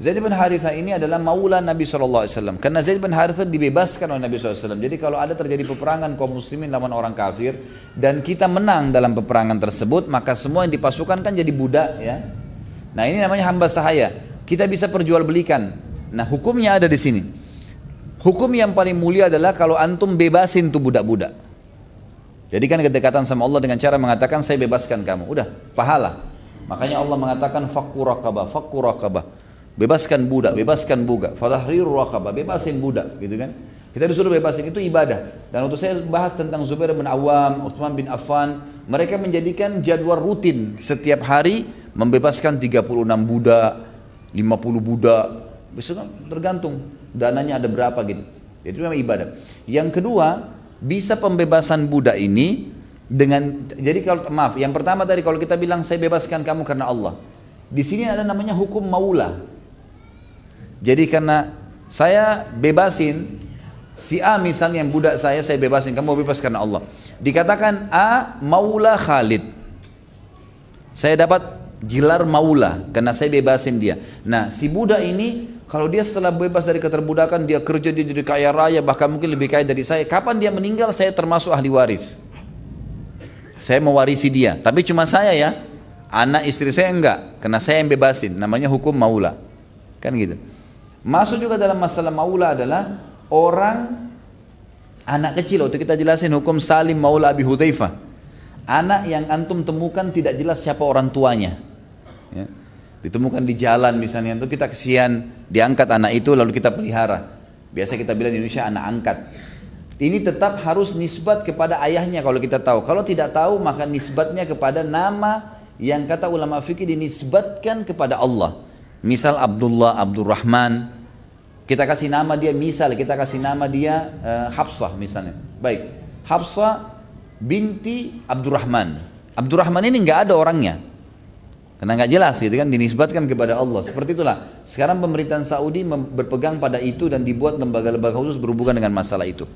Zaid bin Haritha ini adalah maula Nabi SAW karena Zaid bin Haritha dibebaskan oleh Nabi SAW jadi kalau ada terjadi peperangan kaum muslimin lawan orang kafir dan kita menang dalam peperangan tersebut maka semua yang dipasukan kan jadi budak ya. Nah ini namanya hamba sahaya. Kita bisa perjualbelikan. Nah hukumnya ada di sini. Hukum yang paling mulia adalah kalau antum bebasin tuh budak-budak. Jadi kan kedekatan sama Allah dengan cara mengatakan saya bebaskan kamu. Udah pahala. Makanya Allah mengatakan fakku rakabah fakku rakabah Bebaskan budak, bebaskan budak. Fadahriru raqabah, bebasin budak, gitu kan? Kita disuruh bebasin itu ibadah. Dan untuk saya bahas tentang Zubair bin Awam, Uthman bin Affan, mereka menjadikan jadwal rutin setiap hari membebaskan 36 budak, 50 budak. Bisa kan tergantung dananya ada berapa gitu. Jadi itu memang ibadah. Yang kedua, bisa pembebasan budak ini dengan jadi kalau maaf, yang pertama tadi kalau kita bilang saya bebaskan kamu karena Allah. Di sini ada namanya hukum maula. Jadi karena saya bebasin si A misalnya yang budak saya saya bebasin kamu bebas karena Allah. Dikatakan A maula Khalid. Saya dapat gelar maula karena saya bebasin dia. Nah, si budak ini kalau dia setelah bebas dari keterbudakan dia kerja dia jadi kaya raya bahkan mungkin lebih kaya dari saya. Kapan dia meninggal saya termasuk ahli waris. Saya mewarisi dia, tapi cuma saya ya. Anak istri saya enggak, karena saya yang bebasin. Namanya hukum maula. Kan gitu. Masuk juga dalam masalah maula adalah orang anak kecil waktu kita jelasin hukum Salim Maula Abi Hudzaifah. Anak yang antum temukan tidak jelas siapa orang tuanya. Ya. Ditemukan di jalan misalnya itu kita kesian diangkat anak itu lalu kita pelihara. Biasa kita bilang di Indonesia anak angkat. Ini tetap harus nisbat kepada ayahnya kalau kita tahu. Kalau tidak tahu maka nisbatnya kepada nama yang kata ulama fikih dinisbatkan kepada Allah. Misal Abdullah, Abdurrahman, kita kasih nama dia misal kita kasih nama dia uh, Hafsah misalnya. Baik, Hafsah binti Abdurrahman. Abdurrahman ini nggak ada orangnya. Karena nggak jelas gitu kan dinisbatkan kepada Allah. Seperti itulah. Sekarang pemerintahan Saudi berpegang pada itu dan dibuat lembaga-lembaga khusus berhubungan dengan masalah itu.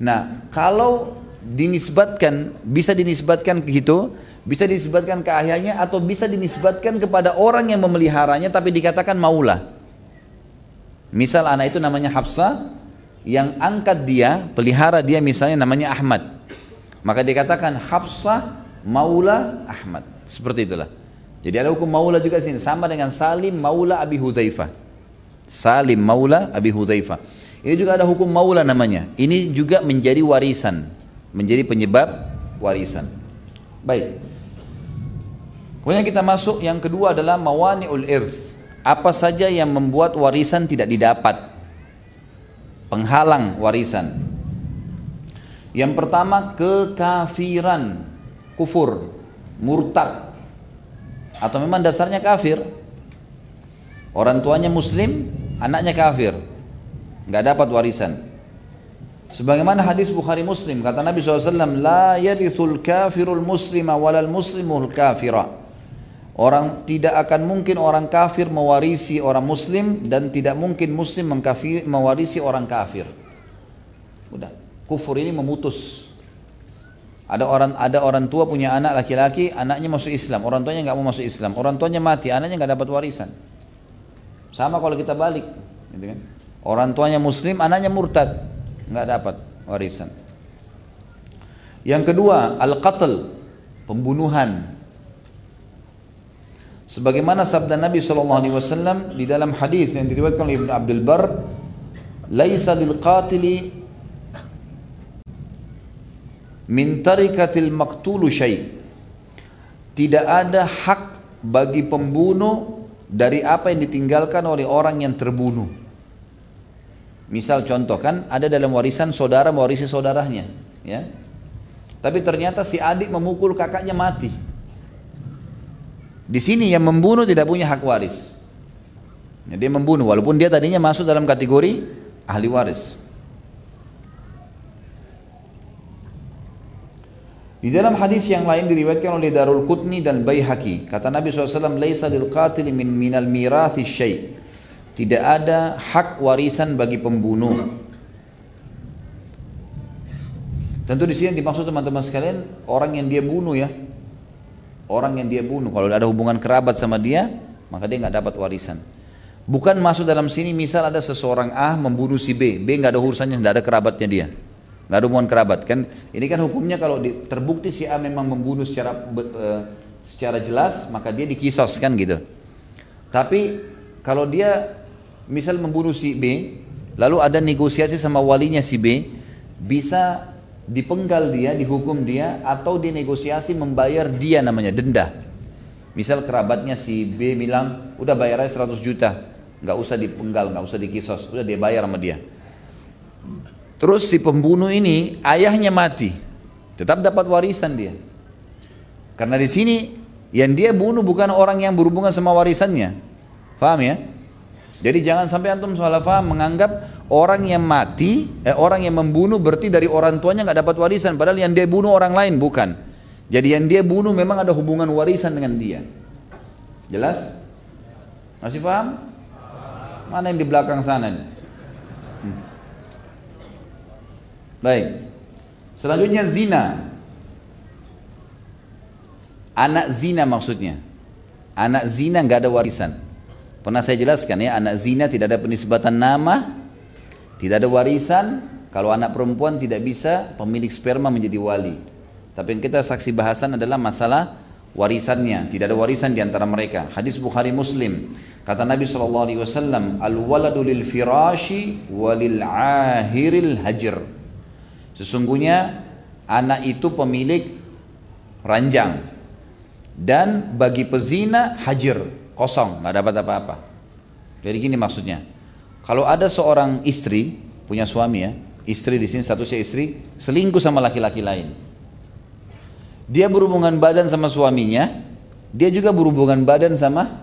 Nah, kalau dinisbatkan bisa dinisbatkan ke itu bisa dinisbatkan ke ayahnya atau bisa dinisbatkan kepada orang yang memeliharanya tapi dikatakan maula. Misal anak itu namanya Hafsah, yang angkat dia, pelihara dia misalnya namanya Ahmad. Maka dikatakan Hafsah maula Ahmad. Seperti itulah. Jadi ada hukum maula juga sini sama dengan Salim maula Abi Hudzaifah. Salim maula Abi Hudzaifah. Ini juga ada hukum maula namanya. Ini juga menjadi warisan, menjadi penyebab warisan. Baik. Kemudian kita masuk yang kedua adalah mawani'ul irth. Apa saja yang membuat warisan tidak didapat? Penghalang warisan. Yang pertama kekafiran, kufur, murtad. Atau memang dasarnya kafir. Orang tuanya muslim, anaknya kafir. Nggak dapat warisan. Sebagaimana hadis Bukhari Muslim kata Nabi SAW, la yarithul kafirul muslima walal muslimul kafira. Orang tidak akan mungkin orang kafir mewarisi orang muslim dan tidak mungkin muslim mengkafir, mewarisi orang kafir. Udah, kufur ini memutus. Ada orang ada orang tua punya anak laki-laki, anaknya masuk Islam, orang tuanya nggak mau masuk Islam, orang tuanya mati, anaknya nggak dapat warisan. Sama kalau kita balik, gitu kan? Orang tuanya Muslim, anaknya murtad, nggak dapat warisan. Yang kedua, al-qatl, pembunuhan. Sebagaimana sabda Nabi SAW di dalam hadis yang diriwayatkan oleh Ibn Abdul Bar, "Laisa lil qatili min tarikatil maktulu syai. Tidak ada hak bagi pembunuh dari apa yang ditinggalkan oleh orang yang terbunuh. Misal contoh kan ada dalam warisan saudara mewarisi saudaranya ya. Tapi ternyata si adik memukul kakaknya mati di sini yang membunuh tidak punya hak waris dia membunuh walaupun dia tadinya masuk dalam kategori ahli waris Di dalam hadis yang lain diriwayatkan oleh Darul Qutni dan Baihaqi, kata Nabi SAW, "Laisa lil qatil min minal mirathi syai." Tidak ada hak warisan bagi pembunuh. Tentu di sini dimaksud teman-teman sekalian orang yang dia bunuh ya. Orang yang dia bunuh. Kalau ada hubungan kerabat sama dia, maka dia nggak dapat warisan. Bukan masuk dalam sini misal ada seseorang A membunuh si B, B nggak ada urusannya, nggak ada kerabatnya dia. Nggak ada hubungan kerabat kan? Ini kan hukumnya kalau terbukti si A memang membunuh secara uh, secara jelas maka dia dikisos kan gitu. Tapi kalau dia misal membunuh si B lalu ada negosiasi sama walinya si B bisa dipenggal dia dihukum dia atau dinegosiasi membayar dia namanya denda misal kerabatnya si B bilang udah bayar aja 100 juta nggak usah dipenggal nggak usah dikisos udah dia bayar sama dia Terus si pembunuh ini ayahnya mati, tetap dapat warisan dia. Karena di sini yang dia bunuh bukan orang yang berhubungan sama warisannya. Faham ya? Jadi jangan sampai antum salah faham menganggap orang yang mati, eh, orang yang membunuh berarti dari orang tuanya nggak dapat warisan, padahal yang dia bunuh orang lain bukan. Jadi yang dia bunuh memang ada hubungan warisan dengan dia. Jelas? Masih paham? Mana yang di belakang sana? Hmm. Baik. Selanjutnya zina. Anak zina maksudnya. Anak zina nggak ada warisan. Pernah saya jelaskan ya, anak zina tidak ada penisbatan nama, tidak ada warisan. Kalau anak perempuan tidak bisa pemilik sperma menjadi wali. Tapi yang kita saksi bahasan adalah masalah warisannya. Tidak ada warisan di antara mereka. Hadis Bukhari Muslim. Kata Nabi SAW, Al-waladu lil firashi walil ahiril hajr. Sesungguhnya anak itu pemilik ranjang dan bagi pezina hajir kosong nggak dapat apa-apa. Jadi gini maksudnya, kalau ada seorang istri punya suami ya, istri di sini statusnya istri selingkuh sama laki-laki lain, dia berhubungan badan sama suaminya, dia juga berhubungan badan sama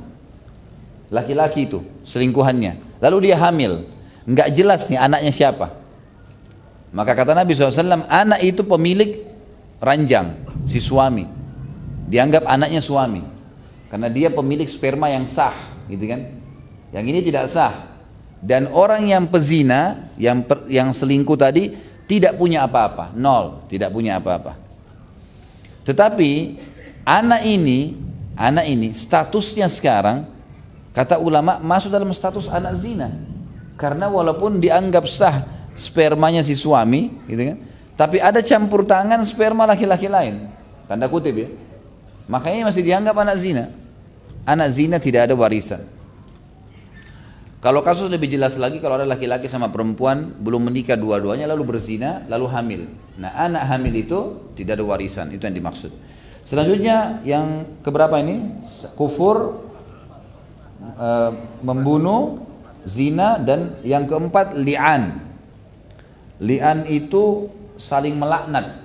laki-laki itu selingkuhannya. Lalu dia hamil, nggak jelas nih anaknya siapa. Maka kata Nabi SAW, anak itu pemilik ranjang, si suami. Dianggap anaknya suami. Karena dia pemilik sperma yang sah, gitu kan. Yang ini tidak sah. Dan orang yang pezina, yang per, yang selingkuh tadi, tidak punya apa-apa, nol, tidak punya apa-apa. Tetapi anak ini, anak ini statusnya sekarang, kata ulama masuk dalam status anak zina. Karena walaupun dianggap sah spermanya si suami, gitu kan? Tapi ada campur tangan sperma laki-laki lain. Tanda kutip ya. Makanya masih dianggap anak zina. Anak zina tidak ada warisan. Kalau kasus lebih jelas lagi kalau ada laki-laki sama perempuan belum menikah dua-duanya lalu berzina lalu hamil. Nah anak hamil itu tidak ada warisan itu yang dimaksud. Selanjutnya yang keberapa ini kufur e, membunuh zina dan yang keempat li'an Li'an itu saling melaknat.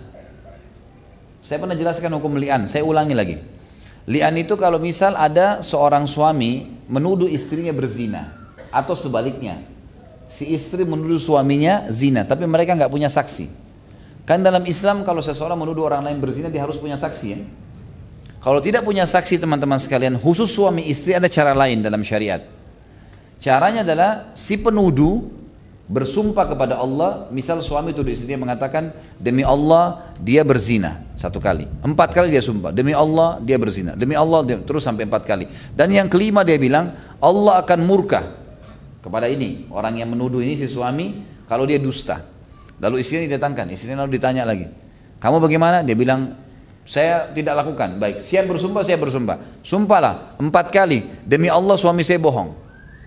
Saya pernah jelaskan hukum li'an, saya ulangi lagi. Li'an itu kalau misal ada seorang suami menuduh istrinya berzina atau sebaliknya. Si istri menuduh suaminya zina, tapi mereka nggak punya saksi. Kan dalam Islam kalau seseorang menuduh orang lain berzina dia harus punya saksi ya. Kalau tidak punya saksi teman-teman sekalian, khusus suami istri ada cara lain dalam syariat. Caranya adalah si penuduh bersumpah kepada Allah, misal suami di sini mengatakan demi Allah dia berzina satu kali, empat kali dia sumpah demi Allah dia berzina, demi Allah dia, terus sampai empat kali. Dan yang kelima dia bilang Allah akan murka kepada ini orang yang menuduh ini si suami kalau dia dusta. Lalu istrinya didatangkan, istrinya lalu ditanya lagi, kamu bagaimana? Dia bilang saya tidak lakukan. Baik, siap bersumpah, saya bersumpah. Sumpahlah empat kali demi Allah suami saya bohong.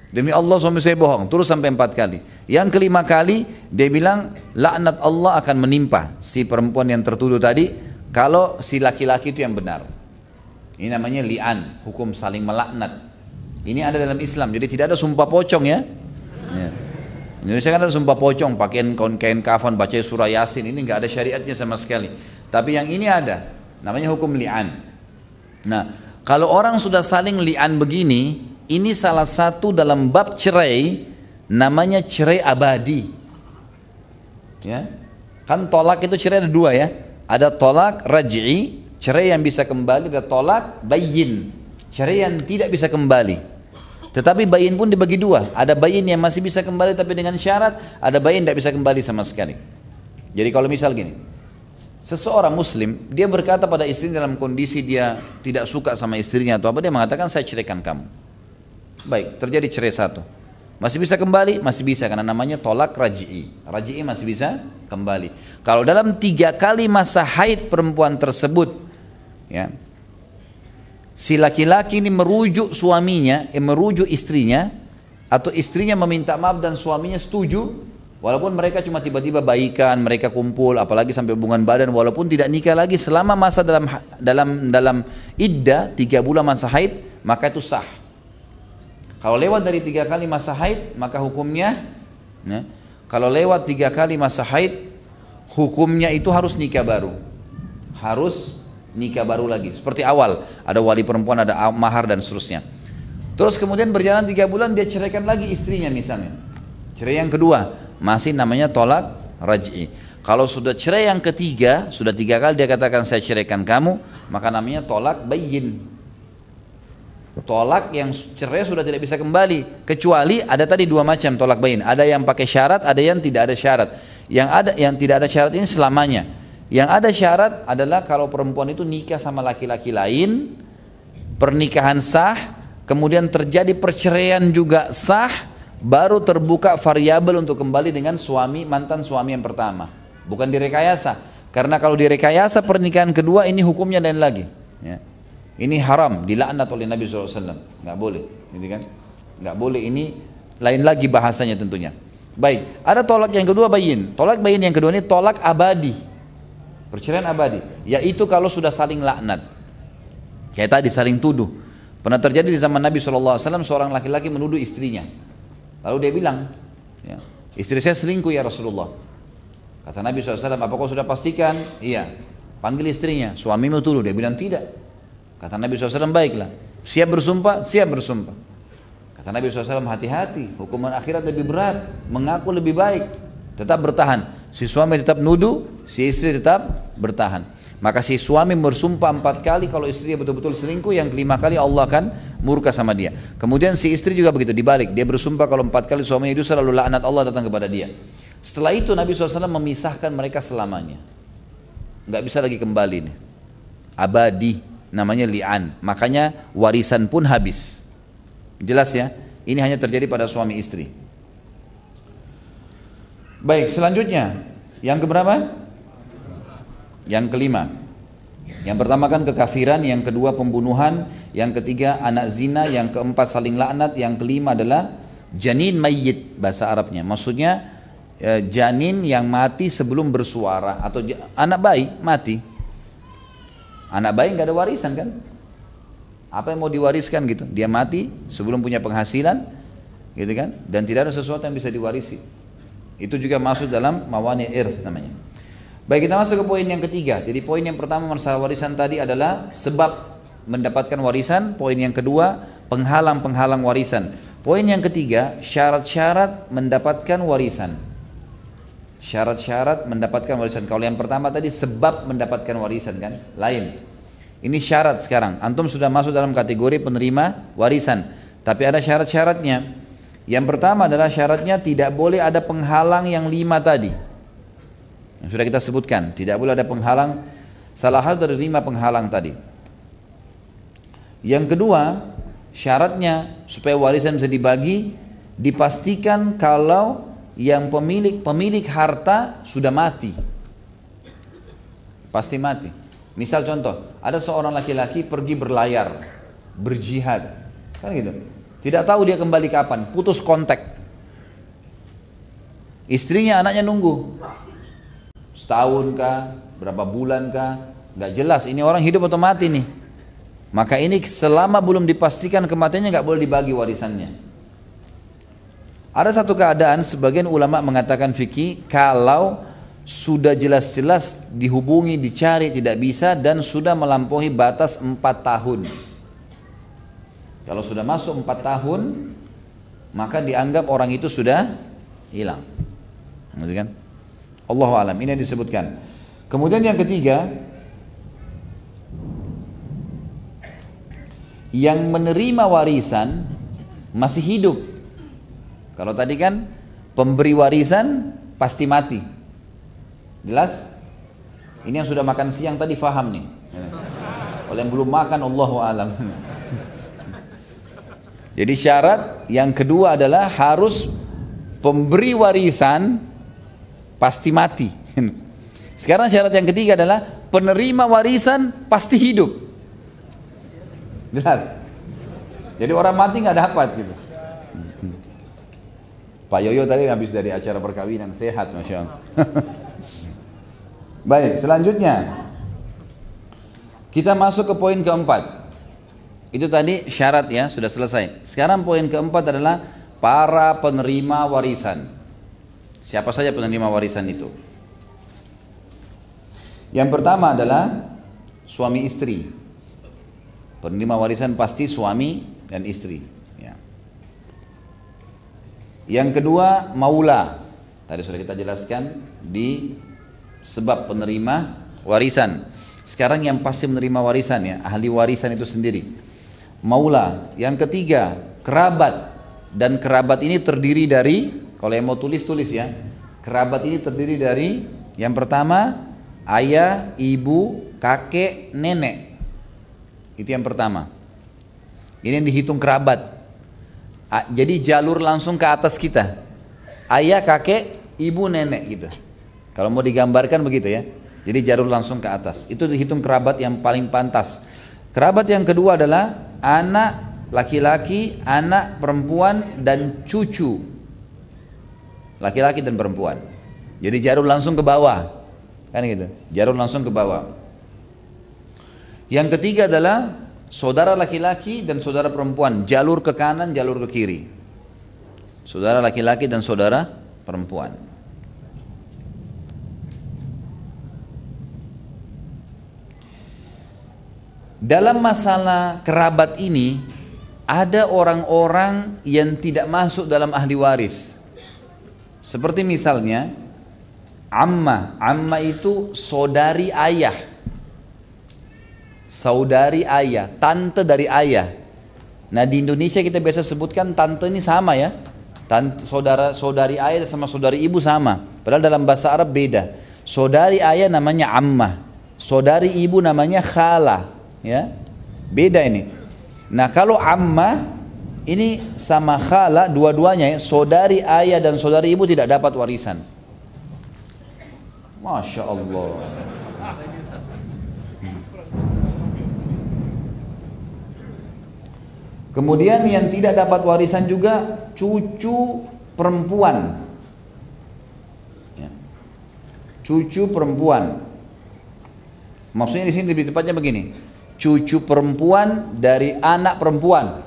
Demi Allah suami saya bohong, terus sampai empat kali. Yang kelima kali dia bilang laknat Allah akan menimpa si perempuan yang tertuduh tadi kalau si laki-laki itu yang benar. Ini namanya li'an, hukum saling melaknat. Ini ada dalam Islam, jadi tidak ada sumpah pocong ya. ya. Indonesia kan ada sumpah pocong, pakaian kain, kain kafan, baca surah yasin, ini nggak ada syariatnya sama sekali. Tapi yang ini ada, namanya hukum li'an. Nah, kalau orang sudah saling li'an begini, ini salah satu dalam bab cerai namanya cerai abadi. Ya. Kan tolak itu cerai ada dua ya. Ada tolak raj'i, cerai yang bisa kembali, ada tolak bayin, cerai yang tidak bisa kembali. Tetapi bayin pun dibagi dua. Ada bayin yang masih bisa kembali tapi dengan syarat, ada bayin tidak bisa kembali sama sekali. Jadi kalau misal gini, seseorang muslim, dia berkata pada istri dalam kondisi dia tidak suka sama istrinya atau apa, dia mengatakan saya ceraikan kamu. Baik, terjadi cerai satu. Masih bisa kembali? Masih bisa karena namanya tolak raji'i. Raji'i masih bisa kembali. Kalau dalam tiga kali masa haid perempuan tersebut, ya, si laki-laki ini merujuk suaminya, eh, merujuk istrinya, atau istrinya meminta maaf dan suaminya setuju, walaupun mereka cuma tiba-tiba baikan, mereka kumpul, apalagi sampai hubungan badan, walaupun tidak nikah lagi selama masa dalam dalam dalam iddah tiga bulan masa haid, maka itu sah. Kalau lewat dari tiga kali masa haid, maka hukumnya, ya, kalau lewat tiga kali masa haid, hukumnya itu harus nikah baru. Harus nikah baru lagi. Seperti awal, ada wali perempuan, ada mahar dan seterusnya. Terus kemudian berjalan tiga bulan, dia ceraikan lagi istrinya misalnya. Cerai yang kedua, masih namanya tolak raj'i. Kalau sudah cerai yang ketiga, sudah tiga kali dia katakan saya ceraikan kamu, maka namanya tolak bayin tolak yang cerai sudah tidak bisa kembali kecuali ada tadi dua macam tolak bain ada yang pakai syarat ada yang tidak ada syarat yang ada yang tidak ada syarat ini selamanya yang ada syarat adalah kalau perempuan itu nikah sama laki-laki lain pernikahan sah kemudian terjadi perceraian juga sah baru terbuka variabel untuk kembali dengan suami mantan suami yang pertama bukan direkayasa karena kalau direkayasa pernikahan kedua ini hukumnya lain lagi ya. Ini haram, dilaknat oleh Nabi SAW. Nggak boleh, gitu kan? Nggak boleh. Ini lain lagi bahasanya tentunya. Baik, ada tolak yang kedua bayin. Tolak bayin yang kedua ini tolak abadi. Perceraian abadi, yaitu kalau sudah saling laknat. Kayak tadi saling tuduh. Pernah terjadi di zaman Nabi SAW seorang laki-laki menuduh istrinya. Lalu dia bilang, ya, istri saya selingkuh ya Rasulullah. Kata Nabi SAW, apa kau sudah pastikan? Iya. Panggil istrinya, suamimu tuduh. Dia bilang tidak. Kata Nabi SAW, baiklah. Siap bersumpah? Siap bersumpah. Kata Nabi SAW, hati-hati. Hukuman akhirat lebih berat. Mengaku lebih baik. Tetap bertahan. Si suami tetap nuduh, si istri tetap bertahan. Maka si suami bersumpah empat kali kalau istrinya betul-betul selingkuh, yang kelima kali Allah akan murka sama dia. Kemudian si istri juga begitu, dibalik. Dia bersumpah kalau empat kali suaminya itu selalu laknat Allah datang kepada dia. Setelah itu Nabi SAW memisahkan mereka selamanya. Nggak bisa lagi kembali nih. Abadi namanya li'an. Makanya warisan pun habis. Jelas ya? Ini hanya terjadi pada suami istri. Baik, selanjutnya yang keberapa? Yang kelima. Yang pertama kan kekafiran, yang kedua pembunuhan, yang ketiga anak zina, yang keempat saling laknat, yang kelima adalah janin mayit bahasa Arabnya. Maksudnya eh, janin yang mati sebelum bersuara atau anak bayi mati Anak bayi nggak ada warisan kan? Apa yang mau diwariskan gitu? Dia mati sebelum punya penghasilan, gitu kan? Dan tidak ada sesuatu yang bisa diwarisi. Itu juga masuk dalam mawani irth namanya. Baik kita masuk ke poin yang ketiga. Jadi poin yang pertama masalah warisan tadi adalah sebab mendapatkan warisan. Poin yang kedua penghalang-penghalang warisan. Poin yang ketiga syarat-syarat mendapatkan warisan. Syarat-syarat mendapatkan warisan. Kalau yang pertama tadi sebab mendapatkan warisan kan, lain. Ini syarat sekarang. Antum sudah masuk dalam kategori penerima warisan. Tapi ada syarat-syaratnya. Yang pertama adalah syaratnya tidak boleh ada penghalang yang lima tadi. Yang sudah kita sebutkan, tidak boleh ada penghalang salah satu dari lima penghalang tadi. Yang kedua, syaratnya supaya warisan bisa dibagi dipastikan kalau yang pemilik pemilik harta sudah mati. Pasti mati. Misal contoh, ada seorang laki-laki pergi berlayar, berjihad. Kan gitu. Tidak tahu dia kembali kapan, putus kontak. Istrinya, anaknya nunggu. Setahun kah, berapa bulan kah, nggak jelas. Ini orang hidup atau mati nih. Maka ini selama belum dipastikan kematiannya nggak boleh dibagi warisannya. Ada satu keadaan sebagian ulama mengatakan fikih kalau sudah jelas-jelas dihubungi, dicari tidak bisa dan sudah melampaui batas empat tahun. Kalau sudah masuk empat tahun, maka dianggap orang itu sudah hilang. Kan? Allah alam. Ini yang disebutkan. Kemudian yang ketiga, yang menerima warisan masih hidup. Kalau tadi kan pemberi warisan pasti mati. Jelas? Ini yang sudah makan siang tadi faham nih. Kalau yang belum makan Allah alam. Jadi syarat yang kedua adalah harus pemberi warisan pasti mati. Sekarang syarat yang ketiga adalah penerima warisan pasti hidup. Jelas. Jadi orang mati nggak dapat gitu. Pak Yoyo tadi habis dari acara perkawinan sehat masya Allah. Baik, selanjutnya kita masuk ke poin keempat. Itu tadi syarat ya, sudah selesai. Sekarang poin keempat adalah para penerima warisan. Siapa saja penerima warisan itu? Yang pertama adalah suami istri. Penerima warisan pasti suami dan istri. Ya. Yang kedua maula. Tadi sudah kita jelaskan di sebab penerima warisan. Sekarang yang pasti menerima warisan ya, ahli warisan itu sendiri maula. Yang ketiga, kerabat. Dan kerabat ini terdiri dari, kalau yang mau tulis tulis ya. Kerabat ini terdiri dari yang pertama ayah, ibu, kakek, nenek. Itu yang pertama. Ini yang dihitung kerabat. Jadi jalur langsung ke atas kita. Ayah, kakek, ibu, nenek gitu. Kalau mau digambarkan begitu ya. Jadi jalur langsung ke atas. Itu dihitung kerabat yang paling pantas. Kerabat yang kedua adalah anak laki-laki, anak perempuan dan cucu. Laki-laki dan perempuan. Jadi jarum langsung ke bawah. Kan gitu. Jarum langsung ke bawah. Yang ketiga adalah saudara laki-laki dan saudara perempuan, jalur ke kanan, jalur ke kiri. Saudara laki-laki dan saudara perempuan. Dalam masalah kerabat ini ada orang-orang yang tidak masuk dalam ahli waris. Seperti misalnya amma, amma itu saudari ayah. Saudari ayah, tante dari ayah. Nah di Indonesia kita biasa sebutkan tante ini sama ya. Tante, saudara saudari ayah sama saudari ibu sama. Padahal dalam bahasa Arab beda. Saudari ayah namanya amma, saudari ibu namanya khala ya beda ini nah kalau amma ini sama khala dua-duanya ya, saudari ayah dan saudari ibu tidak dapat warisan Masya Allah Kemudian yang tidak dapat warisan juga cucu perempuan. Ya. Cucu perempuan. Maksudnya di sini lebih tepatnya begini cucu perempuan dari anak perempuan.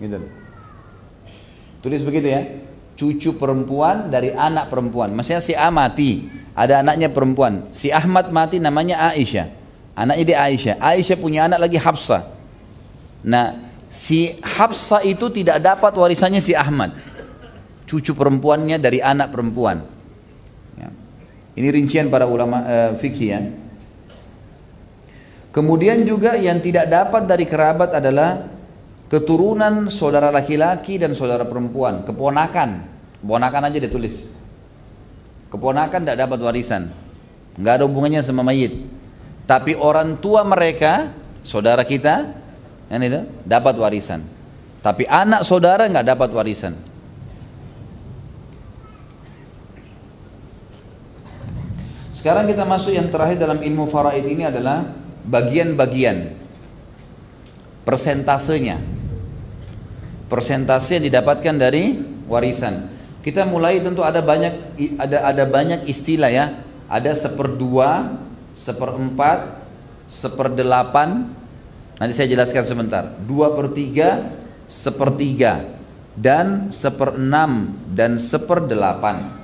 Gitu. Tulis begitu ya. Cucu perempuan dari anak perempuan. Maksudnya si A mati, ada anaknya perempuan. Si Ahmad mati namanya Aisyah. Anaknya dia Aisyah. Aisyah punya anak lagi Hafsah. Nah, si Hafsah itu tidak dapat warisannya si Ahmad. Cucu perempuannya dari anak perempuan. Ya. Ini rincian para ulama uh, fikih ya. Kemudian juga yang tidak dapat dari kerabat adalah keturunan saudara laki-laki dan saudara perempuan, keponakan, keponakan aja ditulis. Keponakan tidak dapat warisan, nggak ada hubungannya sama mayit. Tapi orang tua mereka, saudara kita, yang itu dapat warisan. Tapi anak saudara nggak dapat warisan. Sekarang kita masuk yang terakhir dalam ilmu faraid ini adalah bagian-bagian persentasenya. Persentase yang didapatkan dari warisan. Kita mulai tentu ada banyak ada ada banyak istilah ya. Ada seperdua, seperempat, seperdelapan. Nanti saya jelaskan sebentar. Dua per tiga, sepertiga, dan seperenam dan seperdelapan.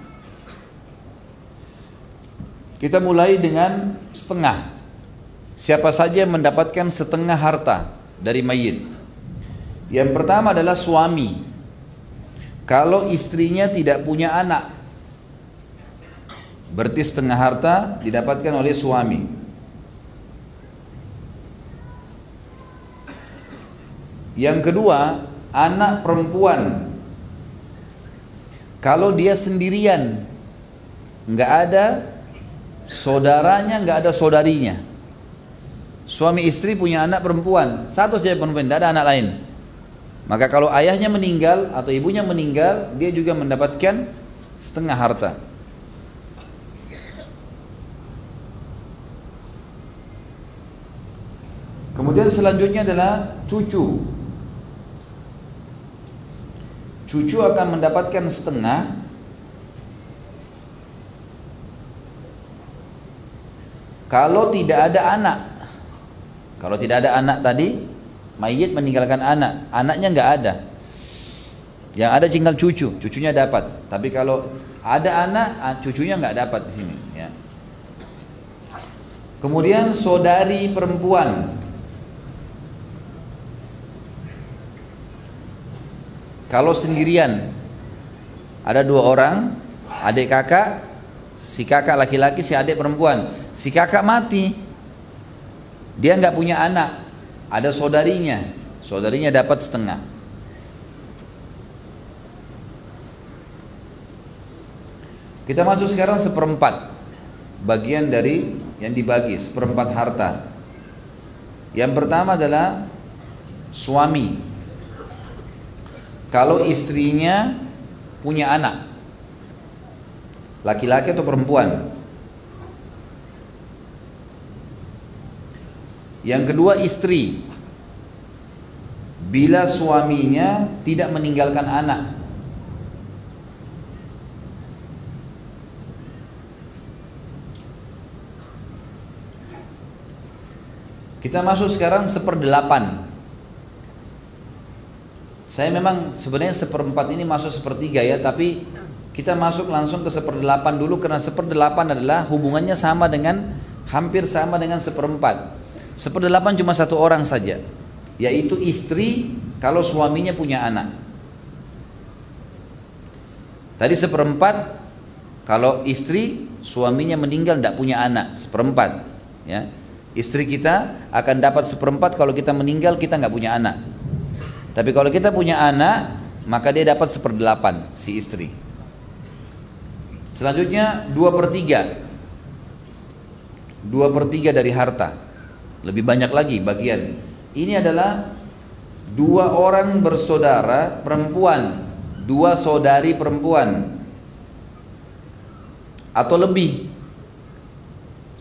Kita mulai dengan setengah. Siapa saja yang mendapatkan setengah harta dari mayit. Yang pertama adalah suami. Kalau istrinya tidak punya anak, berarti setengah harta didapatkan oleh suami. Yang kedua, anak perempuan. Kalau dia sendirian, nggak ada saudaranya, nggak ada saudarinya. Suami istri punya anak perempuan, satu saja perempuan, tidak ada anak lain. Maka kalau ayahnya meninggal atau ibunya meninggal, dia juga mendapatkan setengah harta. Kemudian selanjutnya adalah cucu. Cucu akan mendapatkan setengah kalau tidak ada anak. Kalau tidak ada anak tadi, mayit meninggalkan anak, anaknya nggak ada. Yang ada tinggal cucu, cucunya dapat. Tapi kalau ada anak, cucunya nggak dapat di sini. Ya. Kemudian saudari perempuan. Kalau sendirian, ada dua orang, adik kakak, si kakak laki-laki, si adik perempuan. Si kakak mati, dia nggak punya anak, ada saudarinya, saudarinya dapat setengah. Kita masuk sekarang seperempat bagian dari yang dibagi seperempat harta. Yang pertama adalah suami. Kalau istrinya punya anak, laki-laki atau perempuan, Yang kedua istri. Bila suaminya tidak meninggalkan anak. Kita masuk sekarang seperdelapan. Saya memang sebenarnya seperempat ini masuk sepertiga ya, tapi kita masuk langsung ke seperdelapan dulu karena seperdelapan adalah hubungannya sama dengan hampir sama dengan seperempat. Seperdelapan cuma satu orang saja, yaitu istri kalau suaminya punya anak. Tadi seperempat kalau istri suaminya meninggal tidak punya anak, seperempat. Ya, istri kita akan dapat seperempat kalau kita meninggal kita nggak punya anak. Tapi kalau kita punya anak, maka dia dapat seperdelapan si istri. Selanjutnya dua per tiga, dua per tiga dari harta. Lebih banyak lagi bagian. Ini adalah dua orang bersaudara perempuan, dua saudari perempuan atau lebih.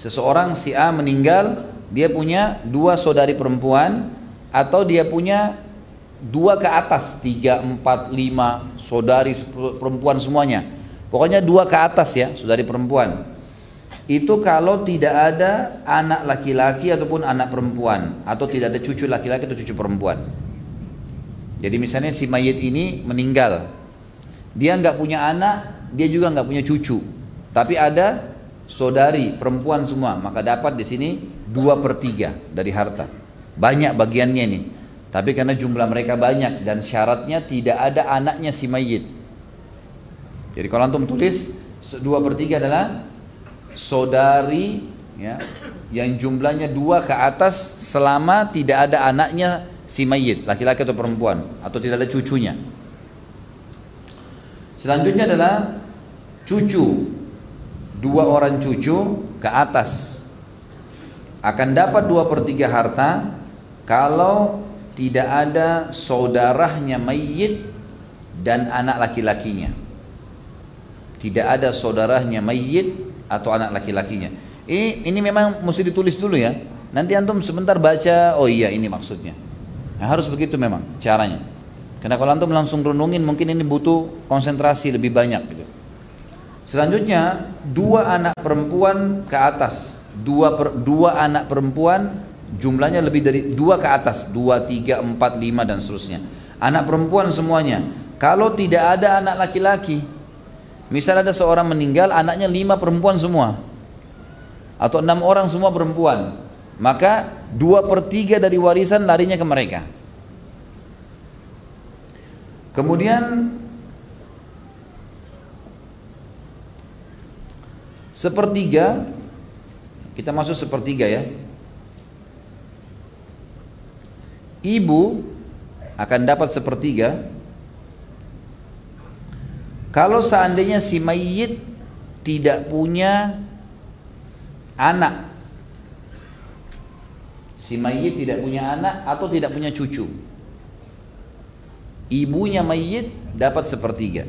Seseorang si A meninggal, dia punya dua saudari perempuan atau dia punya dua ke atas, tiga, empat, lima saudari perempuan semuanya. Pokoknya dua ke atas ya, saudari perempuan itu kalau tidak ada anak laki-laki ataupun anak perempuan atau tidak ada cucu laki-laki atau cucu perempuan. Jadi misalnya si mayit ini meninggal, dia nggak punya anak, dia juga nggak punya cucu, tapi ada saudari perempuan semua, maka dapat di sini dua per tiga dari harta. Banyak bagiannya ini, tapi karena jumlah mereka banyak dan syaratnya tidak ada anaknya si mayit. Jadi kalau antum tulis dua per tiga adalah saudari ya yang jumlahnya dua ke atas selama tidak ada anaknya si mayit, laki-laki atau perempuan, atau tidak ada cucunya. Selanjutnya adalah cucu, dua orang cucu ke atas akan dapat dua per tiga harta kalau tidak ada saudaranya mayit dan anak laki-lakinya. Tidak ada saudaranya mayit atau anak laki-lakinya. Ini ini memang mesti ditulis dulu ya. Nanti antum sebentar baca, oh iya ini maksudnya. Nah, harus begitu memang caranya. Karena kalau antum langsung renungin mungkin ini butuh konsentrasi lebih banyak gitu. Selanjutnya dua anak perempuan ke atas, dua per, dua anak perempuan jumlahnya lebih dari dua ke atas, dua, tiga, empat, lima dan seterusnya. Anak perempuan semuanya. Kalau tidak ada anak laki-laki, misal ada seorang meninggal, anaknya lima perempuan semua, atau enam orang semua perempuan, maka dua per tiga dari warisan larinya ke mereka. Kemudian sepertiga, kita masuk sepertiga ya, ibu akan dapat sepertiga kalau seandainya si mayit tidak punya anak si mayit tidak punya anak atau tidak punya cucu ibunya mayit dapat sepertiga.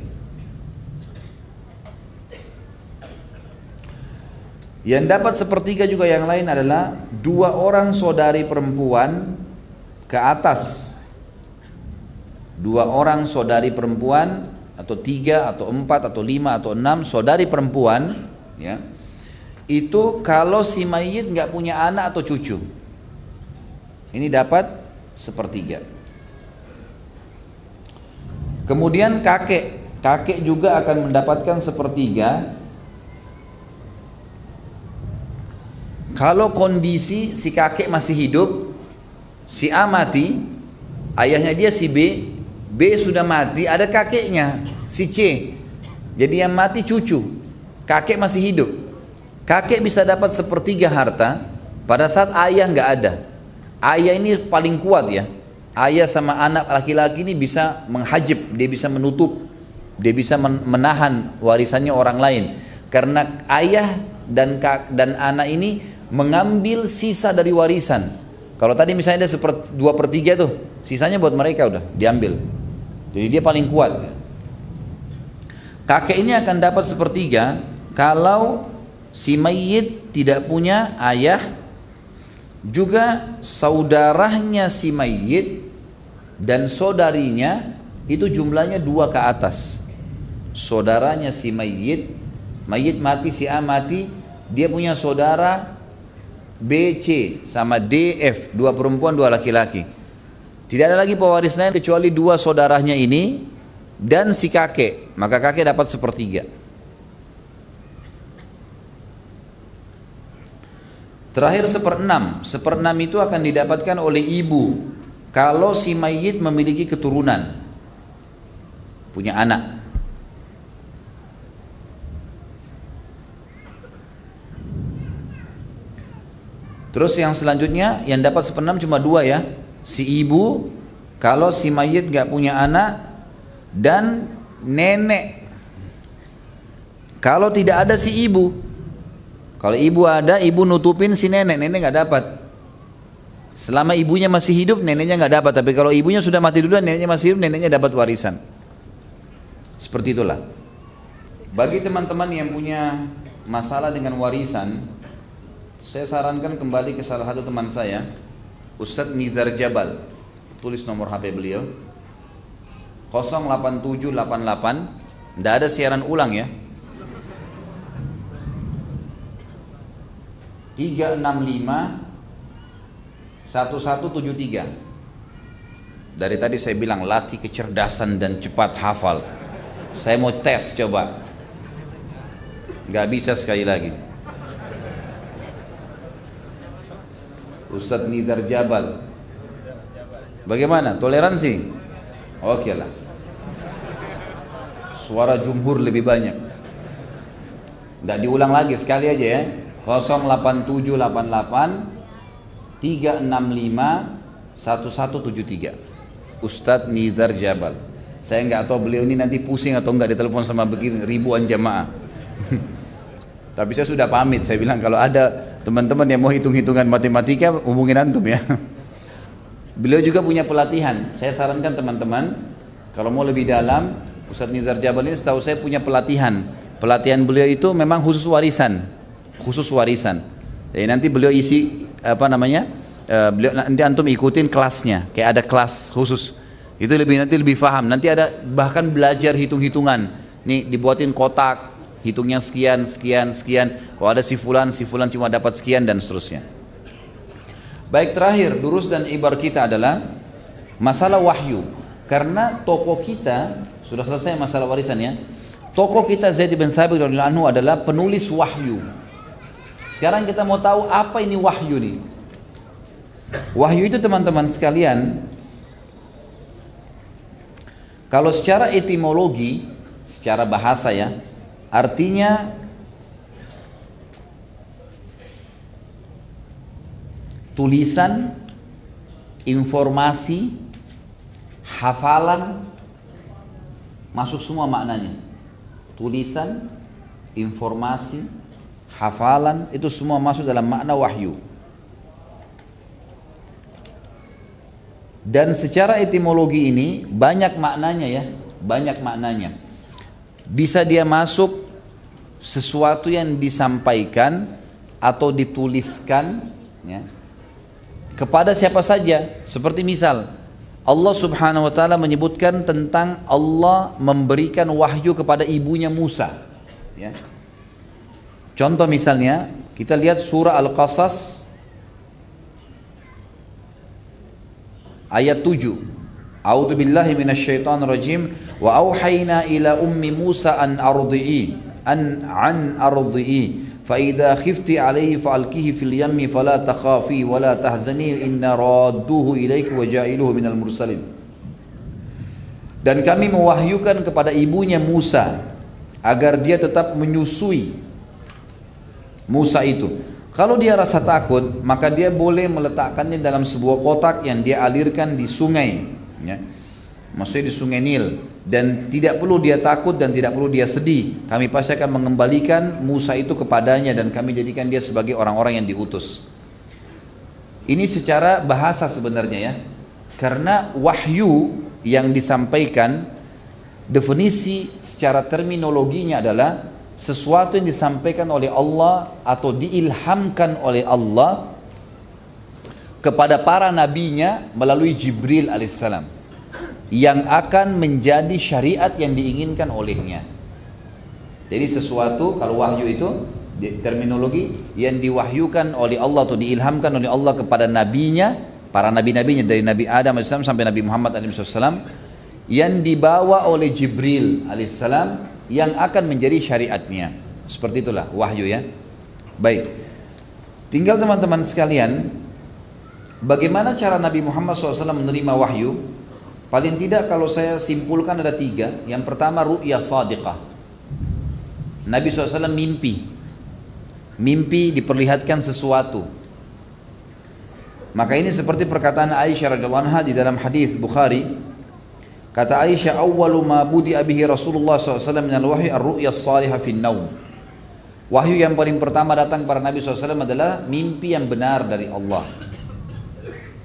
Yang dapat sepertiga juga yang lain adalah dua orang saudari perempuan ke atas. Dua orang saudari perempuan atau tiga atau empat atau lima atau enam saudari perempuan ya itu kalau si mayit nggak punya anak atau cucu ini dapat sepertiga. Kemudian kakek kakek juga akan mendapatkan sepertiga. Kalau kondisi si kakek masih hidup Si A mati, ayahnya dia si B, B sudah mati, ada kakeknya, si C. Jadi yang mati cucu, kakek masih hidup. Kakek bisa dapat sepertiga harta pada saat ayah nggak ada. Ayah ini paling kuat ya. Ayah sama anak laki-laki ini bisa menghajib, dia bisa menutup, dia bisa menahan warisannya orang lain. Karena ayah dan dan anak ini mengambil sisa dari warisan kalau tadi misalnya dia seper, dua per tiga tuh, sisanya buat mereka udah diambil. Jadi dia paling kuat. Kakek ini akan dapat sepertiga kalau si mayit tidak punya ayah, juga saudaranya si mayit dan saudarinya itu jumlahnya dua ke atas. Saudaranya si mayit, mayit mati si A mati, dia punya saudara BC sama DF, dua perempuan, dua laki-laki. Tidak ada lagi pewaris lain kecuali dua saudaranya ini dan si kakek. Maka kakek dapat sepertiga. Terakhir seperenam. Seperenam itu akan didapatkan oleh ibu kalau si mayit memiliki keturunan. Punya anak. Terus yang selanjutnya yang dapat seperenam cuma dua ya. Si ibu kalau si mayit gak punya anak dan nenek. Kalau tidak ada si ibu, kalau ibu ada, ibu nutupin si nenek, nenek gak dapat. Selama ibunya masih hidup, neneknya gak dapat. Tapi kalau ibunya sudah mati duluan, neneknya masih hidup, neneknya dapat warisan. Seperti itulah. Bagi teman-teman yang punya masalah dengan warisan, saya sarankan kembali ke salah satu teman saya, Ustadz Nidar Jabal. Tulis nomor HP beliau. 08788 Tidak ada siaran ulang ya. 365 1173 Dari tadi saya bilang latih kecerdasan dan cepat hafal. Saya mau tes coba. Gak bisa sekali lagi Ustadz Nidar Jabal. Bagaimana? Toleransi? Oke lah. Suara jumhur lebih banyak. Tidak diulang lagi sekali aja ya. 08788 365 1173 Ustadz Nizar Jabal. Saya nggak tahu beliau ini nanti pusing atau nggak ditelepon sama begini ribuan jamaah. Tapi saya sudah pamit saya bilang kalau ada teman-teman yang mau hitung-hitungan matematika hubungin antum ya. Beliau juga punya pelatihan. Saya sarankan teman-teman kalau mau lebih dalam Ustadz Nizar Jabal ini setahu saya punya pelatihan. Pelatihan beliau itu memang khusus warisan. Khusus warisan. Jadi nanti beliau isi apa namanya uh, beliau nanti antum ikutin kelasnya. Kayak ada kelas khusus. Itu lebih nanti lebih paham nanti ada bahkan belajar hitung-hitungan. Nih dibuatin kotak hitungnya sekian sekian sekian. Kalau ada si fulan si fulan cuma dapat sekian dan seterusnya. Baik terakhir durus dan ibar kita adalah masalah wahyu. Karena toko kita sudah selesai masalah warisan ya toko kita Zaid bin Thabit radhiyallahu adalah penulis wahyu. Sekarang kita mau tahu apa ini wahyu nih? Wahyu itu teman-teman sekalian kalau secara etimologi, secara bahasa ya, artinya tulisan, informasi, hafalan, masuk semua maknanya. Tulisan, informasi, hafalan, itu semua masuk dalam makna wahyu. Dan secara etimologi ini banyak maknanya ya, banyak maknanya. Bisa dia masuk sesuatu yang disampaikan atau dituliskan ya, kepada siapa saja. Seperti misal Allah Subhanahu wa taala menyebutkan tentang Allah memberikan wahyu kepada ibunya Musa. Ya. Contoh misalnya, kita lihat surah Al-Qasas ayat 7 A'udzu billahi rajim wa auhayna ila ummi Musa an ardi'i an an ardi'i fa idza khifti alayhi fa'alkihi fil yammi fala takhafi la tahzani inna radduhu ilayki wa ja'iluhu minal mursalin dan kami mewahyukan kepada ibunya Musa agar dia tetap menyusui Musa itu kalau dia rasa takut, maka dia boleh meletakkannya dalam sebuah kotak yang dia alirkan di sungai. Ya. Maksudnya di sungai Nil. Dan tidak perlu dia takut dan tidak perlu dia sedih. Kami pasti akan mengembalikan Musa itu kepadanya dan kami jadikan dia sebagai orang-orang yang diutus. Ini secara bahasa sebenarnya ya. Karena wahyu yang disampaikan, definisi secara terminologinya adalah sesuatu yang disampaikan oleh Allah atau diilhamkan oleh Allah kepada para nabinya melalui Jibril alaihissalam yang akan menjadi syariat yang diinginkan olehnya. Jadi sesuatu kalau wahyu itu terminologi yang diwahyukan oleh Allah atau diilhamkan oleh Allah kepada nabinya, para nabi-nabinya dari Nabi Adam alaihissalam sampai Nabi Muhammad alaihissalam yang dibawa oleh Jibril alaihissalam yang akan menjadi syariatnya. Seperti itulah wahyu ya. Baik. Tinggal teman-teman sekalian, bagaimana cara Nabi Muhammad SAW menerima wahyu? Paling tidak kalau saya simpulkan ada tiga. Yang pertama ru'ya sadiqah. Nabi SAW mimpi. Mimpi diperlihatkan sesuatu. Maka ini seperti perkataan Aisyah radhiyallahu anha di dalam hadis Bukhari Kata Aisyah, "Awwalu ma budi abihi Rasulullah SAW min al-wahyi ar-ru'ya as-salihah fi naum Wahyu yang paling pertama datang para Nabi SAW adalah mimpi yang benar dari Allah.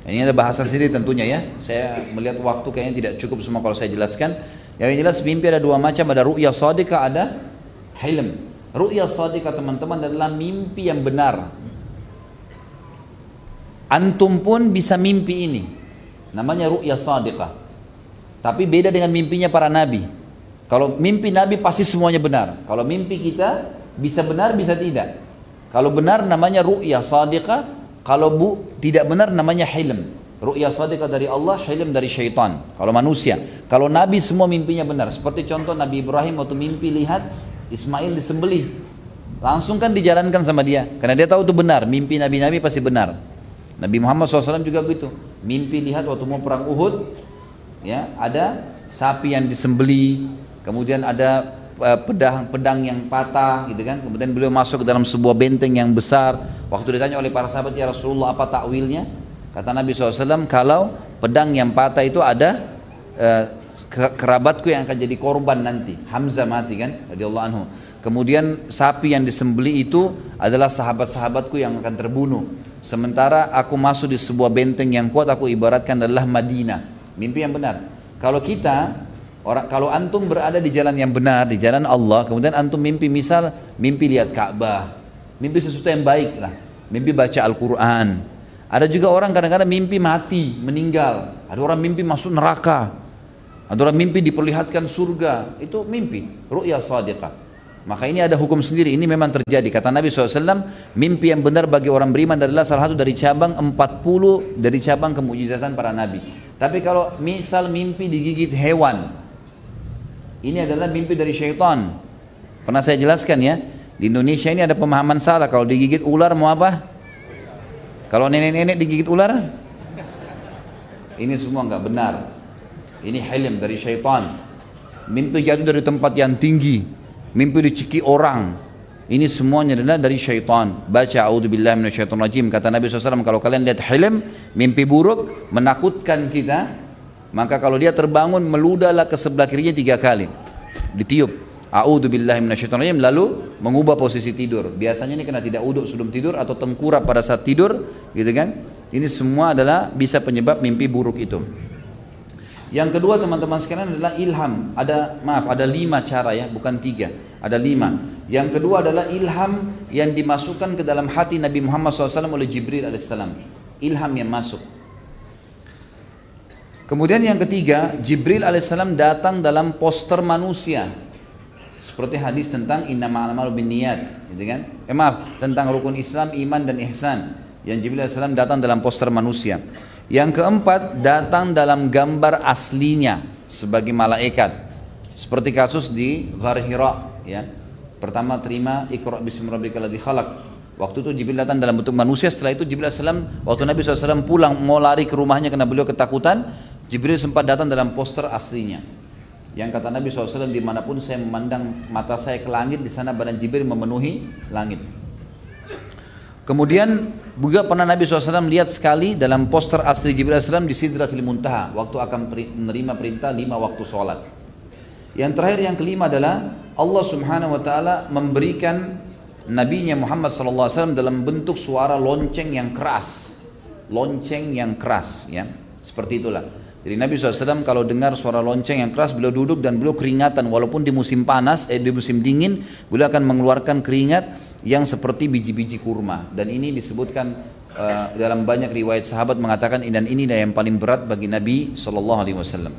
Ini ada bahasa sendiri tentunya ya. Saya melihat waktu kayaknya tidak cukup semua kalau saya jelaskan. Yang jelas mimpi ada dua macam, ada ru'ya sadika, ada hilm. Ru'ya sadika teman-teman adalah mimpi yang benar. Antum pun bisa mimpi ini. Namanya ru'ya sadika. Tapi beda dengan mimpinya para nabi. Kalau mimpi nabi pasti semuanya benar. Kalau mimpi kita bisa benar bisa tidak. Kalau benar namanya ru'ya sadiqah, kalau bu tidak benar namanya hilm. Ru'ya sadiqah dari Allah, hilm dari syaitan. Kalau manusia. Kalau nabi semua mimpinya benar. Seperti contoh Nabi Ibrahim waktu mimpi lihat Ismail disembelih. Langsung kan dijalankan sama dia. Karena dia tahu itu benar. Mimpi nabi-nabi pasti benar. Nabi Muhammad SAW juga begitu. Mimpi lihat waktu mau perang Uhud, ya ada sapi yang disembeli kemudian ada eh, pedang pedang yang patah gitu kan kemudian beliau masuk ke dalam sebuah benteng yang besar waktu ditanya oleh para sahabat ya Rasulullah apa takwilnya Kata Nabi SAW, kalau pedang yang patah itu ada eh, kerabatku yang akan jadi korban nanti. Hamzah mati kan, radhiyallahu anhu. Kemudian sapi yang disembeli itu adalah sahabat-sahabatku yang akan terbunuh. Sementara aku masuk di sebuah benteng yang kuat, aku ibaratkan adalah Madinah. Mimpi yang benar. Kalau kita Orang kalau antum berada di jalan yang benar, di jalan Allah, kemudian antum mimpi misal mimpi lihat Ka'bah, mimpi sesuatu yang baik lah, mimpi baca Al-Quran. Ada juga orang kadang-kadang mimpi mati, meninggal. Ada orang mimpi masuk neraka. Ada orang mimpi diperlihatkan surga. Itu mimpi, ru'ya sadiqah. Maka ini ada hukum sendiri, ini memang terjadi. Kata Nabi SAW, mimpi yang benar bagi orang beriman adalah salah satu dari cabang 40 dari cabang kemujizatan para nabi. Tapi kalau misal mimpi digigit hewan, ini adalah mimpi dari syaitan. Pernah saya jelaskan ya, di Indonesia ini ada pemahaman salah kalau digigit ular mau apa? Kalau nenek-nenek digigit ular? Ini semua nggak benar. Ini hilm dari syaitan. Mimpi jatuh dari tempat yang tinggi, mimpi diciki orang. Ini semuanya adalah dari syaitan. Baca a'udzubillahi minasyaitonirrajim. Kata Nabi SAW kalau kalian lihat hilm, mimpi buruk menakutkan kita, maka kalau dia terbangun meludahlah ke sebelah kirinya tiga kali. Ditiup. A'udhu billahi minasyaitonirrajim lalu mengubah posisi tidur. Biasanya ini kena tidak uduk sebelum tidur atau tengkurap pada saat tidur, gitu kan? Ini semua adalah bisa penyebab mimpi buruk itu. Yang kedua teman-teman sekalian adalah ilham. Ada maaf, ada lima cara ya, bukan tiga. Ada lima. Yang kedua adalah ilham yang dimasukkan ke dalam hati Nabi Muhammad SAW oleh Jibril alaihissalam. Ilham yang masuk. Kemudian yang ketiga, Jibril alaihissalam datang dalam poster manusia. Seperti hadis tentang inna ma'al bin niyat, gitu kan? Eh maaf, tentang rukun Islam, iman dan ihsan. Yang Jibril alaihissalam datang dalam poster manusia. Yang keempat, datang dalam gambar aslinya sebagai malaikat. Seperti kasus di Ghar Hira, ya. Pertama terima Iqra bismi rabbikal ladzi khalaq. Waktu itu Jibril datang dalam bentuk manusia, setelah itu Jibril alaihissalam waktu Nabi SAW pulang mau lari ke rumahnya karena beliau ketakutan, Jibril sempat datang dalam poster aslinya. Yang kata Nabi SAW di mana pun saya memandang mata saya ke langit di sana badan Jibril memenuhi langit. Kemudian juga pernah Nabi SAW lihat sekali dalam poster asli Jibril SAW di Sidratul Muntaha waktu akan menerima perintah lima waktu sholat. Yang terakhir yang kelima adalah Allah Subhanahu Wa Taala memberikan Nabi-Nya Muhammad SAW dalam bentuk suara lonceng yang keras, lonceng yang keras, ya seperti itulah. Jadi Nabi SAW kalau dengar suara lonceng yang keras beliau duduk dan beliau keringatan walaupun di musim panas, eh di musim dingin beliau akan mengeluarkan keringat yang seperti biji-biji kurma dan ini disebutkan uh, dalam banyak riwayat sahabat mengatakan dan ini yang paling berat bagi Nabi SAW.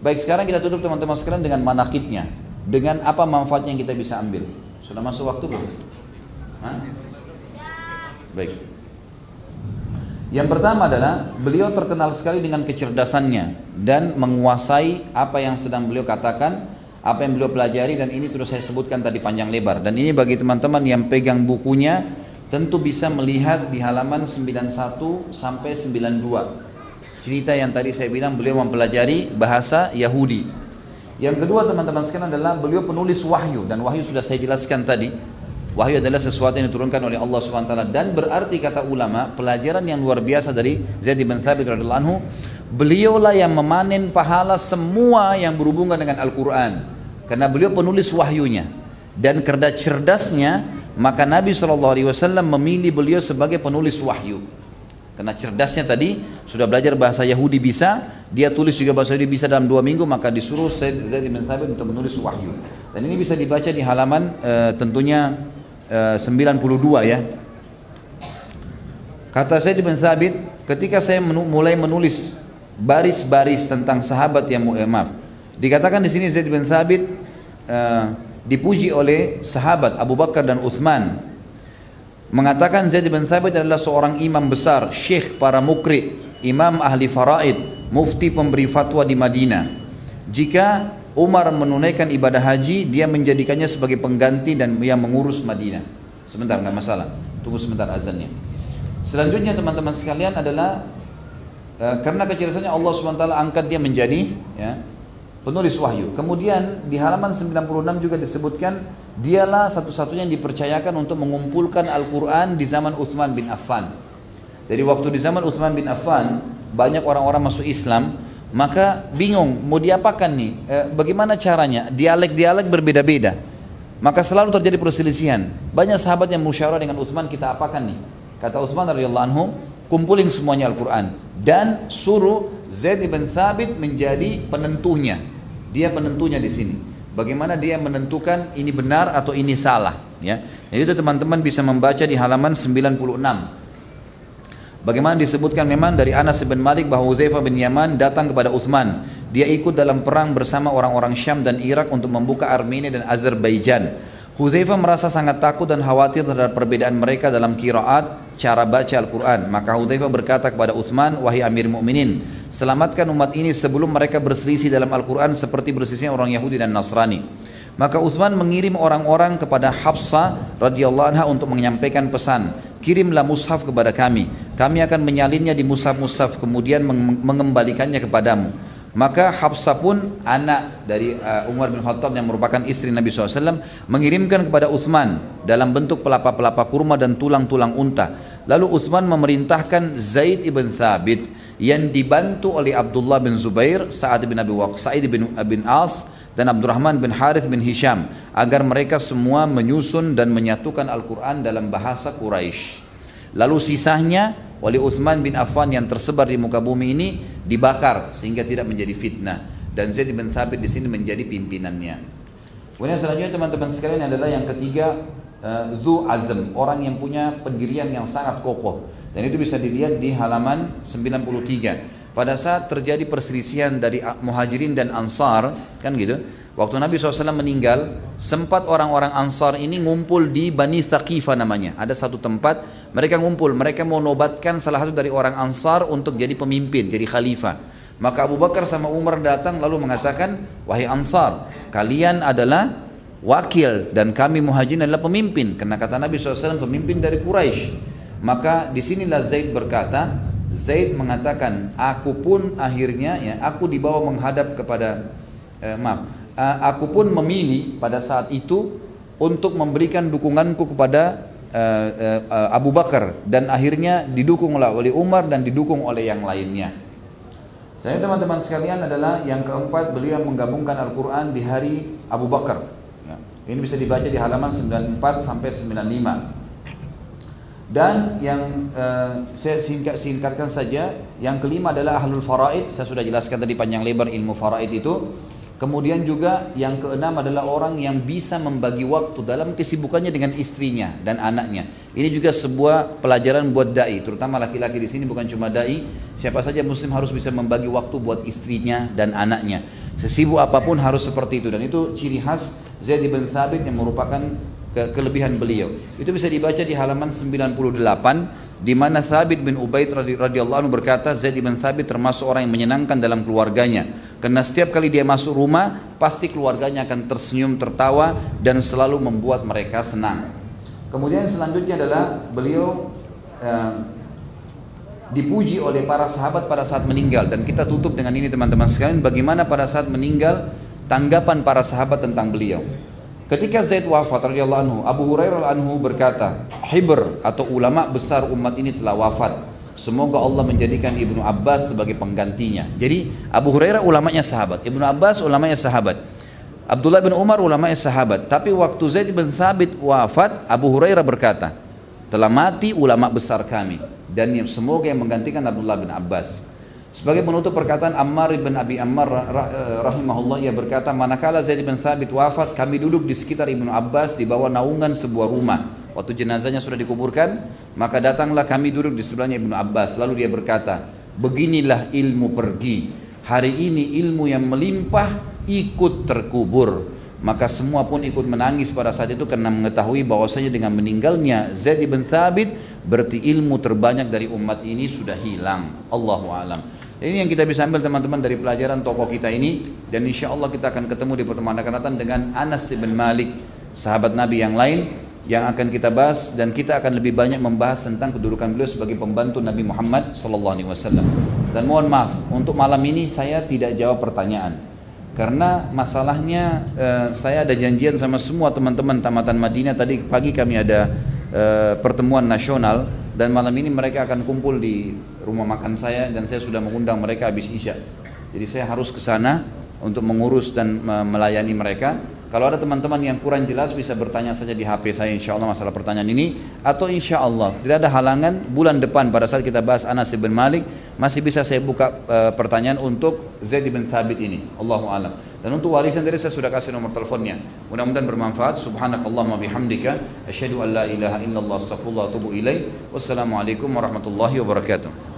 Baik sekarang kita tutup teman-teman sekalian dengan manakibnya dengan apa manfaatnya yang kita bisa ambil. Sudah masuk waktu belum? Baik. Yang pertama adalah beliau terkenal sekali dengan kecerdasannya dan menguasai apa yang sedang beliau katakan, apa yang beliau pelajari dan ini terus saya sebutkan tadi panjang lebar dan ini bagi teman-teman yang pegang bukunya tentu bisa melihat di halaman 91 sampai 92. Cerita yang tadi saya bilang beliau mempelajari bahasa Yahudi. Yang kedua teman-teman sekalian adalah beliau penulis wahyu dan wahyu sudah saya jelaskan tadi Wahyu adalah sesuatu yang diturunkan oleh Allah taala dan berarti kata ulama pelajaran yang luar biasa dari Zaid bin Thabit radhiyallahu anhu beliaulah yang memanen pahala semua yang berhubungan dengan Al-Qur'an. Karena beliau penulis wahyunya. Dan kerja cerdasnya maka Nabi SAW memilih beliau sebagai penulis wahyu. Karena cerdasnya tadi sudah belajar bahasa Yahudi bisa dia tulis juga bahasa Yahudi bisa dalam dua minggu maka disuruh Zaid bin Thabit untuk menulis wahyu. Dan ini bisa dibaca di halaman e, tentunya 92 ya. Kata saya bin Thabit, ketika saya mulai menulis baris-baris tentang sahabat yang eh, dikatakan di sini Zaid bin Thabit uh, dipuji oleh sahabat Abu Bakar dan Uthman mengatakan Zaid bin Thabit adalah seorang imam besar, syekh para mukri, imam ahli faraid, mufti pemberi fatwa di Madinah. Jika Umar menunaikan ibadah haji, dia menjadikannya sebagai pengganti dan yang mengurus Madinah. Sebentar, nggak masalah. Tunggu sebentar azannya. Selanjutnya teman-teman sekalian adalah uh, karena kecerdasannya Allah SWT angkat dia menjadi ya, penulis wahyu. Kemudian di halaman 96 juga disebutkan dialah satu-satunya yang dipercayakan untuk mengumpulkan Al-Quran di zaman Uthman bin Affan. Jadi waktu di zaman Uthman bin Affan banyak orang-orang masuk Islam, maka bingung mau diapakan nih? E, bagaimana caranya? Dialek-dialek berbeda-beda. Maka selalu terjadi perselisihan. Banyak sahabat yang musyawarah dengan Uthman kita apakan nih? Kata Uthman radhiyallahu anhu, kumpulin semuanya Al-Quran dan suruh Zaid ibn Thabit menjadi penentunya. Dia penentunya di sini. Bagaimana dia menentukan ini benar atau ini salah, ya. Jadi itu teman-teman bisa membaca di halaman 96. Bagaimana disebutkan memang dari Anas bin Malik bahwa Uzaifah bin Yaman datang kepada Uthman. Dia ikut dalam perang bersama orang-orang Syam dan Irak untuk membuka Armenia dan Azerbaijan. Hudzaifah merasa sangat takut dan khawatir terhadap perbedaan mereka dalam kiraat cara baca Al-Quran. Maka Hudzaifah berkata kepada Uthman, wahai Amir Mu'minin, selamatkan umat ini sebelum mereka berselisih dalam Al-Quran seperti berselisihnya orang Yahudi dan Nasrani. Maka Uthman mengirim orang-orang kepada Hafsah radhiyallahu anha untuk menyampaikan pesan. Kirimlah mushaf kepada kami. Kami akan menyalinnya di mushaf-mushaf kemudian mengembalikannya kepadamu. Maka Hafsah pun anak dari uh, Umar bin Khattab yang merupakan istri Nabi SAW mengirimkan kepada Uthman dalam bentuk pelapa-pelapa kurma dan tulang-tulang unta. Lalu Uthman memerintahkan Zaid ibn Thabit yang dibantu oleh Abdullah bin Zubair, Sa'ad bin Abi Waq, Sa'id bin, bin As dan Abdurrahman bin Harith bin Hisham agar mereka semua menyusun dan menyatukan Al-Quran dalam bahasa Quraisy. Lalu sisanya oleh Uthman bin Affan yang tersebar di muka bumi ini dibakar sehingga tidak menjadi fitnah dan Zaid bin Thabit di sini menjadi pimpinannya. Kemudian selanjutnya teman-teman sekalian adalah yang ketiga uh, Azm, orang yang punya pendirian yang sangat kokoh. Dan itu bisa dilihat di halaman 93. Pada saat terjadi perselisihan dari Muhajirin dan Ansar, kan gitu. Waktu Nabi SAW meninggal, sempat orang-orang Ansar ini ngumpul di Bani Thaqifah namanya. Ada satu tempat mereka ngumpul, mereka mau nobatkan salah satu dari orang Ansar untuk jadi pemimpin, jadi khalifah. Maka Abu Bakar sama Umar datang lalu mengatakan, wahai Ansar, kalian adalah wakil dan kami muhajirin adalah pemimpin. Karena kata Nabi SAW pemimpin dari Quraisy. Maka di sinilah Zaid berkata, Zaid mengatakan, aku pun akhirnya ya, aku dibawa menghadap kepada, eh, maaf, aku pun memilih pada saat itu untuk memberikan dukunganku kepada uh, uh, Abu Bakar dan akhirnya didukung oleh Umar dan didukung oleh yang lainnya. Saya teman-teman sekalian adalah yang keempat beliau menggabungkan Al-Quran di hari Abu Bakar. Ya. Ini bisa dibaca di halaman 94 sampai 95. Dan yang uh, saya singkat singkatkan saja, yang kelima adalah ahlul faraid. Saya sudah jelaskan tadi panjang lebar ilmu faraid itu. Kemudian juga yang keenam adalah orang yang bisa membagi waktu dalam kesibukannya dengan istrinya dan anaknya. Ini juga sebuah pelajaran buat dai, terutama laki-laki di sini bukan cuma dai, siapa saja muslim harus bisa membagi waktu buat istrinya dan anaknya. Sesibuk apa pun harus seperti itu dan itu ciri khas Zaid bin Thabit yang merupakan ke kelebihan beliau. Itu bisa dibaca di halaman 98 di mana Thabit bin Ubaid radhiyallahu anhu berkata Zaid bin Thabit termasuk orang yang menyenangkan dalam keluarganya. Karena setiap kali dia masuk rumah pasti keluarganya akan tersenyum tertawa dan selalu membuat mereka senang. Kemudian selanjutnya adalah beliau uh, dipuji oleh para sahabat pada saat meninggal. Dan kita tutup dengan ini teman-teman sekalian bagaimana pada saat meninggal tanggapan para sahabat tentang beliau Ketika Zaid wafat radhiyallahu anhu, Abu Hurairah anhu berkata, "Hibr atau ulama besar umat ini telah wafat. Semoga Allah menjadikan Ibnu Abbas sebagai penggantinya." Jadi Abu Hurairah ulamanya sahabat, Ibnu Abbas ulamanya sahabat. Abdullah bin Umar ulamanya sahabat. Tapi waktu Zaid bin Thabit wafat, Abu Hurairah berkata, "Telah mati ulama besar kami dan semoga yang menggantikan Abdullah bin Abbas." Sebagai penutup perkataan Ammar bin Abi Ammar eh, rahimahullah ia berkata manakala Zaid bin Thabit wafat kami duduk di sekitar Ibnu Abbas di bawah naungan sebuah rumah. Waktu jenazahnya sudah dikuburkan maka datanglah kami duduk di sebelahnya Ibnu Abbas. Lalu dia berkata beginilah ilmu pergi. Hari ini ilmu yang melimpah ikut terkubur. Maka semua pun ikut menangis pada saat itu karena mengetahui bahwasanya dengan meninggalnya Zaid bin Thabit berarti ilmu terbanyak dari umat ini sudah hilang. Allahu alam ini yang kita bisa ambil teman-teman dari pelajaran tokoh kita ini dan insya Allah kita akan ketemu di pertemuan akan datang dengan Anas bin Malik, sahabat Nabi yang lain yang akan kita bahas dan kita akan lebih banyak membahas tentang kedudukan beliau sebagai pembantu Nabi Muhammad sallallahu alaihi wasallam. Dan mohon maaf, untuk malam ini saya tidak jawab pertanyaan. Karena masalahnya eh, saya ada janjian sama semua teman-teman tamatan Madinah tadi pagi kami ada eh, pertemuan nasional dan malam ini mereka akan kumpul di rumah makan saya dan saya sudah mengundang mereka habis isya. Jadi saya harus ke sana untuk mengurus dan melayani mereka. Kalau ada teman-teman yang kurang jelas bisa bertanya saja di HP saya insya Allah masalah pertanyaan ini atau insya Allah tidak ada halangan bulan depan pada saat kita bahas Anas bin Malik masih bisa saya buka uh, pertanyaan untuk Zaid bin Thabit ini. Allahu. Dan untuk warisan tadi saya sudah kasih nomor teleponnya. Mudah-mudahan bermanfaat. Subhanakallahumma bihamdika asyhadu an la ilaha illallah astaghfirullah wa atubu ilaik. Wassalamualaikum warahmatullahi wabarakatuh.